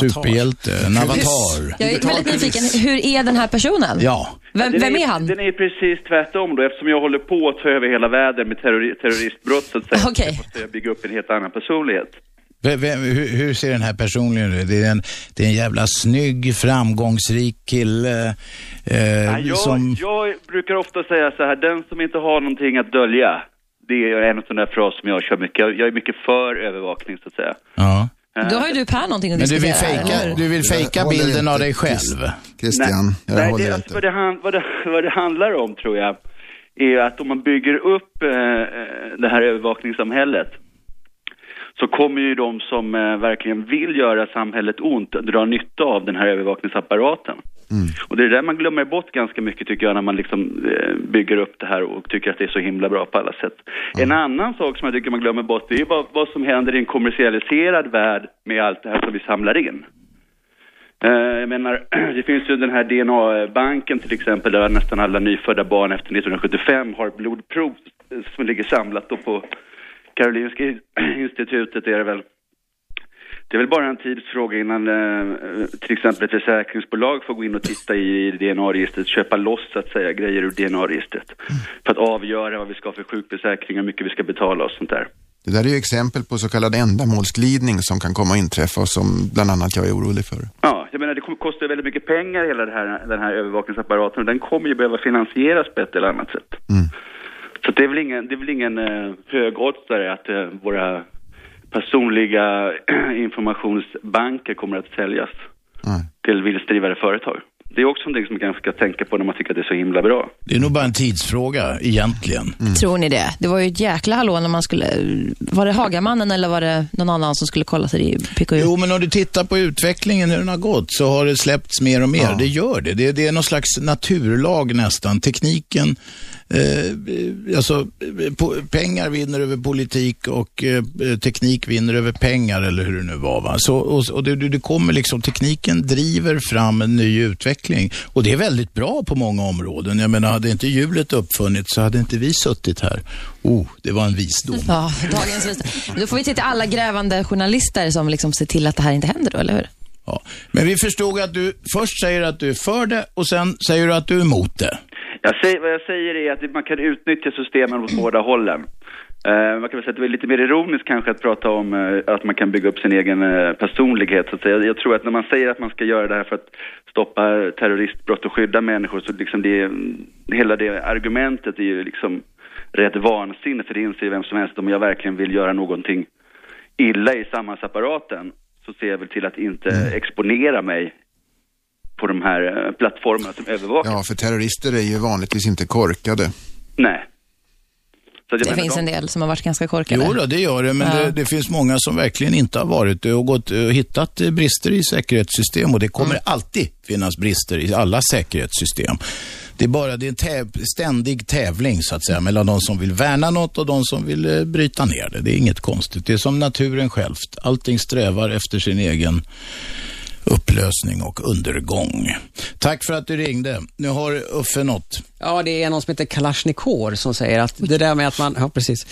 superhjälte, en avatar. Jag är väldigt nyfiken. Hur är den här personen? Ja. Vem, Den vem är han? Den är precis tvärtom då, eftersom jag håller på att ta över hela världen med terrori- terroristbrott så att säga. Okej. Så måste jag bygga upp en helt annan personlighet. Vem, vem, hur, hur ser den här personen ut? Det är en, det är en jävla snygg, framgångsrik kille eh, Ja, jag, som... jag brukar ofta säga så här, den som inte har någonting att dölja, det är en sån där fras som jag kör mycket. Jag, jag är mycket för övervakning så att säga. Ja. Då har ju du Per någonting att Men du vill diskutera. fejka, du vill fejka bilden inte. av dig själv? Christian, jag Nej, håller det, inte. alltså, vad, det, han- vad, det, vad det handlar om tror jag, är att om man bygger upp eh, eh, det här övervakningssamhället så kommer ju de som eh, verkligen vill göra samhället ont dra nytta av den här övervakningsapparaten. Och det är där man glömmer bort ganska mycket tycker jag när man liksom eh, bygger upp det här och tycker att det är så himla bra på alla sätt. En annan sak som jag tycker man glömmer bort det är vad, vad som händer i en kommersialiserad värld med allt det här som vi samlar in. Eh, jag menar, det finns ju den här DNA-banken till exempel där nästan alla nyfödda barn efter 1975 har blodprov som ligger samlat då på Karolinska institutet är det väl. Det är väl bara en tidsfråga innan eh, till exempel ett försäkringsbolag får gå in och titta i DNA-registret, köpa loss så att säga grejer ur DNA-registret. För att avgöra vad vi ska ha för sjukförsäkring, hur mycket vi ska betala och sånt där. Det där är ju exempel på så kallad ändamålsglidning som kan komma att inträffa och som bland annat jag är orolig för. Ja, jag menar det kommer- kostar väldigt mycket pengar hela här, den här övervakningsapparaten och den kommer ju behöva finansieras på ett eller annat sätt. Så det är väl ingen, det är väl ingen eh, högoddsare att eh, våra personliga informationsbanker kommer att säljas till vinstdrivare företag. Det är också någonting som man kanske ska tänka på när man tycker att det är så himla bra. Det är nog bara en tidsfråga egentligen. Tror ni det? Det var ju ett jäkla hallå när man skulle... Var det Hagamannen eller var det någon annan som skulle kolla sig i PKU? Jo, men om du tittar på utvecklingen, hur den har gått, så har det släppts mer och mer. Det gör det. det. Det är någon slags naturlag nästan. Tekniken, eh, alltså po- pengar vinner över politik och eh, teknik vinner över pengar eller hur det nu var. Va? Så, och, och det, det kommer liksom, tekniken driver fram en ny utveckling och det är väldigt bra på många områden. Jag menar, hade inte hjulet uppfunnits så hade inte vi suttit här. Oh, det var en visdom. Ja, dagens visa. Då får vi titta alla grävande journalister som liksom ser till att det här inte händer då, eller hur? Men vi förstod att du först säger att du är för det och sen säger du att du är emot det. Jag säger, vad jag säger är att man kan utnyttja systemen åt båda hållen. Eh, man kan väl säga att det är lite mer ironiskt kanske att prata om eh, att man kan bygga upp sin egen eh, personlighet. Så att säga. Jag tror att när man säger att man ska göra det här för att stoppa terroristbrott och skydda människor så liksom det, hela det argumentet är ju liksom rätt vansinne för det inser ju vem som helst om jag verkligen vill göra någonting illa i samhällsapparaten så ser jag väl till att inte exponera mig på de här eh, plattformarna som övervakar. Ja, för terrorister är ju vanligtvis inte korkade. Nej. Det menar, finns de- en del som har varit ganska korkade. Jo då, det gör det, men Ja. det, det finns många som verkligen inte har varit det och gått och hittat eh, brister i säkerhetssystem och det kommer alltid finnas brister i alla säkerhetssystem. Det är bara det är en täv, ständig tävling så att säga mellan de som vill värna något och de som vill eh, bryta ner det. Det är inget konstigt. Det är som naturen självt. Allting strävar efter sin egen upplösning och undergång. Tack för att du ringde. Nu har Uffe något. Ja, det är någon som heter Kalashnikov som säger att det där med att man, ja precis,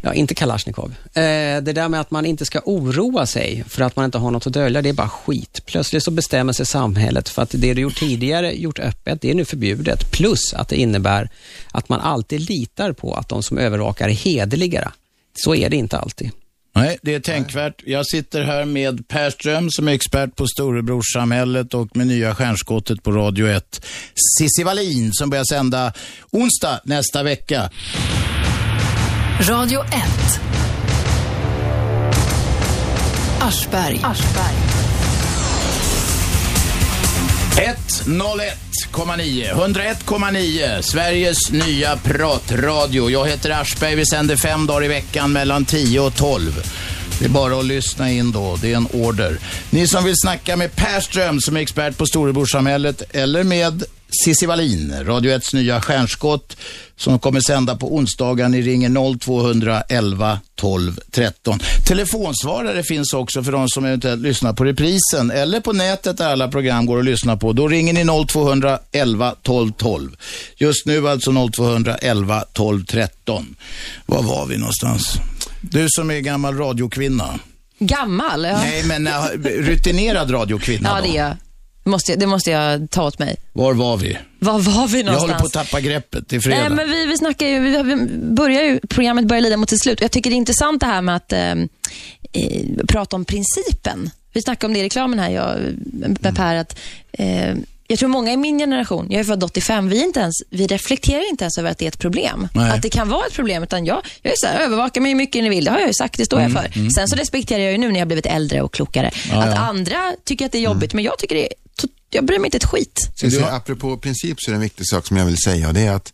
ja inte Kalashnikov. Eh, det där med att man inte ska oroa sig för att man inte har något att dölja, det är bara skit. Plötsligt så bestämmer sig samhället för att det du gjort tidigare, gjort öppet, det är nu förbjudet. Plus att det innebär att man alltid litar på att de som övervakar är hederligare. Så är det inte alltid. Nej, det är tänkvärt. Jag sitter här med Per Ström som är expert på storebrorssamhället och med nya stjärnskottet på Radio 1. Cissi Wallin som börjar sända onsdag nästa vecka. Radio 1. Aschberg. 101,9. 101,9. Sveriges nya pratradio. Jag heter Aschberg. Vi sänder fem dagar i veckan mellan 10 och 12. Det är bara att lyssna in då. Det är en order. Ni som vill snacka med Per Ström som är expert på storebrorssamhället eller med Cissi Wallin, Radio 1s nya stjärnskott som kommer sända på onsdagar. Ni ringer 0211 12 13. Telefonsvarare finns också för de som eventuellt lyssnar på reprisen eller på nätet där alla program går att lyssna på. Då ringer ni 0211 12 12. Just nu alltså 0211 12 13. Var var vi någonstans? Du som är gammal radiokvinna. Gammal? Ja, Nej, men äh, rutinerad radiokvinna ja det, är jag. Måste, jag- det måste jag ta åt mig. Var var vi? Var var vi Jag någonstans? håller på att tappa greppet. Det är fredag. Nej, men vi, vi snackar ju, vi, vi börjar ju, programmet börjar lida mot sitt slut. Jag tycker det är intressant det här med att eh, eh, prata om principen. Vi snackade om det i reklamen här, jag, med Per, att eh, jag tror många i min generation, jag är född 85, vi, inte ens, vi reflekterar inte ens över att det är ett problem. Nej. Att det kan vara ett problem, utan jag, jag är så här, övervakar mig hur mycket ni vill, det har jag ju sagt, det står jag Mm, för. mm. Sen så respekterar jag ju nu när jag blivit äldre och klokare, Ja, att ja. andra tycker att det är jobbigt, men jag tycker det är, jag bryr mig inte ett skit. Så, så, apropå princip så är det en viktig sak som jag vill säga och det är att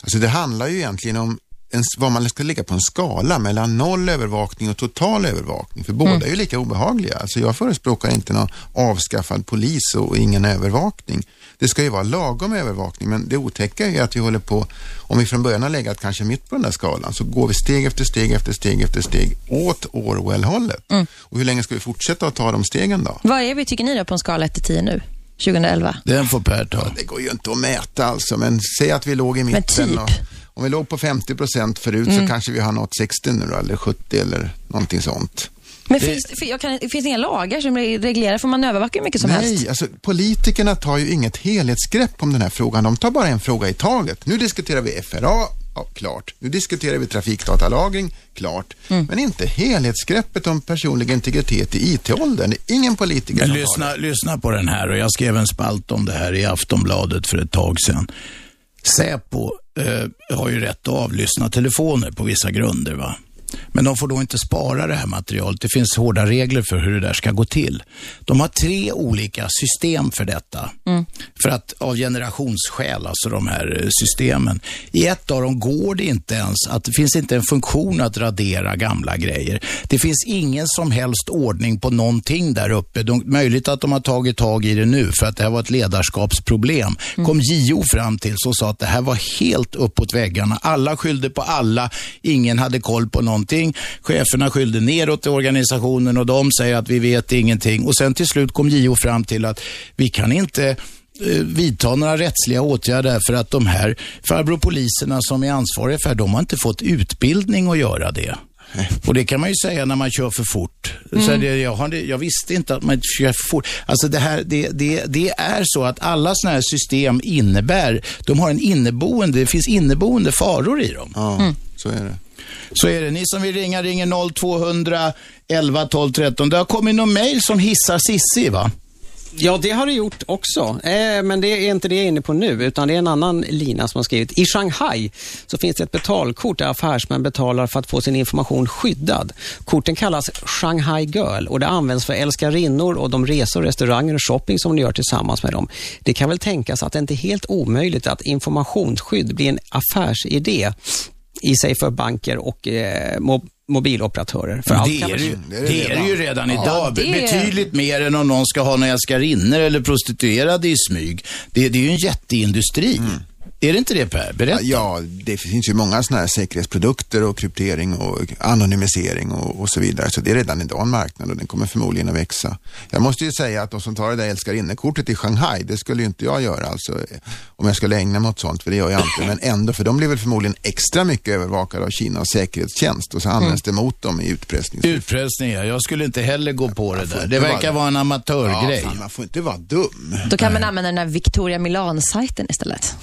alltså det handlar ju egentligen om en, vad man ska lägga på en skala mellan noll övervakning och total övervakning. För båda Mm. är ju lika obehagliga. Alltså jag förespråkar inte någon avskaffad polis och ingen övervakning. Det ska ju vara lagom övervakning, men det otäcka är ju att vi håller på, om vi från början har legat kanske mitt på den där skalan, så går vi steg efter steg efter steg efter steg åt Orwell-hållet. Mm. Och hur länge ska vi fortsätta att ta de stegen då? Vad är vi, tycker ni då, på en skala 1 till 10 nu? 2011? Den får Per ta. Det går ju inte att mäta alltså, men säg att vi låg i Men mitten. typ. Och, om vi låg på 50 procent förut Mm. så kanske vi har nått 60 nu då, eller 70 eller någonting sånt. Men finns, det, jag kan, finns det inga lagar som reglerar? Får man övervaka hur mycket som Nej, helst? alltså politikerna tar ju inget helhetsgrepp om den här frågan. De tar bara en fråga i taget. Nu diskuterar vi FRA, ja, klart. Nu diskuterar vi trafikdatalagring, klart. Mm. Men inte helhetsgreppet om personlig integritet i IT-åldern. Det ingen politiker som lyssna, lyssna på den här och jag skrev en spalt om det här i Aftonbladet för ett tag sedan. Säpo eh, har ju rätt att avlyssna telefoner på vissa grunder. va? Men de får då inte spara det här materialet. Det finns hårda regler för hur det där ska gå till. De har tre olika system för detta. För att av generationsskäl, alltså de här eh, systemen. I ett av dem går det inte ens att det finns inte en funktion att radera gamla grejer. Det finns ingen som helst ordning på någonting där uppe. De, möjligt att de har tagit tag i det nu för att det här var ett ledarskapsproblem. kom JO fram till och sa att det här var helt uppåt väggarna. Alla skyllde på alla. Ingen hade koll på någonting. Cheferna skyllde neråt i organisationen och de säger att vi vet ingenting. Och sen till slut kom JO fram till att vi kan inte eh, vidta några rättsliga åtgärder för att de här farbror poliserna som är ansvariga för de har inte fått utbildning att göra det. Och det kan man ju säga när man kör för fort. Så Mm. det, jag, har, jag visste inte att man kör för fort. Alltså det, här, det, det, det är så att alla sådana här system innebär, de har en inneboende, det finns inneboende faror i dem. Ja, så är det. Så är det. Ni som vill ringa, ringer 0200 11 12 13. Det har kommit någon mail som hissar Sissi va? Ja, det har det gjort också. Eh, men det är inte det jag är inne på nu, utan det är en annan lina som har skrivit. I Shanghai så finns det ett betalkort där affärsmän betalar för att få sin information skyddad. Korten kallas Shanghai Girl och det används för älskarinnor och de resor, restauranger och shopping som ni gör tillsammans med dem. Det kan väl tänkas att det inte är helt omöjligt att informationsskydd blir en affärsidé i sig för banker och eh, mo- mobiloperatörer. För det, är det, ju, det är det ju redan Ja, idag. det är- Betydligt mer än om någon ska ha några älskarinnor eller prostituerade i smyg. Det, det är ju en jätteindustri. Är det inte det Per? Berätta. Ja, det finns ju många sådana här säkerhetsprodukter och kryptering och anonymisering och, och så vidare. Så det är redan idag en marknad och den kommer förmodligen att växa. Jag måste ju säga att de som tar det där älskarinnekortet i Shanghai, det skulle ju inte jag göra alltså om jag skulle ägna mig åt sånt, för det gör jag inte. Men ändå, för de blir väl förmodligen extra mycket övervakade av Kinas säkerhetstjänst och så används det mot dem i utpressning. Utpressning, ja. Jag skulle inte heller gå på det där. Det verkar vara- vara en amatörgrej. Ja, fan, man får inte vara dum. Då kan man använda den här Victoria Milan-sajten istället.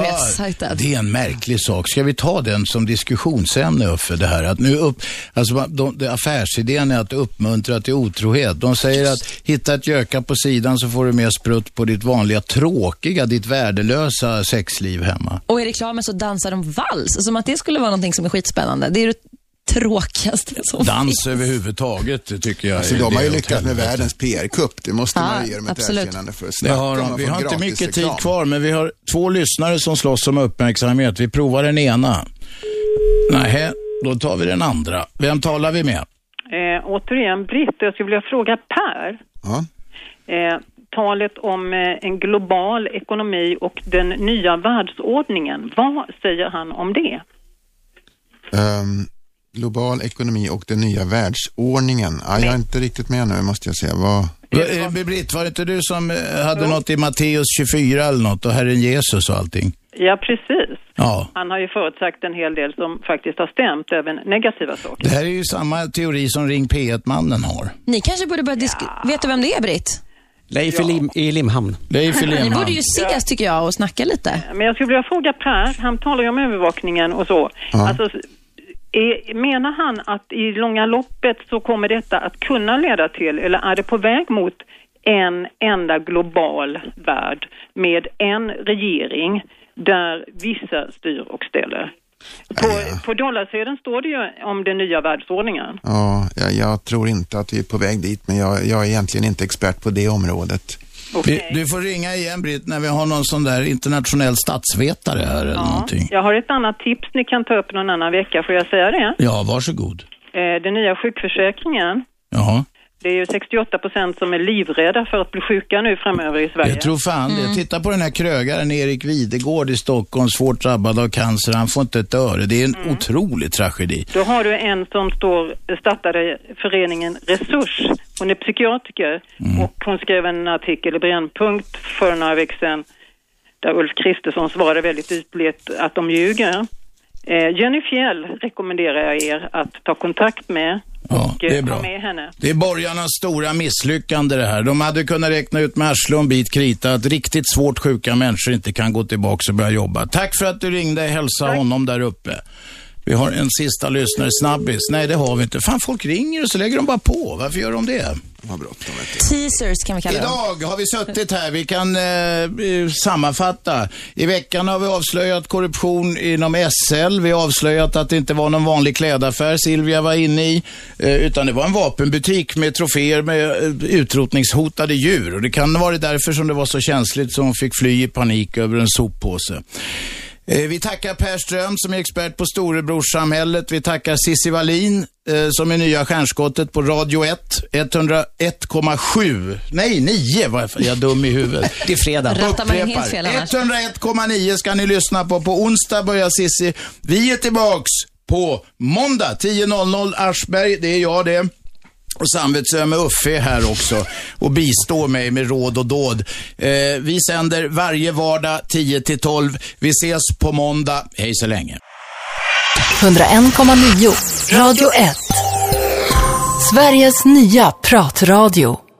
Otrohetssajten. det är en märklig sak. Ska vi ta den som diskussionsämne Uffe, det här? Att nu upp, alltså, de, de, affärsidén är att uppmuntra till otrohet. De säger att hitta ett göka på sidan så får du mer sprutt på ditt vanliga tråkiga, ditt värdelösa sexliv hemma. Och i reklamen så dansar de vals, som att det skulle vara någonting som är skitspännande. Det är tråkigaste som Dans överhuvudtaget det tycker jag Alltså, de har ju lyckats med världens PR-kupp. Det måste Ja, man ge dem ett absolut. erkännande för. Snacka har de. Vi har inte mycket tid reklam. kvar, men vi har två lyssnare som slåss om uppmärksamhet. Vi provar den ena. Nej, då tar vi den andra. Vem talar vi med? Eh, återigen, Britt, jag skulle vilja fråga Per. Ja. Eh, talet om eh, en global ekonomi och den nya världsordningen. Vad säger han om det? Ehm, global ekonomi och den nya världsordningen. Ja, jag är inte riktigt med nu, måste jag säga. Vad... Eh, Britt, var det inte du som eh, hade något i Matteus 24 eller något och Herren Jesus och allting? Ja, precis. Ja. Han har ju förutsagt en hel del som faktiskt har stämt, även negativa saker. Det här är ju samma teori som Ring P1-mannen har. Ni kanske borde börja diskutera... Vet du vem det är, Britt? Leif i, Lim, i Limhamn. Leif i Ni borde ju ses, tycker jag, och snacka lite. Men jag skulle vilja fråga Per, han talar ju om övervakningen och så. Ja. Alltså, är, menar han att i långa loppet så kommer detta att kunna leda till, eller är det på väg mot en enda global värld med en regering där vissa styr och ställer? På, på dollarsedeln står det ju om den nya världsordningen. Ja, jag, jag tror inte att vi är på väg dit, men jag, jag är egentligen inte expert på det området. Vi, du får ringa igen Britt när vi har någon sån där internationell statsvetare här eller någonting. Jag har ett annat tips ni kan ta upp någon annan vecka, får jag säga det? Ja, varsågod. Eh, den nya sjukförsäkringen. Jaha. Det är ju 68 procent som är livrädda för att bli sjuka nu framöver i Sverige. Jag tror fan det. Titta på den här krögaren Erik Videgård i Stockholm, svårt drabbad av cancer. Han får inte ett öre. Det är en otrolig tragedi. Då har du en som står, startade föreningen Resurs. Hon är psykiatriker och hon skrev en artikel i Brännpunkt för några veckor sedan där Ulf Kristersson svarade väldigt ytligt att de ljuger. Eh, Jenny Fjell rekommenderar jag er att ta kontakt med och det är eh, bra. Det är borgarnas stora misslyckande det här. De hade kunnat räkna ut med arsle och en bit krita att riktigt svårt sjuka människor inte kan gå tillbaka och börja jobba. Tack för att du ringde. Hälsa honom där uppe. Vi har en sista lyssnare, snabbis. Nej, det har vi inte. Fan, folk ringer och så lägger de bara på. Varför gör de det? De har bråttom. Teasers kan vi kalla dem. Idag har vi suttit här, vi kan eh, eh, sammanfatta. I veckan har vi avslöjat korruption inom SL. Vi har avslöjat att det inte var någon vanlig klädaffär Silvia var inne i, eh, utan det var en vapenbutik med troféer med eh, utrotningshotade djur. Och det kan ha varit därför som det var så känsligt som hon fick fly i panik över en soppåse. Eh, Vi tackar Per Ström som är expert på storebrorssamhället. Vi tackar Cissi Wallin eh, som är nya stjärnskottet på Radio 1. 101,7. Nej, 9 var jag, är dum i huvudet. Det är fredag. Man helt fel annars. 101,9 ska ni lyssna på. På onsdag börjar Cissi. Vi är tillbaks på måndag 10.00 Aschberg. Det är jag det. Och samvetsöme Uffe är här också och bistår mig med råd och dåd. Eh, vi sänder varje vardag 10 till 12. Vi ses på måndag. Hej så länge. 101,9 Radio 1. Sveriges nya pratradio.